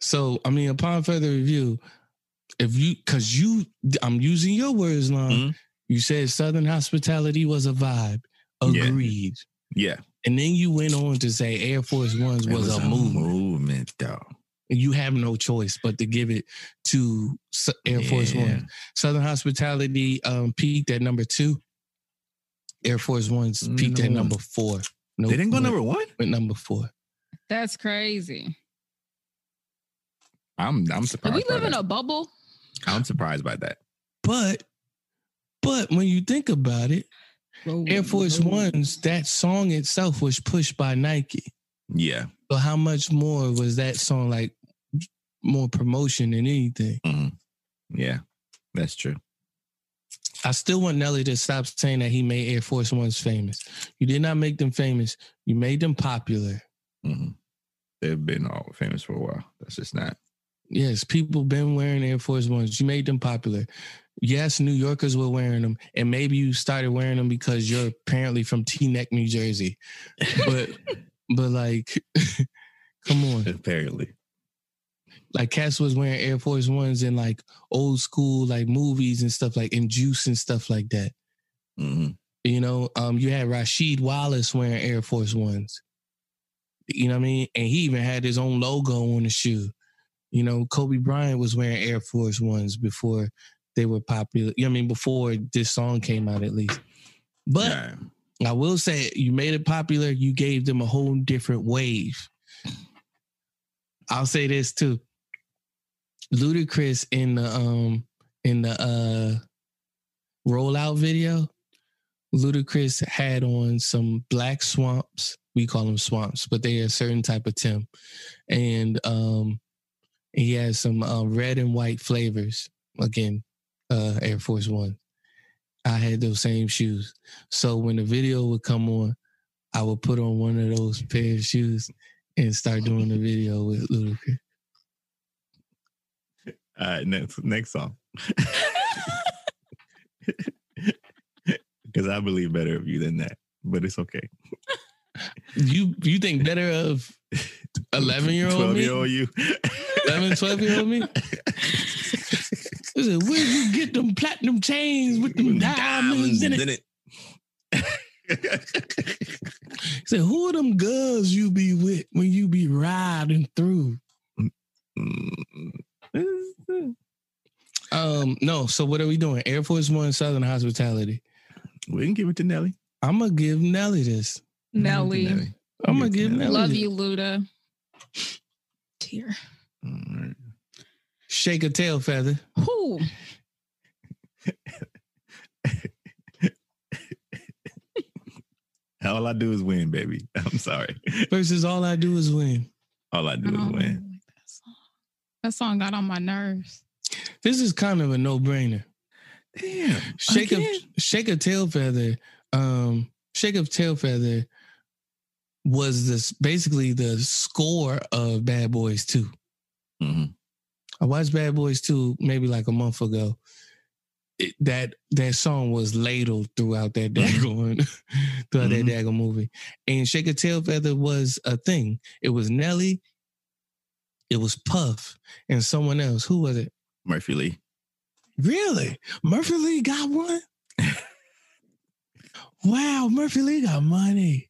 So, I mean, upon further review, if you, because you, I'm using your words, Lon. Mhm. You said Southern hospitality was a vibe. Agreed. Yeah, And then you went on to say Air Force Ones It was, a, movement. movement, though. And you have no choice but to give it to Air Force Yeah. One. Southern hospitality um, peaked at number two. Air Force Ones peaked at number four. No, They didn't go went- number one. went number four. That's crazy. I'm I'm Do surprised. we live in that. a bubble? I'm surprised by that. But, but when you think about it, Air Force Ones, that song itself was pushed by Nike. Yeah. So how much more was that song like more promotion than anything? Mhm. Yeah, that's true. I still want Nelly to stop saying that he made Air Force Ones famous. You did not make them famous. You made them popular. Mhm. They've been all famous for a while. That's just not. Yes, people been wearing Air Force Ones. You made them popular. Yes, New Yorkers were wearing them, and maybe you started wearing them because you're apparently from Teaneck, New Jersey. But, but like, come on. Apparently. like Cass was wearing Air Force Ones in like old school like movies and stuff like in Juice and stuff like that. Mhm. You know, um, you had Rasheed Wallace wearing Air Force Ones. You know what I mean? And he even had his own logo on the shoe. You know, Kobe Bryant was wearing Air Force Ones before they were popular. I mean? Before this song came out, at least. But Yeah. I will say, you made it popular. You gave them a whole different wave. I'll say this too. Ludacris in the um in the uh rollout video, Ludacris had on some black swamps. We call them swamps, but they are a certain type of Tim, and um he has some uh, red and white flavors. Again, uh Air Force One. I had those same shoes. So when the video would come on, I would put on one of those pair of shoes and start doing the video with Ludacris. All right, next next song. Because I believe better of you than that, but it's okay. You you think better of 11 year old me? year old you. 11, 12 year old me? Said, where you get them platinum chains with them diamonds in it? I said, who are them girls you be with when you be riding through? Um, no, so what are we doing? Air Force One Southern Hospitality. we can give it to Nelly. I'm gonna give Nelly this. Nelly. I'm gonna Give it Nelly. Love you, Luda. Tear. All right. Shake a tail feather. Who? All I do is win, baby. I'm sorry. Versus all I do is win. All I do is Oh, win. that song. That song got on my nerves. This is kind of a no brainer. Damn. Shake a shake a tail feather. Um, shake a tail feather was this basically the score of Bad Boys 2. Mhm. I watched Bad Boys 2 maybe like a month ago. it, that that song was ladled throughout that daggone throughout Mhm. that daggone movie. And Shake a Tail Feather was a thing. It was Nelly, it was Puff, and someone else. Who was it? Murphy Lee. Really? Murphy Lee got one? wow, Murphy Lee got money.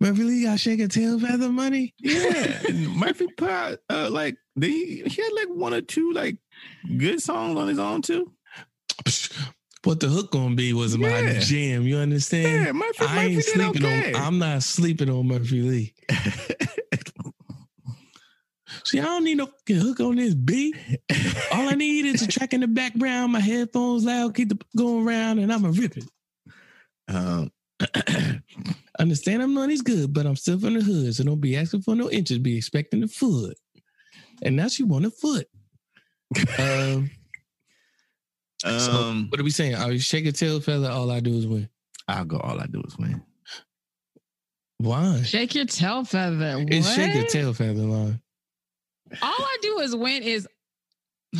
Murphy Lee got Shake a Tail Feather money? Yeah, Murphy put out, uh, like they he had like one or two like good songs on his own too. What the hook gonna be was my Yeah. jam. You understand? Yeah, Murphy. I ain't Murphy did sleeping okay. on. I'm not sleeping on Murphy Lee. See, I don't need no hook on this beat. All I need is a track in the background, my headphones loud, keep the going around, and I'm a rip it. um, Understand I'm money's good, but I'm still from the hood, so don't be asking for no inches, be expecting the foot. And now she want a foot. um, so um, what are we saying? Are we shake a tail feather? All I do is win. I'll go. All I do is win. Why? Shake your tail feather. It's shake a tail feather line. All I do is win is.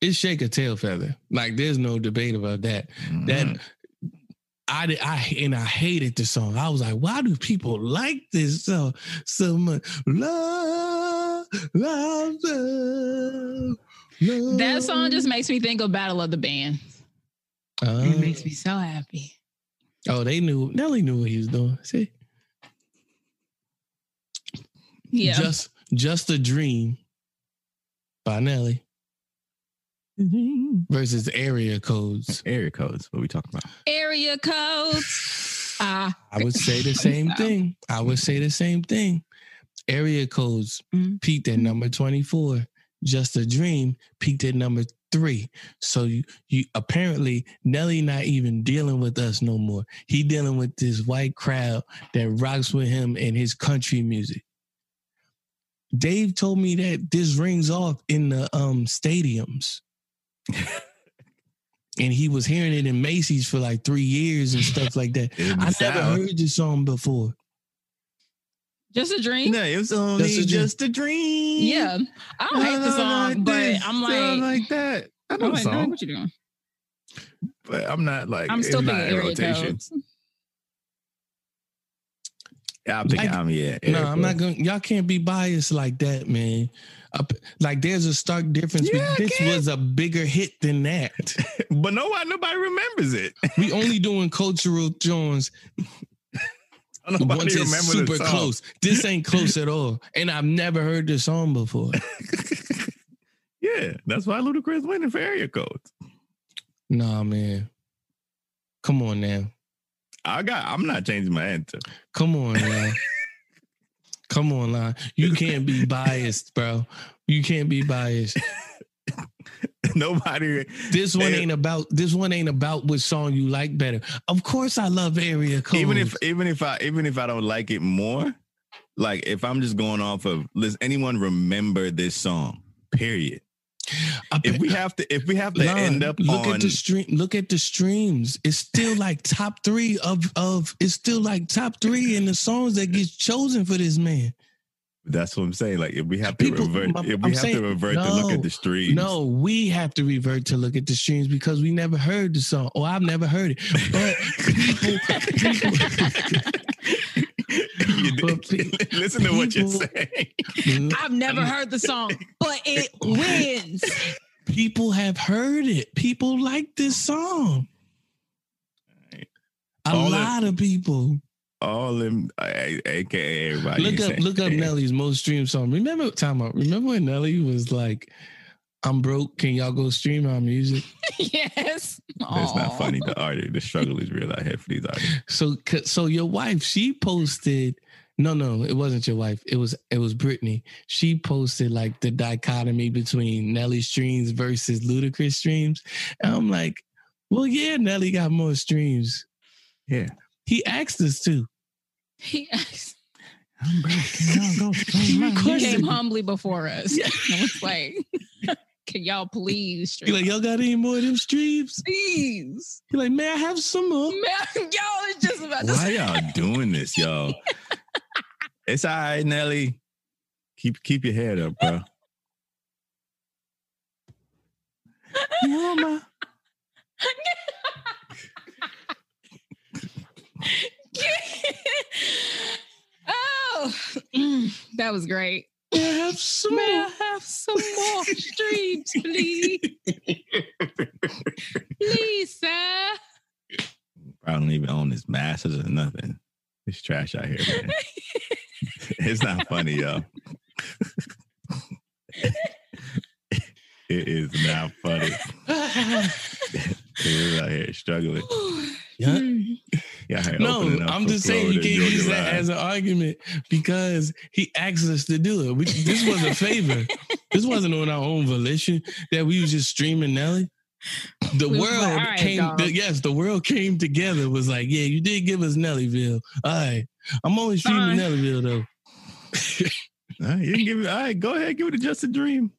It's shake a tail feather. Like there's no debate about that. That Mhm. I did, I and I hated the song. I was like, why do people like this song so much? Love, love, love, love. that song just makes me think of Battle of the Band. Uh, It makes me so happy. oh, they knew. Nelly knew what he was doing. See, Yeah. just just a dream by Nelly versus area codes. area codes. What we talking about? Area codes. Ah. I would say the same thing. I would say the same thing. Area codes Mhm. peaked at number 24. Just a Dream peaked at number three. So you, you apparently Nelly not even dealing with us no more. He dealing with this white crowd that rocks with him and his country music. Dave told me that this rings off in the um stadiums. and he was hearing it in Macy's for like three years and stuff like that. In the I never South. heard this song before. Just a dream. No, it was only Just a dream. just a dream. Yeah. I don't hate the song, but I'm Sound like, like that. I know I'm the like, song, what you doing? but I'm not like. I'm still it's picking not in area rotation. I'm thinking. Like- I'm yeah. No, area I'm not codes. going. Y'all can't be biased like that, man. Up, like there's a stark difference. Yeah, this can. was a bigger hit than that. But nobody, nobody remembers it. we only doing cultural Jones. Nobody it's super song. close. This ain't close at all. And I've never heard this song before. yeah, that's why Ludacris winning for area codes. Nah, man. Come on now. I got. I'm not changing my answer. Come on now. Come on, line. You can't be biased, bro. You can't be biased. Nobody. This one ain't about this one ain't about which song you like better. Of course I love area codes. Even if even if I even if I don't like it more, like if I'm just going off of does anyone remember this song? Period. If we have to if we have to end up look on at the stream look at the streams. It's still like top three of of it's still like top three in the songs that gets chosen for this man. That's what I'm saying. Like if we have to People- revert if we I'm have saying, to revert to look at the streams. no we have to revert to look at the streams because we never heard the song. Or i've never heard it. But You did- But pe- listen to what you're saying. Mm-hmm. I've never heard the song, but it wins. people have heard it people like this song a All the- lot of people All them, aka everybody. look up saying. look up Nelly's most streamed song. Remember time out. Remember when Nelly was like, I'm broke. Can y'all go stream our music? yes. It's not funny. The artist, the struggle is real out here for these artists. So so your wife, she posted no, no, it wasn't your wife. It was it was Brittany. She posted like the dichotomy between Nelly streams versus Ludacris streams. And I'm like, well, yeah, Nelly got more streams. Yeah. He asked us to. He, asked. I'm broke. Can y'all go he came humbly before us. Yeah. And was like, can y'all please stream? Like, y'all got any more of them streams? Please. He like, may I have some more? Man, y'all is just about to Why y'all doing this, y'all? it's all right, Nelly. Keep keep your head up, bro. Mama. oh, that was great. Have some May I have some more streams, please? Please, sir. I don't even own his masters or nothing. It's trash out here, man. it's not funny, yo. it is not funny. It is out here struggling. Yeah. Yeah, here No, up I'm just saying you can't use that Line. as an argument because he asked us to do it. We, this was a favor. this wasn't on our own volition that we was just streaming Nelly. The We world like, "All right, came. dog." the- yes, the world came together. Was like, yeah, you did give us Nellyville. All right, I'm only streaming Fine. Nellyville though. All right, you can give it. All right, go ahead, give it to Just a Dream.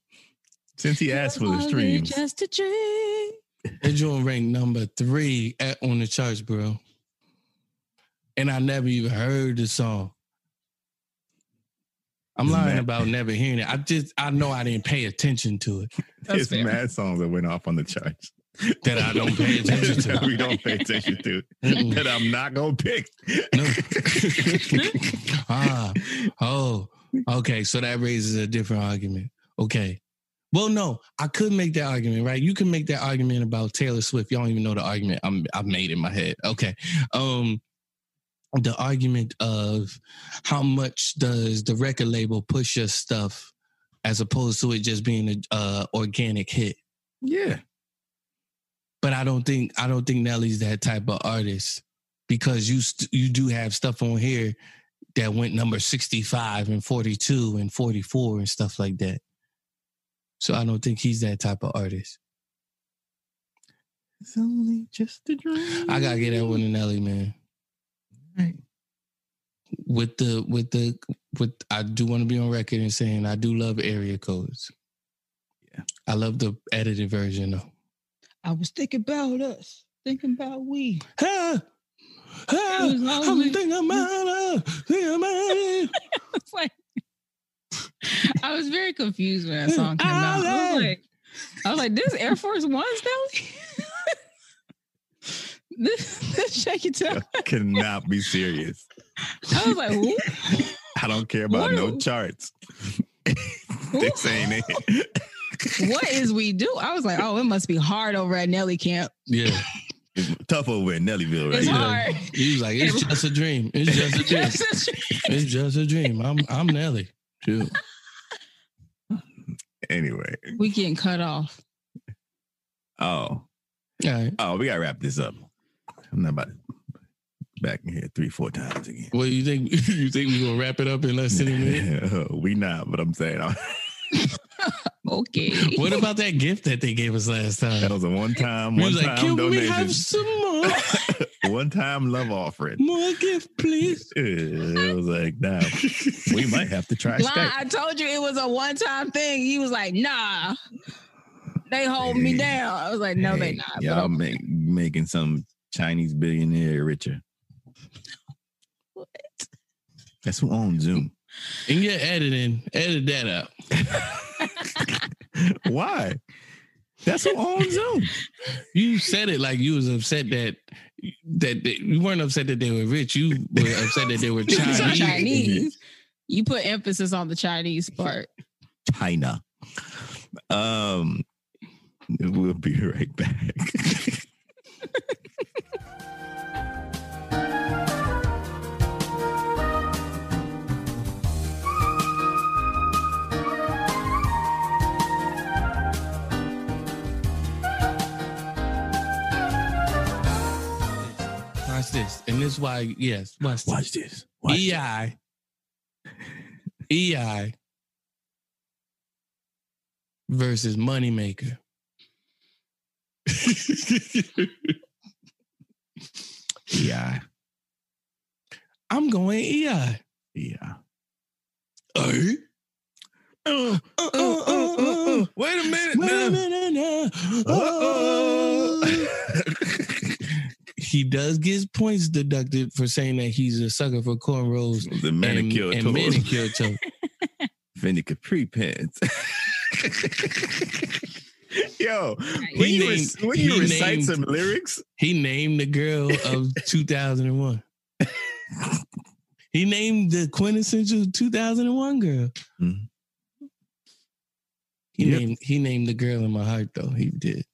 Since he asked for the streams. Just a dream. That joint ranked number three at, on the charts, bro. And I never even heard the song. I'm Isn't lying that- about never hearing it. I just I know I didn't pay attention to it. That's It's fair. mad songs that went off on the charts. That I don't pay attention to. we don't pay attention to. That I'm not gonna pick. No. ah, oh, okay. So that raises a different argument. Okay. Well, no, I could make that argument, right? You can make that argument about Taylor Swift. Y'all don't even know the argument I'm I've made in my head. Okay. Um the argument of how much does the record label push your stuff as opposed to it just being a uh, organic hit. Yeah. But I don't think I don't think Nelly's that type of artist because you st- you do have stuff on here that went number 65 and 42 and 44 and stuff like that. So I don't think he's that type of artist. It's only just a dream. I gotta get that one to Nelly, man. Right. With the with the with I do want to be on record and saying I do love area codes. Yeah. I love the edited version though. I was thinking about us, thinking about we. Ah, ah, It was I'm thinking about her, thinking about it. It's like I was very confused when that song came out. I was like, I was like, this Air Force One's Nelly. this this Shake It Tail. Cannot be serious. I was like, who? I don't care about What no do- charts. this ain't it. What is we do? I was like, oh, it must be hard over at Nelly camp. Yeah. Tough over in Nellyville, right? It's Yeah. hard. He was like, it's just a dream. It's just a dream. Just a- It's just a dream. I'm I'm Nelly. Shoot. Anyway. we getting cut off. Oh. All right. Oh, we gotta wrap this up. I'm not about to back in here three, four times again. Well, you think you think we gonna wrap it up in less than a minute? Uh, we not, but I'm saying Okay. What about that gift that they gave us last time? that was a one time, He one was like, time can we have some more? one time love offering. More gift, please. It was like, nah, we might have to try Lon, Skype. I told you it was a one time thing. He was like, nah. They hold me down. I was like, no, they not. but Y'all okay. make, making some Chinese billionaire richer. What? That's who owns Zoom. In your editing, edit that out. Why? That's who owns Zoom. You said it like you was upset that that they, you weren't upset that they were rich. You were upset that they were Chinese. Chinese. You put emphasis on the Chinese part. China. Um, we'll be right back. Watch this, and this is why. Yes, watch this. Watch this. Watch. EI. EI versus Moneymaker. Yeah. I'm going EI. Yeah. Hey? Uh, uh, uh, uh, uh, uh. Wait a minute Wait a minute now. Uh-oh. he does get points deducted for saying that he's a sucker for cornrows the and, manicure and toes. manicure toe. Fendi Capri pants. Yo, He you, named- rec- when you recite named- some lyrics, He named the girl of 2001. He named the quintessential 2001 girl. Mhm. He Yep. named he named the girl in my heart though. He did.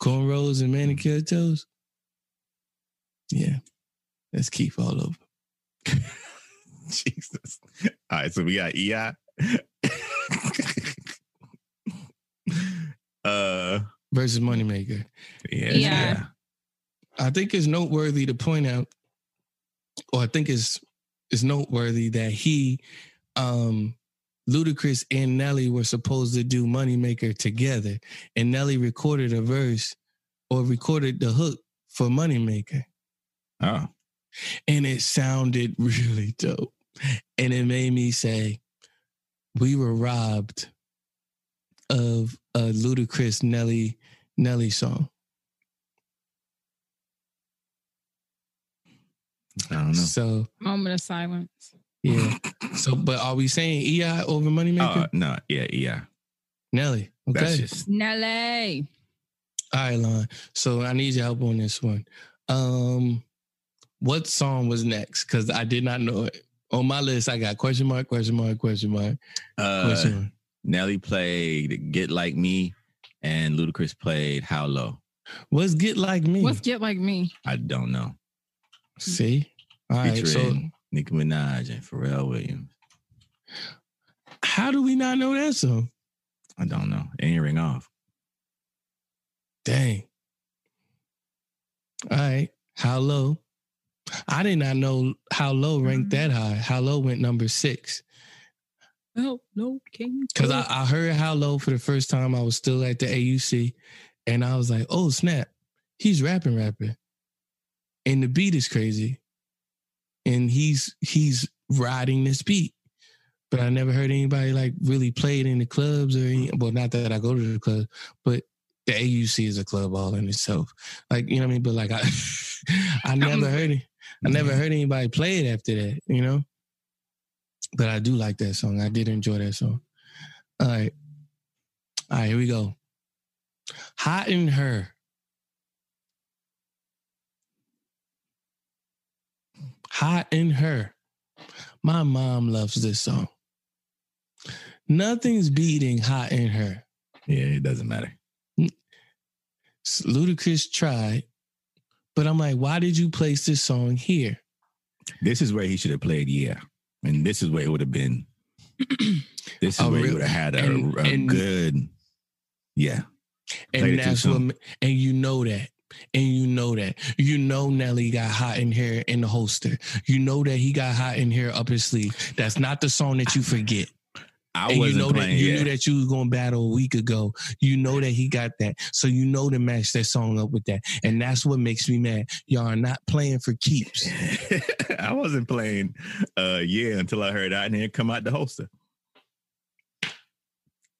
Cornrows and manicured toes. Yeah. That's Keith all over. Jesus. All right, so we got EI. uh Versus Moneymaker. yeah. Yeah. I think it's noteworthy to point out, or I think it's it's noteworthy that he, um, Ludacris and Nelly were supposed to do Moneymaker together, and Nelly recorded a verse or recorded the hook for Moneymaker, Oh. and it sounded really dope, and it made me say, we were robbed of a Ludacris Nelly Nelly song. I don't know. So Moment of silence. Yeah. So, but are we saying EI over Moneymaker? Oh no, yeah, yeah. Nelly. Okay. That's just Nelly. All right, Lon. So I need your help on this one. Um, what song was next? Because I did not know it. On my list, I got question mark, question mark, question mark, uh question mark. Nelly played Get Like Me and Ludacris played How Low. What's Get Like Me? What's get like me? I don't know. See? All right. So Featuring Nicki Minaj and Pharrell Williams. how do we not know that song? I don't know. It ain't ring off. Dang. All right. How low? I did not know how low ranked that high. How low went number six. Oh no, can? Cause I, I heard How Low for the first time. I was still at the AUC, and I was like, "Oh snap, he's rapping, rapping," and the beat is crazy, and he's he's riding this beat. But I never heard anybody like really play it in the clubs or any, well, not that I go to the club, but the AUC is a club all in itself. Like you know what I mean. But like I, I never heard it. I never mm-hmm. heard anybody play it after that. You know. But I do like that song. I did enjoy that song. All right. All right, here we go. Hot in Her. Hot in Her. My mom loves this song. Nothing's beating Hot in Her. Yeah, it doesn't matter. Ludacris tried, but I'm like, why did you place this song here? This is where he should have played Yeah. And this is where it would have been. This is Oh, where really? he would have had a, And- a and- good Yeah. And that's what, and you know that. And you know that. You know Nelly got hot in here in the holster. You know that he got hot in here up his sleeve. That's not the song that you forget. I and you know that playing you yeah. knew that you was gonna battle a week ago. You know that he got that. So you know to match that song up with that. And that's what makes me mad. Y'all are not playing for keeps. I wasn't playing uh yeah until I heard out and here come out the holster.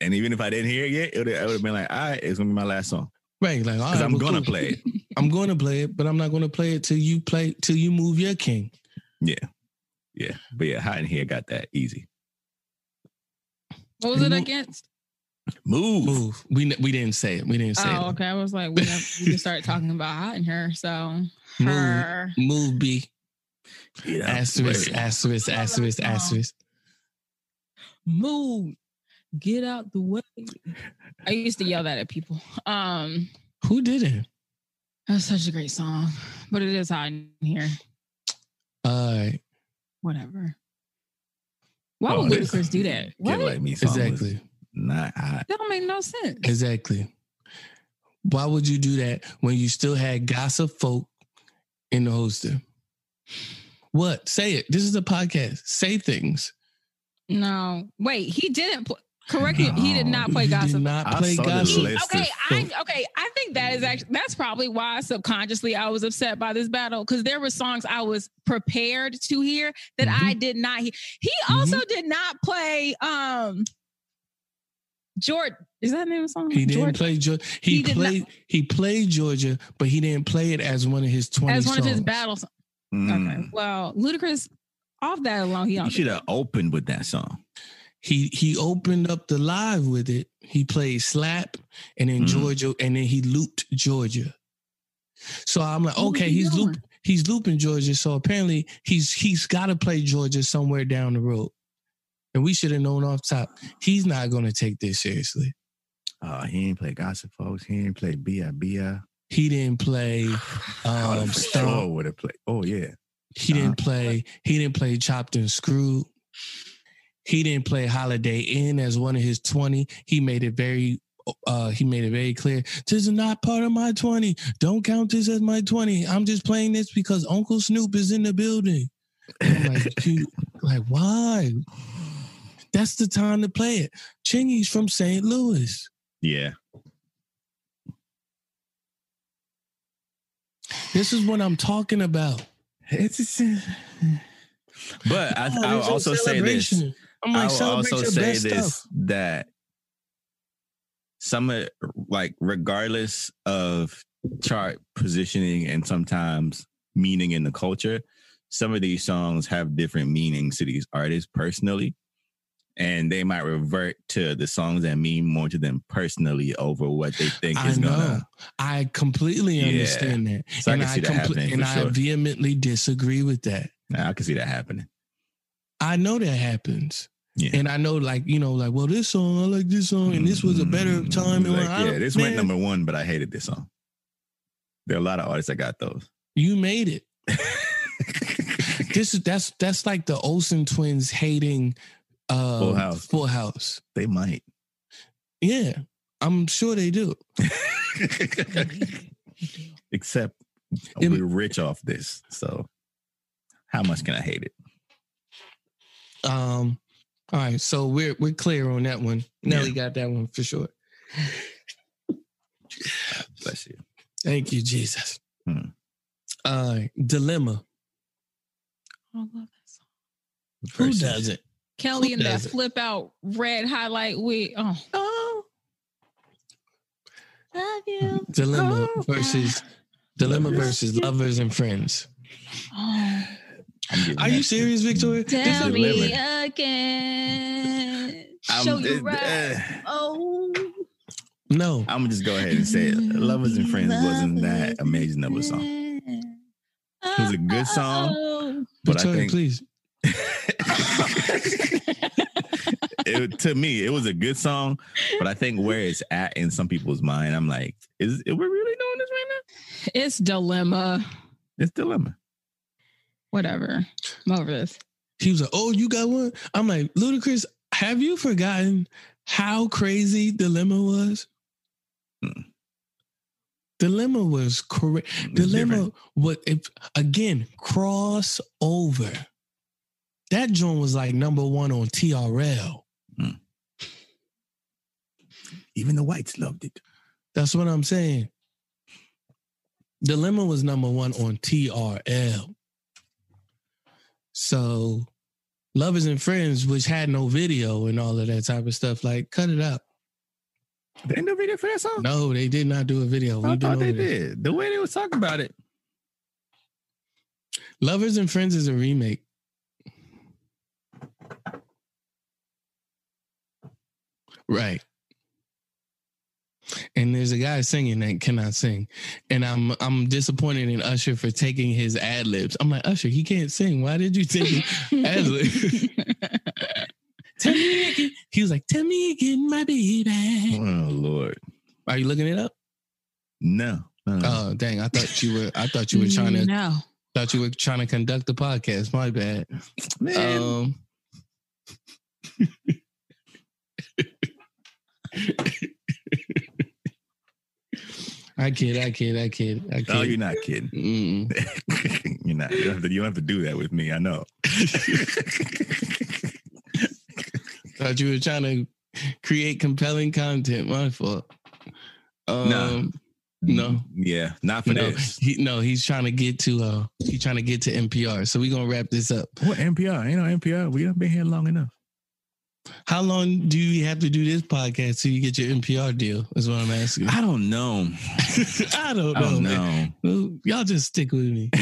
And even if I didn't hear it yet, it would have been like, all right, it's gonna be my last song. Right. Like right, I'm well, gonna cool. play it. I'm gonna play it, but I'm not gonna play it till you play till you move your king. Yeah, yeah. But yeah, hot in here got that easy. What was it against? Move. Move. We we didn't say it. We didn't say Oh, it. okay. I was like, we, never, we just started talking about hot in her. So her. Move B. You know, Asterisk, but- asterisk, asterisk, asterisk. move, get out the way. I used to yell that at people. Um, Who did it? that's such a great song, but it is hot in here. All right. Whatever. Why Oh, would this- Ludacris do that? Get What? like me song Exactly. not hot. that don't make no sense. Exactly. Why would you do that when you still had gossip folk in the holster? What? Say it. This is a podcast. Say things. No, wait, he didn't. Pl- correct me. He did not play You gossip. Did not I play saw gossip. list. okay, I okay. I think that is actually that's probably why subconsciously I was upset by this battle because there were songs I was prepared to hear that Mm-hmm. I did not hear. He also did not play um Jordan. Is that the name of the song? He didn't Jordan? play Georgia. He, He did not- played. He played Georgia, but he didn't play it as one of his twenty as one songs. of his battles. Mm. Okay. Well, Ludacris off that alone, he You don't. should have opened with that song. He he opened up the live with it. He played slap, and then Mhm. Georgia, and then he looped Georgia. So I'm like, What okay, he's doing? loop. he's looping Georgia. So apparently he's he's got to play Georgia somewhere down the road. And we should have known off top. He's not going to take this seriously. Oh, he ain't play gossip, folks. He ain't play Bia Bia. He didn't play Um, for Stomp. sure would have played. Oh yeah. He didn't play. He didn't play Chopped and Screwed. He didn't play Holiday Inn as one of his twenty. He made it very. Uh, he made it very clear. This is not part of my twenty. Don't count this as my twenty. I'm just playing this because Uncle Snoop is in the building. Like, like why? That's the time to play it. Chingy's from St. Louis. Yeah. This is what I'm talking about. It's just, but I, I will also say this. I'm I like, will celebrate also say this stuff. that some of like regardless of chart positioning and sometimes meaning in the culture, some of these songs have different meanings to these artists personally. And they might revert to the songs that mean more to them personally over what they think I is know. gonna. I completely Yeah. understand that. So I and that comple- happening and for I vehemently disagree with that. I can see that happening. I know that happens. Yeah. And I know, like, you know, like, well, this song, I like this song, and this was a better Mm, time. like, I yeah, this went number one, but I hated this song. There are a lot of artists that got those. You made it. This is that's that's like the Olsen twins hating uh Full House. Full House. they might. Yeah. I'm sure they do. Except It- we're rich off this. So how much can I hate it? Um, all right, so we're we're clear on that one. Nelly got that one for sure. Bless you. Thank you, Jesus. Hmm. Uh, dilemma. I love that song. Who Versus- does it? Kelly Who in that it? flip out red highlight wig. Oh, Oh, love you. dilemma Oh. versus dilemma Lovers. versus lovers and friends. Oh, I'm getting Are you serious, Victoria? Tell is- me dilemma. again. I'm, Show you right. uh, Oh, no, I'm gonna just go ahead and say it. Lovers and Friends wasn't that amazing of a song. It was a good song. But I think please. it, to me, it was a good song, but I think where it's at in some people's mind, I'm like, is, is we really doing this right now? It's dilemma. It's dilemma. Whatever. I'm over this. He was like, "Oh, you got one." I'm like, "Ludacris, have you forgotten how crazy Dilemma was?" Mm. Dilemma was correct. Dilemma, different. what if again crossover? That joint was like number one on TRL. Even the whites loved it. That's what I'm saying. Dilemma was number one on TRL. So, Lovers and Friends, which had no video and all of that type of stuff, like cut it up. They didn't do a video for that song? No, they did not do a video. I We've thought they this. did. The way they was talking about it. Lovers and Friends is a remake. Right. And there's a guy singing that cannot sing. And I'm I'm disappointed in Usher for taking his ad libs. I'm like, Usher, he can't sing. Why did you take his ad libs? Tell me again. He was like, Tell me again, my baby. Oh Lord. Are you looking it up? No. no, no. Oh dang, I thought you were I thought you were trying to No. thought you were trying to conduct the podcast. My bad. Man. Um, I kid, I kid, I kid, I kid. oh, you're not kidding. Mm-mm. you're not. You don't, have to, you don't have to do that with me. I know. Thought you were trying to create compelling content. My fault. Um, No. no. Yeah, not for no, this. he, no, he's trying to get to uh, he's trying to get to NPR. So we're gonna wrap this up. What NPR? Ain't no NPR. We done been here long enough. How long do you have to do this podcast till you get your NPR deal? Is what I'm asking. I don't know. I don't know. I don't know. Well, y'all just stick with me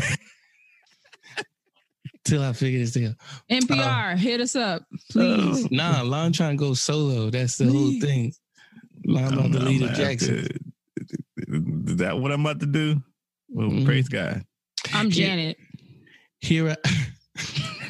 till I figure this thing out. NPR, hit us up, please. Nah, Lon trying to go solo. That's the whole thing. Lon I'm- about to lead a gonna have Jackson. to- Is that what I'm about to do? Well, Mhm. praise God. I'm Here- Janet. Here, I,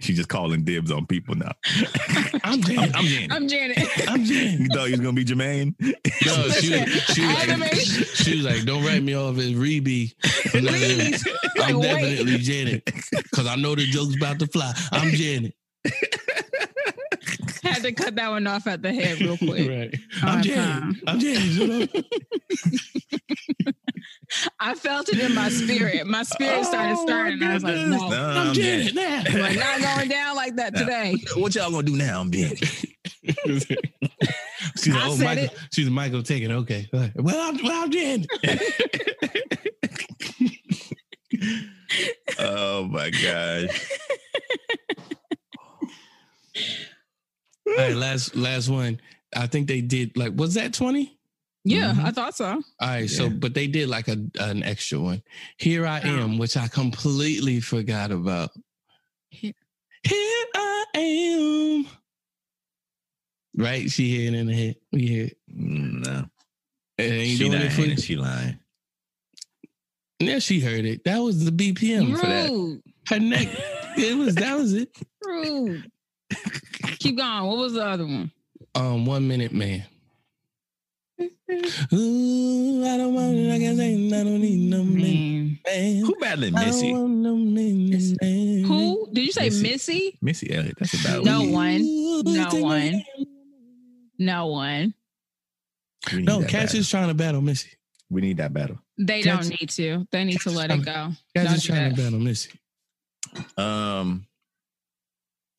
She's just calling dibs on people now. I'm Janet. I'm Janet. I'm Janet. I'm Janet. You thought he was gonna be Jermaine? No, she, Listen, she, was like, she was like, don't write me off as Rebbie. Please. Like, I'm wait. definitely Janet. Because I know the joke's about to fly. I'm Janet. Had to cut that one off at the head real quick. Right. I'm right, Janet. fine. I'm Janet. You know? I felt it in my spirit. My spirit started Oh, stirring. I was like, no. No, I'm Janet now. We're not going down like that today. What y'all gonna do now? I'm Janet. She's like, oh, said Michael. it. She's like, Michael, taking. Okay. Well, I'm, well, I'm Janet. oh my gosh. All right, last last one. I think they did like was that 20? Yeah, Mhm. I thought so. All right, so Yeah. but they did like a an extra one. Here I Oh. am, which I completely forgot about. Here- Here I am. Right? She hearing in the head. We hear it. Mm, No. It ain't She doing not it for you. She lying. Yeah, she heard it. That was the BPM for that. Her neck. It was that was it. Rude. Keep going. What was the other one? Um, one minute man. Ooh, I don't want it. Like I say, I don't need no Man. man. Who battling I don't Missy? want no minute man. Who? Did you say Missy. Missy? Missy Elliott. That's a battle. No We one. No one. No one. No, Cash battle. is trying to battle Missy. We need that battle. They Cats- don't need to. They need to let it go. Cash Don't is trying that. to battle Missy. Um,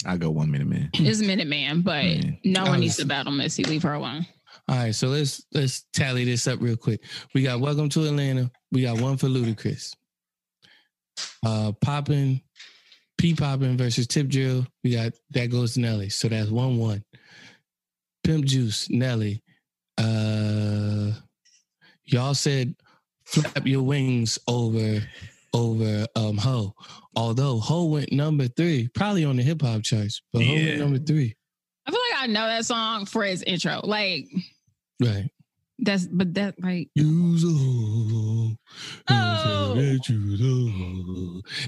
I go one minute, man. It's minute man, but Yeah. no one needs to battle Missy. Leave her alone. All right, so let's let's tally this up real quick. We got Welcome to Atlanta. We got one for Ludacris. Uh Poppin, P Poppin versus Tip Drill. We got that goes to Nelly. So that's one one. Pimp Juice, Nelly. Uh y'all said flap your wings over over um Ho. Although Ho went number three, probably on the hip hop charts, but Ho went number three. I feel like I know that song for its intro. Like Right. that's but that like Use oh, Oh.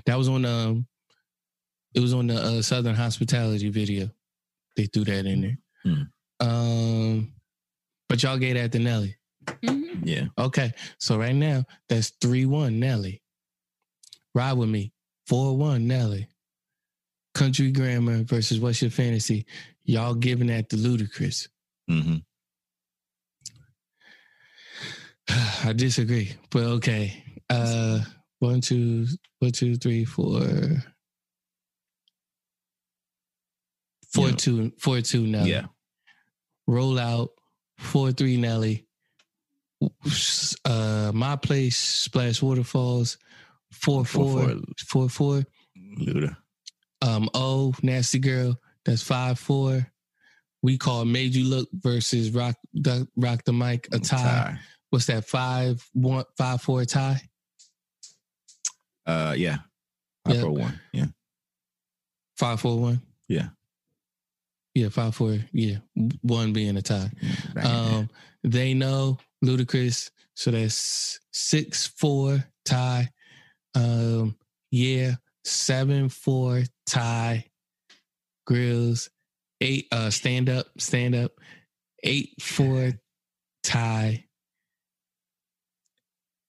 that was on um, it was on the uh, Southern Hospitality video. They threw that in there. Hmm. Um, but y'all gave that to Nelly. mhm. Yeah. Okay, so right now that's three one Nelly. Ride with me, four one Nelly. Country grammar versus what's your fantasy? Y'all giving that to Ludacris. hmm I disagree, but okay. Uh, one, two, one, two, three, four, four, Yeah. two, four, two. Nelly. Yeah. Roll out four, three. Nelly. Uh, my place, splash waterfalls. Four, Four, four, four, four. Luda. Um, oh, nasty girl. That's five, four. We call made you look versus rock, the, rock the mic a tie. What's that? Five, one, five, four tie. Uh, yeah. I Yep. for one. Yeah. Five four one. Yeah. Yeah, five four. Yeah, one being a tie. Um, they know Ludacris. So that's six four tie. Um, yeah, seven four tie. Grills eight. Uh, stand up, stand up. Eight four tie.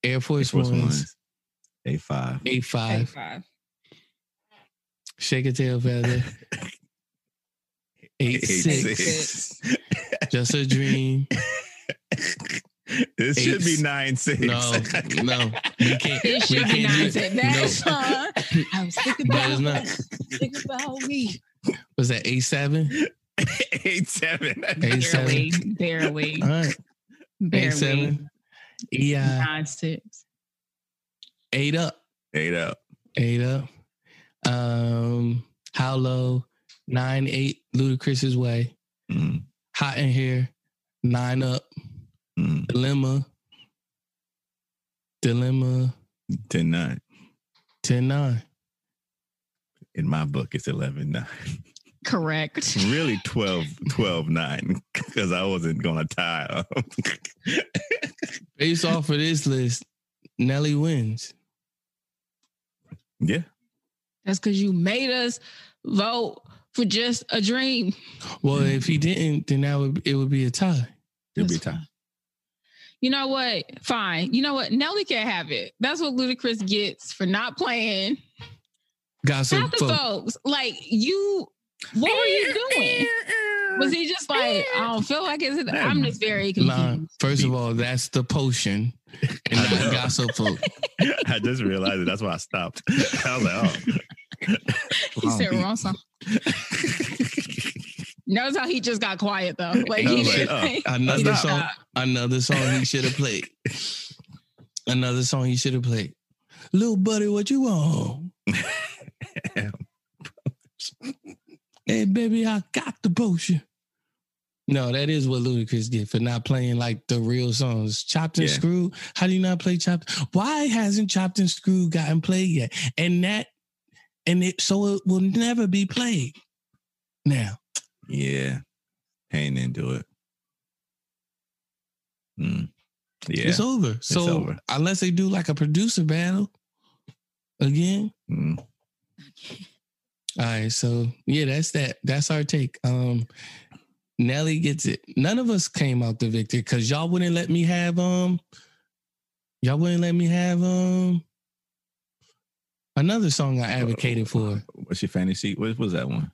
Air Force, Force Ones Ones. A five. eight five. five. Shake a tail feather. Eight, six. Just a dream. This should be Eight- nine six. No, no, we can't. It we should be nine. it. That No. song. I was thinking about it's not. Think about me. Was that eight seven? eight seven. Eight seven. Barely, barely, All right, eight seven. Yeah, Nine six. eight up, Eight up. eight up. Um, how low? Nine eight. Ludacris's way. Mm, Hot in here. Nine up. Mm. Dilemma. Dilemma. 10 9. Ten nine. In my book, it's 11 9. Correct. really 12 12 9 because I wasn't going to tie. Based off of this list, Nelly wins. Yeah. That's because you made us vote for just a dream. Well, if he didn't, then that would it would be a tie. It'll be a time. Fine. You know what? Fine. You know what? Nelly can't have it. That's what Ludacris gets for not playing. Gossip Half the folk. folks, like you, what were you doing? Was he just like, I don't feel like it's, I'm just very confused. Nah, first of all, that's the potion and I know. not gossip folk. I just realized it. That's why I stopped. I was like, oh. he said wrong song. Notice how he just got quiet though. Like I he was like, didn't. oh, uh, he Another didn't song, stop. another song he should have played. Another song he should have played. Little buddy, what you want? Hey, baby, I got the potion. No, that is what Ludacris get for not playing like the real songs. Chopped and Yeah. Screwed. How do you not play Chopped? Why hasn't Chopped and Screwed gotten played yet? And that, and it so it will never be played. Now, Yeah. Pain into it. Mm. Yeah. it's over. So over. unless they do like a producer battle again. Mm. All right, so yeah, that's that. That's our take. Um Nelly gets it. None of us came out the victor because y'all wouldn't let me have um y'all wouldn't let me have um another song I advocated for. What's your fantasy? What was that one?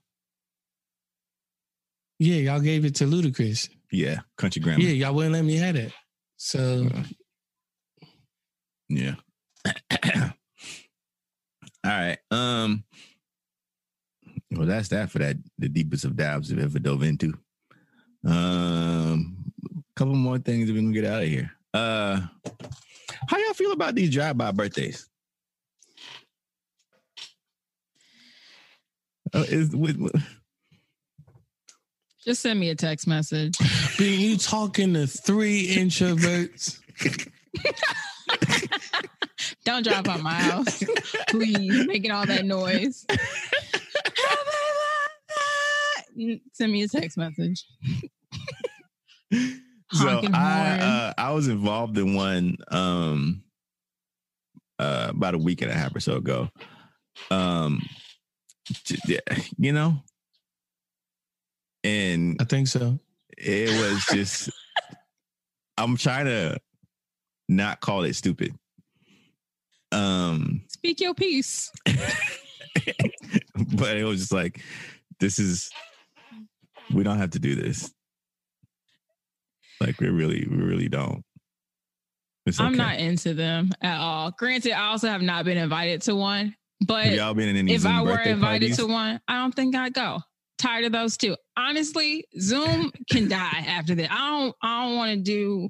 Yeah, y'all gave it to Ludacris. Yeah. Country Grammar. Yeah, y'all wouldn't let me have it. So Yeah. All right. Um. Well, that's that for that. The deepest of dabs I've ever dove into. Um. A couple more things we can get out of here. Uh. How y'all feel about these drive-by birthdays? Oh, is with, with- Just send me a text message. being you talking to three introverts. Don't drive by my house, please. Making all that noise. Send me a text message. so I uh, I was involved in one um uh about a week and a half or so ago. Um j- yeah, you know and I think so. it was just I'm trying to not call it stupid. Um Speak your piece. but it was just like this is we don't have to do this. Like we really we really don't. It's I'm not into them at all. Granted, I also have not been invited to one, but Have y'all been in any if Zoom I were invited parties? to one, I don't think I'd go. Tired of those too. Honestly, Zoom can die after that. I don't. I don't want to do.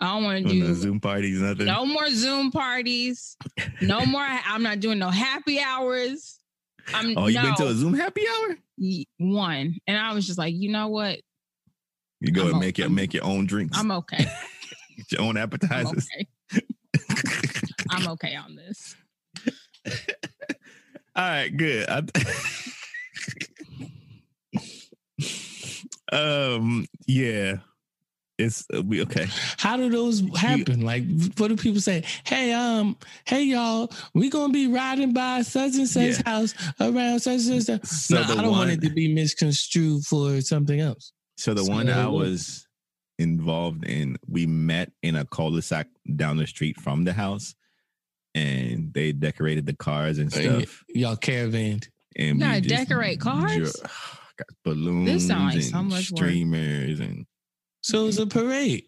I don't want to oh, the do Zoom parties, nothing. no more Zoom parties. No more. I'm not doing no happy hours. I'm Oh, you no, been to a Zoom happy hour? one, and I was just like, you know what? You go I'm and make your make your own drinks, I'm okay. get your own I'm appetizers. okay. I'm okay on this. All right, good. I- um, yeah, it's uh, we okay. How do those happen? Like, what do people say? Hey, um, hey, y'all, we gonna be riding by such and such Yeah. house around such and such. So no, I don't want it to be misconstrued for something else. So the So one I was involved in, we met in a cul-de-sac down the street from the house, and they decorated the cars and Uh, y- stuff. Y'all caravaned. And You we gotta just decorate cars? dro- got balloons sound like and so much work. streamers and So it's a parade.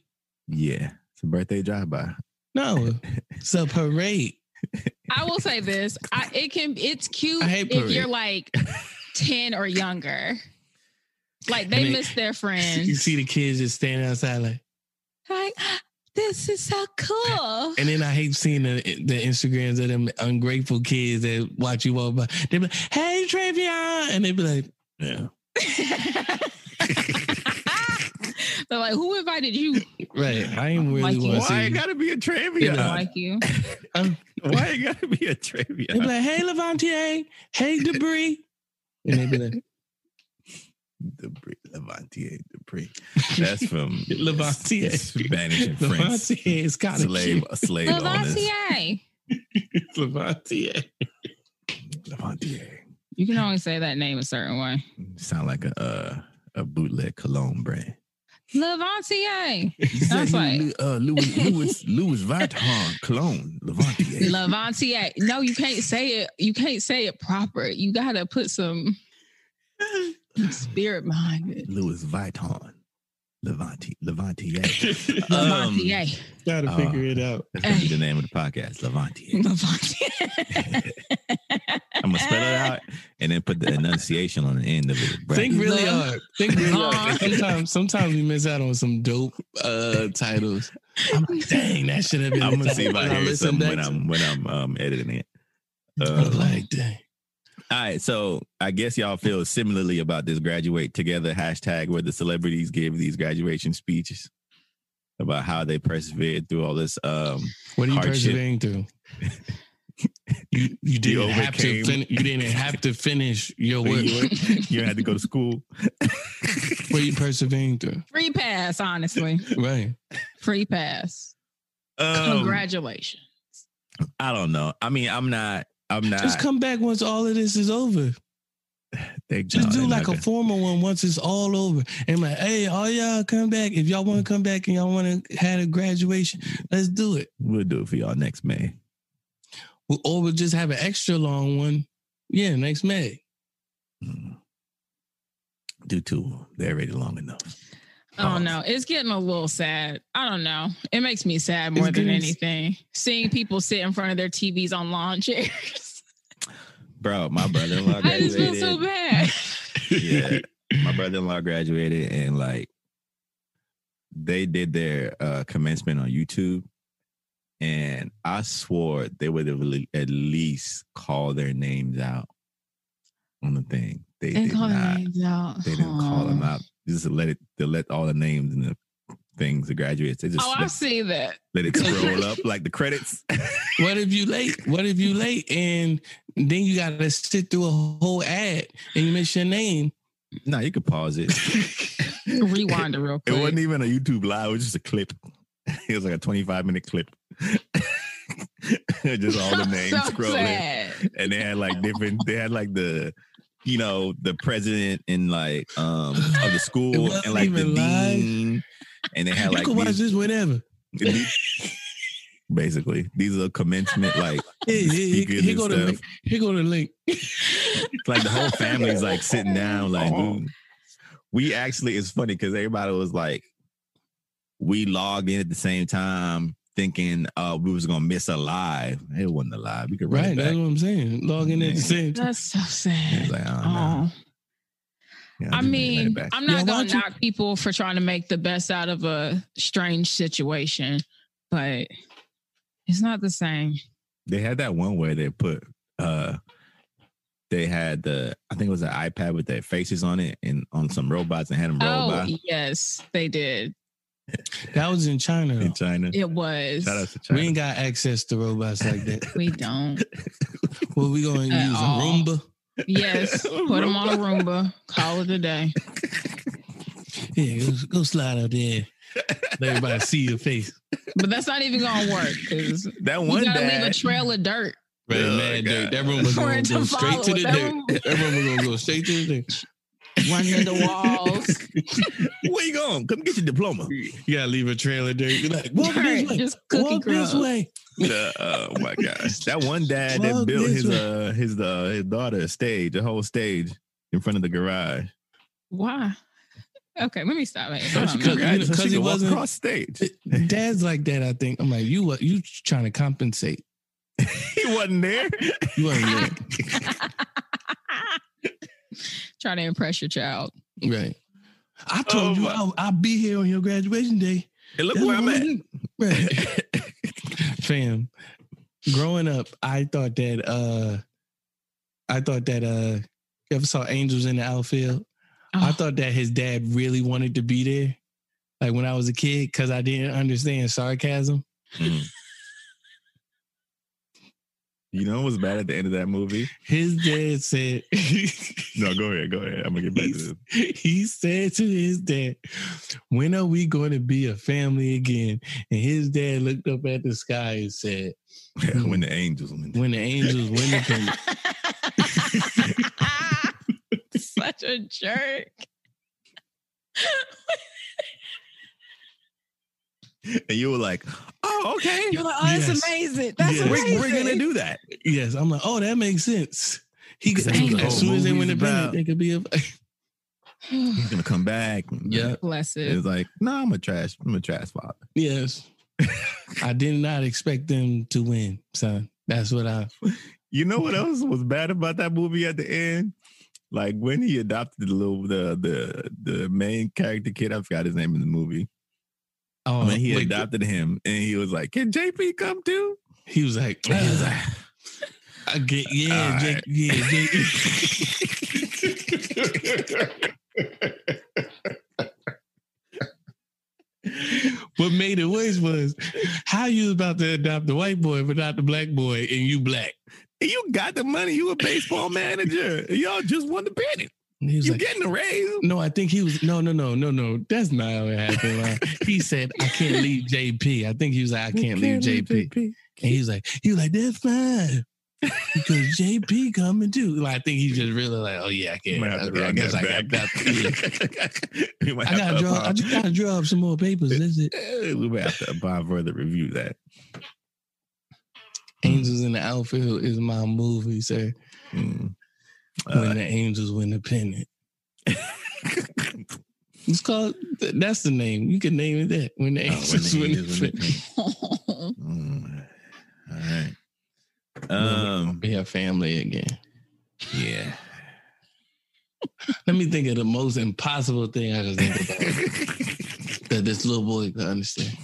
yeah, it's a birthday drive-by. No, it's a parade. I will say this: I, it can. It's cute if parade. you're like ten or younger. Like they And it- miss their friends. You see the kids just standing outside like, like, this is so cool. and then I hate seeing the the Instagrams of them ungrateful kids that watch you walk by. They be like, "Hey, Travion," and they be like, Yeah, They're like, who invited you? "Right, I ain't really Like want to why it you." gotta be a Yeah. trivia? Like you. Um, why it gotta be a trivia? They be like, "Hey, Levantier, hey, Debris," and they be like, Debris, Levantier, Debris. That's from Levantier. Spanish and French. Levantier is kind of Slave, cute. a slave owners. Lavoisier. Levantier. Levantier. You can only say that name a certain way. Sound like a uh, a bootleg cologne brand. Levantier. That's like- uh, Louis Louis Louis Vuitton cologne Levantier. Levantier. No, you can't say it. You can't say it proper. You gotta put some spirit behind it. Louis Vuitton. Levanti Levantier. Levantier. Gotta Uh, figure it out. That's gonna be the name of the podcast, Levantier. Levantier. I'm gonna spell it out and then put the enunciation on the end of it. Right? Think really Le- hard. Think really hard. Sometimes, sometimes we miss out on some dope uh titles. I'm like, dang, that should have been. I'm gonna see if I hear listen something when I'm when I'm um, editing it. I'm Uh, like, dang. All right, so I guess y'all feel similarly about this graduate together hashtag where the celebrities give these graduation speeches about how they persevered through all this. Um, What are you hardship. persevering through? You you didn't have to fin- you didn't have to finish your work. you had to go to school. What are you persevering through? Free pass, honestly. Right. Free pass. Um, Congratulations. I don't know. I mean, I'm not. I'm not. Just come back once all of this is over. they, Just no, do like a formal one once it's all over. And like, hey, all y'all come back. If y'all want to come back and y'all want to have a graduation, let's do it. We'll do it for y'all next May. We'll, Or we'll just have an extra long one. Yeah, next May. Mm. Do two. They're already long enough. I don't know. It's getting a little sad. I don't know. It makes me sad more It's than getting- anything. Seeing people sit in front of their TVs on lawn chairs. Bro, my brother-in-law I just feel graduated. so bad. yeah, my brother-in-law graduated, and like they did their uh, commencement on YouTube, and I swore they would have le- at least called their names out on the thing. They And did call their not. names out. They didn't call them out. Just let it. They let all the names and the things, the graduates. They just Oh, I let, see that. let it scroll up like the credits. What if you late? What if you late and then you got to sit through a whole ad and you miss your name? no, you could pause it. Rewind it real quick. It wasn't even a YouTube live. It was just a clip. It was like a 25 minute clip. just all the names so scrolling. sad. And they had like different, they had like the, you know, the president and like um of the school and like the live. dean. And they had like you can watch these, this whenever. these- basically these are commencement like Hey, hey, here, here go the stuff. link. Here go the link. It's like the whole family's like sitting down, like Oh. we actually it's funny because everybody was like, we logged in at the same time, thinking uh we was gonna miss a live. It wasn't a live. We could run Right, it that's what I'm saying. Logging in at the same time. That's so sad. like, oh. Oh, Yeah, I just run it mean. I'm not Yeah, gonna watch it. knock people for trying to make the best out of a strange situation, but it's not the same. they had that one where they put uh they had the I think it was an iPad with their faces on it and on some robots and had them roll Oh, by yes, they did. That was in China. in China. It was. Shout out to We ain't got access to robots like that. We don't. What we gonna At use? A. Roomba? Yes, put them on a Roomba. Call it a day. Yeah, go, go slide out there. Let everybody see your face. But that's not even gonna work because that you one gotta leave a trail of dirt. Right, Oh, man, God. dirt. That room was gonna go straight to the it. That dirt. room- That room was gonna go straight to the dirt. Run into walls. where you going? Come get your diploma. You gotta leave a trailer of dirt. You're like, walk Right, this way. just cookie Walk this way. Uh, oh my gosh, that one dad that built his way. uh his uh his daughter a stage, a whole stage in front of the garage. Why? Okay, let me stop it. So I she don't could- know. you know, So 'cause she he wasn't- across stage. Dad's like that, I think. I'm like, you what you trying to compensate. he wasn't there. You wasn't there. Trying to impress your child. Right. I told Oh, you I'll, I'll be here on your graduation day. Hey, look That's where I'm at. Right. Fam, growing up, I thought that uh I thought that uh you ever saw Angels in the Outfield? I Oh, thought that his dad really wanted to be there. Like when I was a kid, because I didn't understand sarcasm. Mm. You know what was bad at the end of that movie? His dad said No, go ahead, go ahead. I'm gonna get back to this. he said to his dad, When are we going to be a family again? And his dad looked up at the sky and said, hmm, when the angels went. When the angels win the kingdom. such a jerk. And you were like, "Oh, okay, You're like, oh, that's Yes. amazing. That's Yes. we're, we're gonna do that." Yes, I'm like, oh, that makes sense. He could, That's what the as whole soon as they win the movie's pennant, about. they could be a. He's gonna come back. Yeah. Bless it. It's like, no, I'm a trash. I'm a trash father. yes, I did not expect them to win, son. That's what I. You know what else was bad about that movie at the end? Like when he adopted the little the the the main character kid, I forgot his name in the movie. Oh, when he wait, adopted him, and he was like, "Can JP come too?" he was like, he was like, I get, yeah, Jake, right. yeah, Jake. what made it worse was how you was about to adopt the white boy but not the black boy, and you black. you got the money. You a baseball manager. Y'all just won the pennant. And he was You like, getting a raise. no, I think he was no, no, no, no, no. That's not how it happened. man. he said, I can't leave JP. I think he was like, I can't leave JP. And he was like, he was like, that's fine. Because JP coming too. Like, I think he just really like, oh yeah, I can't. Okay, I guess I got, yeah. I gotta to draw. I just gotta draw up some more papers. That's it. We might have to apply further review that. Angels in the Outfield is my movie, sir. Mm. When Uh, the Angels win the pennant. It's called. That's the name. You can name it that. When the oh, when Angels the win Angels the win the pennant. Mm. All right. Um, Um. be a family again. Yeah. Let me think of the most impossible thing I can think about that this little boy could understand.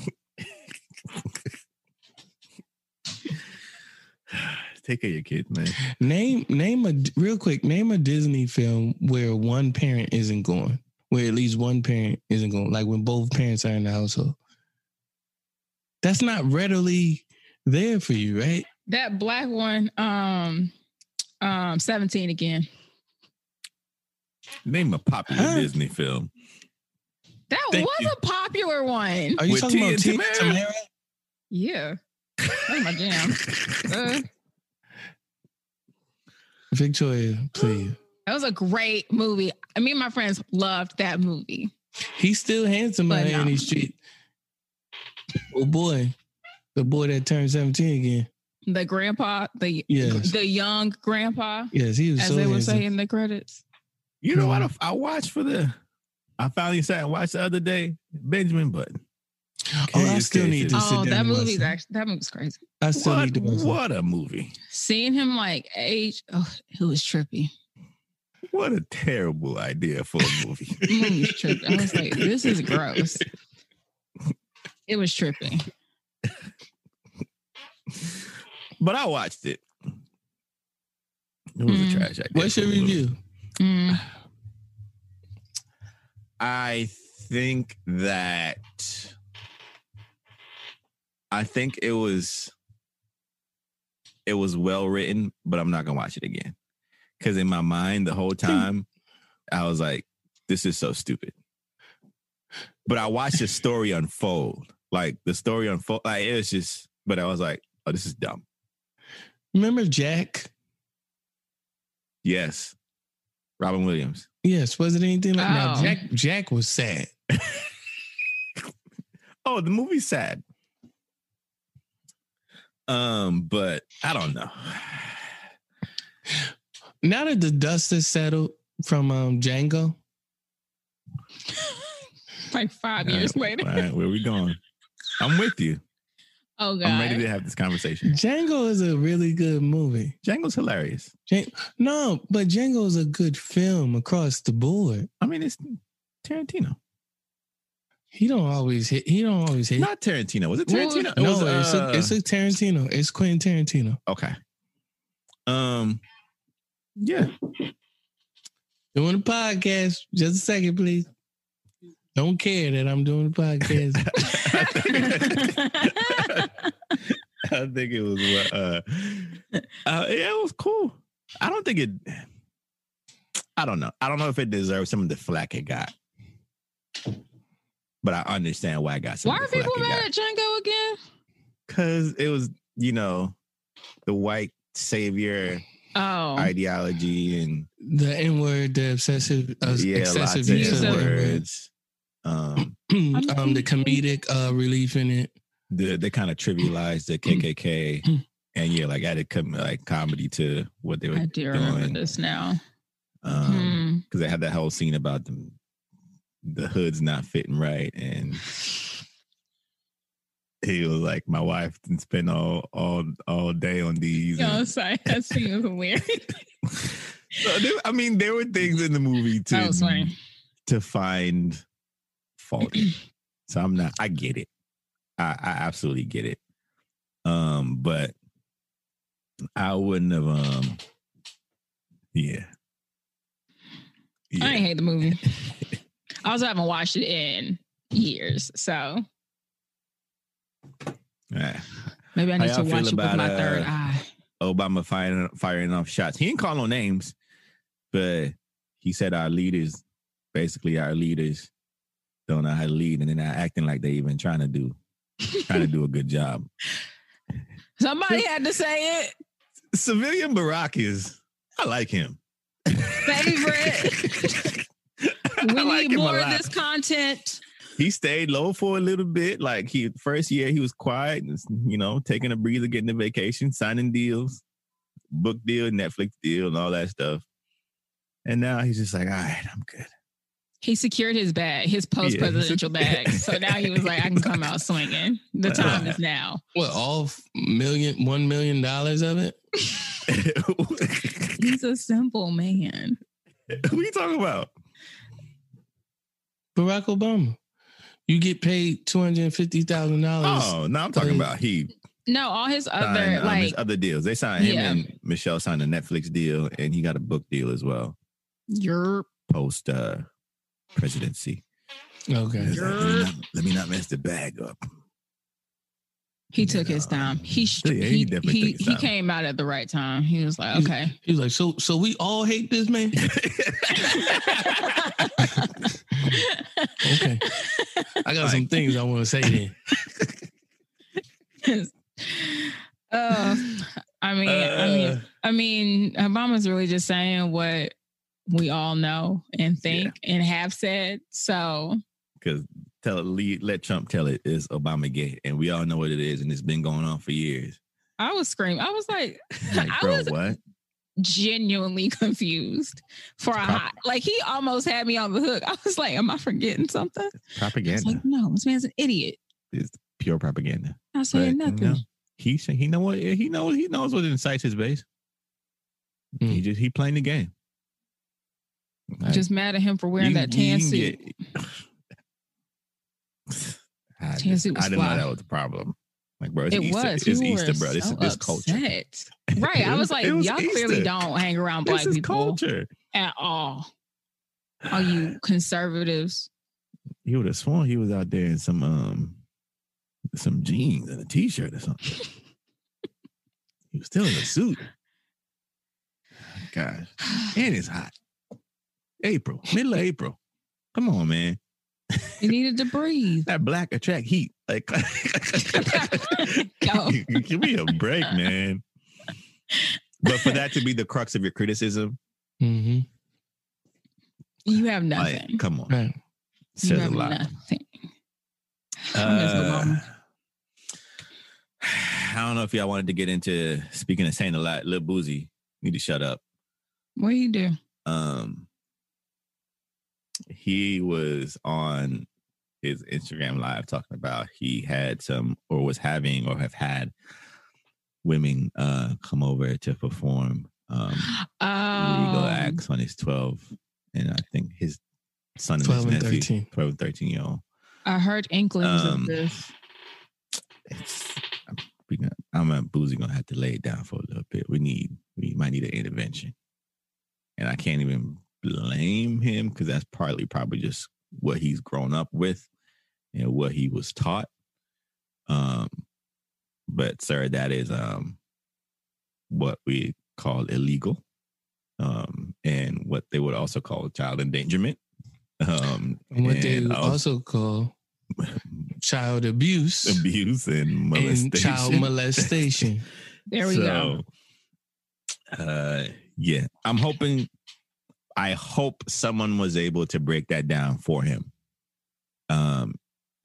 Take care of your kids, man. Name name a real quick. Name a Disney film where one parent isn't going. Where at least one parent isn't going. Like when both parents are in the household. That's not readily there for you, right? that black one, um, um, 17 again. Name a popular Huh? Disney film. That Thank was you. a popular one. Are you With talking Tia about Tia Tamera? Tamera? Yeah. That's my jam. Uh, Victoria, please. that was a great movie. I mean, my friends loved that movie. He's still handsome out But here in no. these streets. Oh boy. The boy that turned 17 again. The grandpa, the Yes. the young grandpa, Yes, he was as so they would handsome. say in the credits. You know what? Mhm. I, I watched for the. I finally sat and watched the other day. Benjamin Button. Oh, I Curious still need to Cases. sit Oh, down that and watch movie's that. actually that movie's crazy. I still What, need to watch that. what a movie! Seeing him like age, oh, it was trippy. What a terrible idea for a movie. The movie was trippy. I was like, this is gross. It was trippy. but I watched it. It was Mm. a trash idea. What's for your review? Mm. I think that I think it was it was well written, but I'm not gonna watch it again. Cause in my mind the whole time I was like, this is so stupid. But I watched the story unfold. Like the story unfold, like it was just, but I was like, oh, this is dumb. Remember Jack? Yes. Robin Williams. Yes. Was it anything like now? Oh. Jack Jack was sad. Oh, the movie's sad. Um, but I don't know. Now that the dust has settled from um Django, Like five All years right, later. All right, where we going? I'm with you. Oh god. I'm ready to have this conversation. Django is a really good movie. Django's hilarious. Jan- no, but Django is a good film across the board. I mean, it's Tarantino. He don't always hit. He don't always hit. Not Tarantino. Was it Well, Tarantino? It no, was, it's a uh, it's a Tarantino. It's Quentin Tarantino. okay. Um, yeah. Doing the podcast. Just a second, please. Don't care that I'm doing the podcast. I think it was uh, uh, yeah, it was cool. I don't think it. I don't know. I don't know if it deserves some of the flack it got, but I understand why I got some. Why are people mad got. at Django again? Because it was, you know, the white savior Oh, ideology and The N word, the obsessive, uh, yeah, lots excessive of use of N-word. the word. words. Um, um, the comedic uh, relief in it. the, they kind of trivialized the KKK, and yeah, like added com- like comedy to what they were I do remember doing. this now. Um, Hmm. because they had that whole scene about them the hoods not fitting right and he was like my wife didn't spend all all all day on these and- sorry, that scene was hilarious. so there, i mean there were things in the movie to That was funny. to find fault so i'm not i get it i i absolutely get it um but i wouldn't have um yeah yeah. I hate the movie. I also haven't watched it in years, so Yeah. maybe I need to watch it with my third uh, eye. Obama firing firing off shots. He didn't call no names, but he said our leaders, basically our leaders, don't know how to lead, and they're not acting like they even trying to do trying to do a good job. Somebody had to say it. Civilian Barack is, I like him. Favorite. I We like need more of this content. He stayed low for a little bit. Like he first year he was quiet, and, you know, taking a breather, getting a vacation, signing deals, book deal, Netflix deal, and all that stuff. And now he's just like, all right, I'm good. He secured his bag, his post presidential bag. So now he was like, I can come out swinging. The time is now. What all million, one million dollars of it? He's a simple man. Who you talking about? Barack Obama. You get paid two hundred and fifty thousand dollars. Oh, no, I'm talking Like- about he No, all his other signed um, like his other deals. They signed him Yeah. and Michelle signed a Netflix deal, and he got a book deal as well your post uh, presidency. Okay. Like, let, me not, let me not mess the bag up. He took his time. He sh- Yeah, he he he, he time. came out at the right time. He was like, okay. He was like, so so we all hate this man? Okay. I got some things I want to say then. uh, I mean, I mean, Uh, I mean, Obama's really just saying what we all know and think and have said. So Because tell lead, let Trump tell it is Obama gay, and we all know what it is, and it's been going on for years. I was screaming. I was like, Like, I bro, was what? genuinely confused for a Prop- hot. Like he almost had me on the hook. I was like, am I forgetting something? I was Propaganda like, no, this man's an idiot. It's pure propaganda. I But, said you nothing. know, he say- he know what he knows. He knows what incites his base. He Mm. just he playing the game. Like, Just mad at him for wearing you- that you tan can suit. get- I, Tan suit was I didn't know fly. that was the problem. Like, bro, it's It Easter. was. It's You Easter, bro. This so is this culture. Right. I was- like, was y'all clearly don't hang around black people culture. at all. Are you conservatives. He would have sworn he was out there in some um some jeans and a t-shirt or something. he was still in a suit. Gosh. And it's hot. April, middle of April. Come on, man. You needed to breathe. That black attract heat. Like Yo. give me a break, man. But for that to be the crux of your criticism, hmm You have nothing. like, come on. Right. you Says a have lot. nothing. I miss Uh, Obama. I don't know if y'all wanted to get into speaking of saying a lot. Lil Boosie need to shut up. What do you do? Um, he was on his Instagram live talking about he had some or was having or have had women uh come over to perform um legal Oh, acts on his 12 and I think his son and 12 his and nephew, 13. 12 and 13 year old. I heard inklings Um, of this. It's, I'm, gonna, I'm a Boosie gonna have to lay it down for a little bit. We need we might need an intervention. And I can't even blame him because that's partly probably just what he's grown up with and what he was taught. Um, but sir, that is um what we call illegal. Um, and what they would also call child endangerment. Um, And what they and also call child abuse abuse and molestation. and child molestation. There we go. Uh, yeah, I'm hoping. I hope someone was able to break that down for him. Um,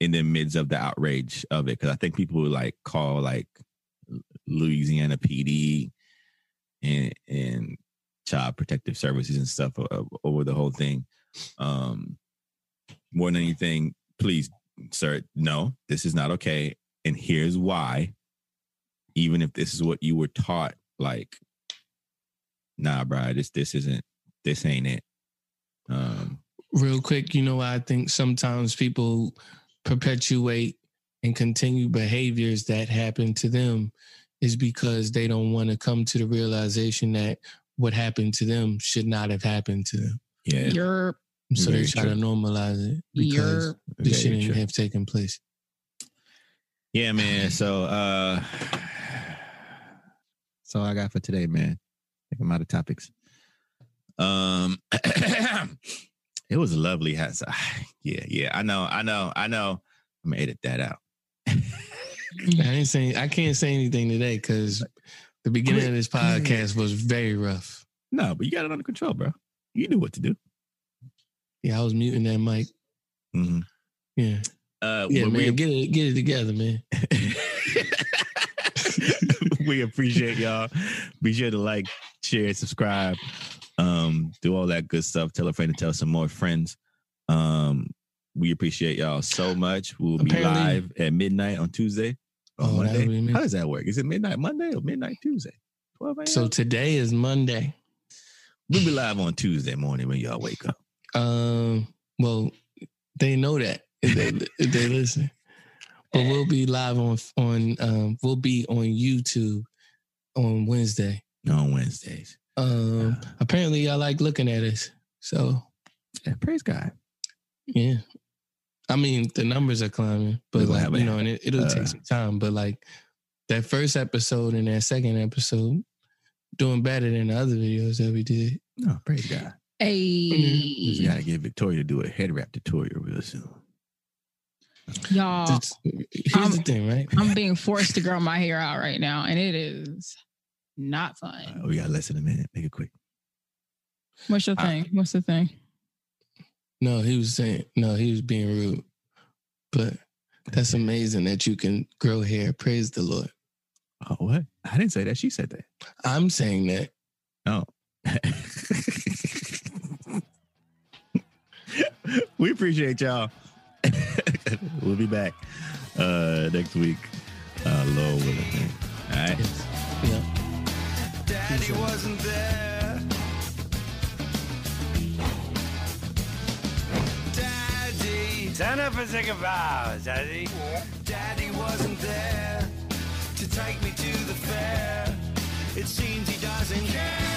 in the midst of the outrage of it, because I think people would like call like Louisiana PD and and Child Protective Services and stuff over the whole thing. Um, more than anything, please, sir, no, this is not okay, and here's why. Even if this is what you were taught, like, nah, bro, this this isn't this ain't it. Um, Real quick, you know, I think sometimes people perpetuate and continue behaviors that happen to them is because they don't want to come to the realization that what happened to them should not have happened to them. Yeah. You're So Very they try true. to normalize it because you're this shouldn't true. have taken place. Yeah, man. So uh that's all I got for today, man. I think I'm out of topics. Um it was a lovely. ha- so- Yeah, yeah. I know, I know, I know. I'm gonna edit that out. I ain't saying I can't say anything today because the beginning of this podcast was very rough. no, but you got it under control, bro. You knew what to do. Yeah, I was muting that mic. Mm-hmm. Yeah, Uh yeah, man, we, get it, get it together, man. we appreciate y'all. Be sure to like, share, subscribe, um, do all that good stuff. Tell a friend to tell some more friends. Um, we appreciate y'all so much. We'll be live at midnight on Tuesday. Or Oh, Monday. How does that work? Is it midnight Monday or midnight Tuesday? 12 a.m. So today is Monday. we'll be live on Tuesday morning when y'all wake up. Um, well, they know that if they if they listen. But we'll be live on on um we'll be on YouTube on Wednesday. On Wednesdays. Um apparently y'all like looking at us. So Yeah, praise God. yeah. I mean the numbers are climbing, but like, you know, and it, it'll uh, take some time. But like that first episode and that second episode doing better than the other videos that we did. No, praise God. a Just gotta get Victoria to do a head wrap tutorial real soon. y'all. Just- here's the Um, thing, right? I'm being forced to grow my hair out right now, and it is not fun. we got less than a minute. Make it quick. What's your I- thing? What's the thing? No, he was saying no, he was being rude. But that's amazing that you can grow hair. Praise the Lord. Oh, what? I didn't say that. She said that. I'm saying that. Oh. we appreciate y'all. we'll be back uh next week. Uh Lord willing. All right. Yeah. Daddy wasn't there. Daddy, Turn up and take a bow, Daddy. Daddy wasn't there to take me to the fair. It seems he doesn't care.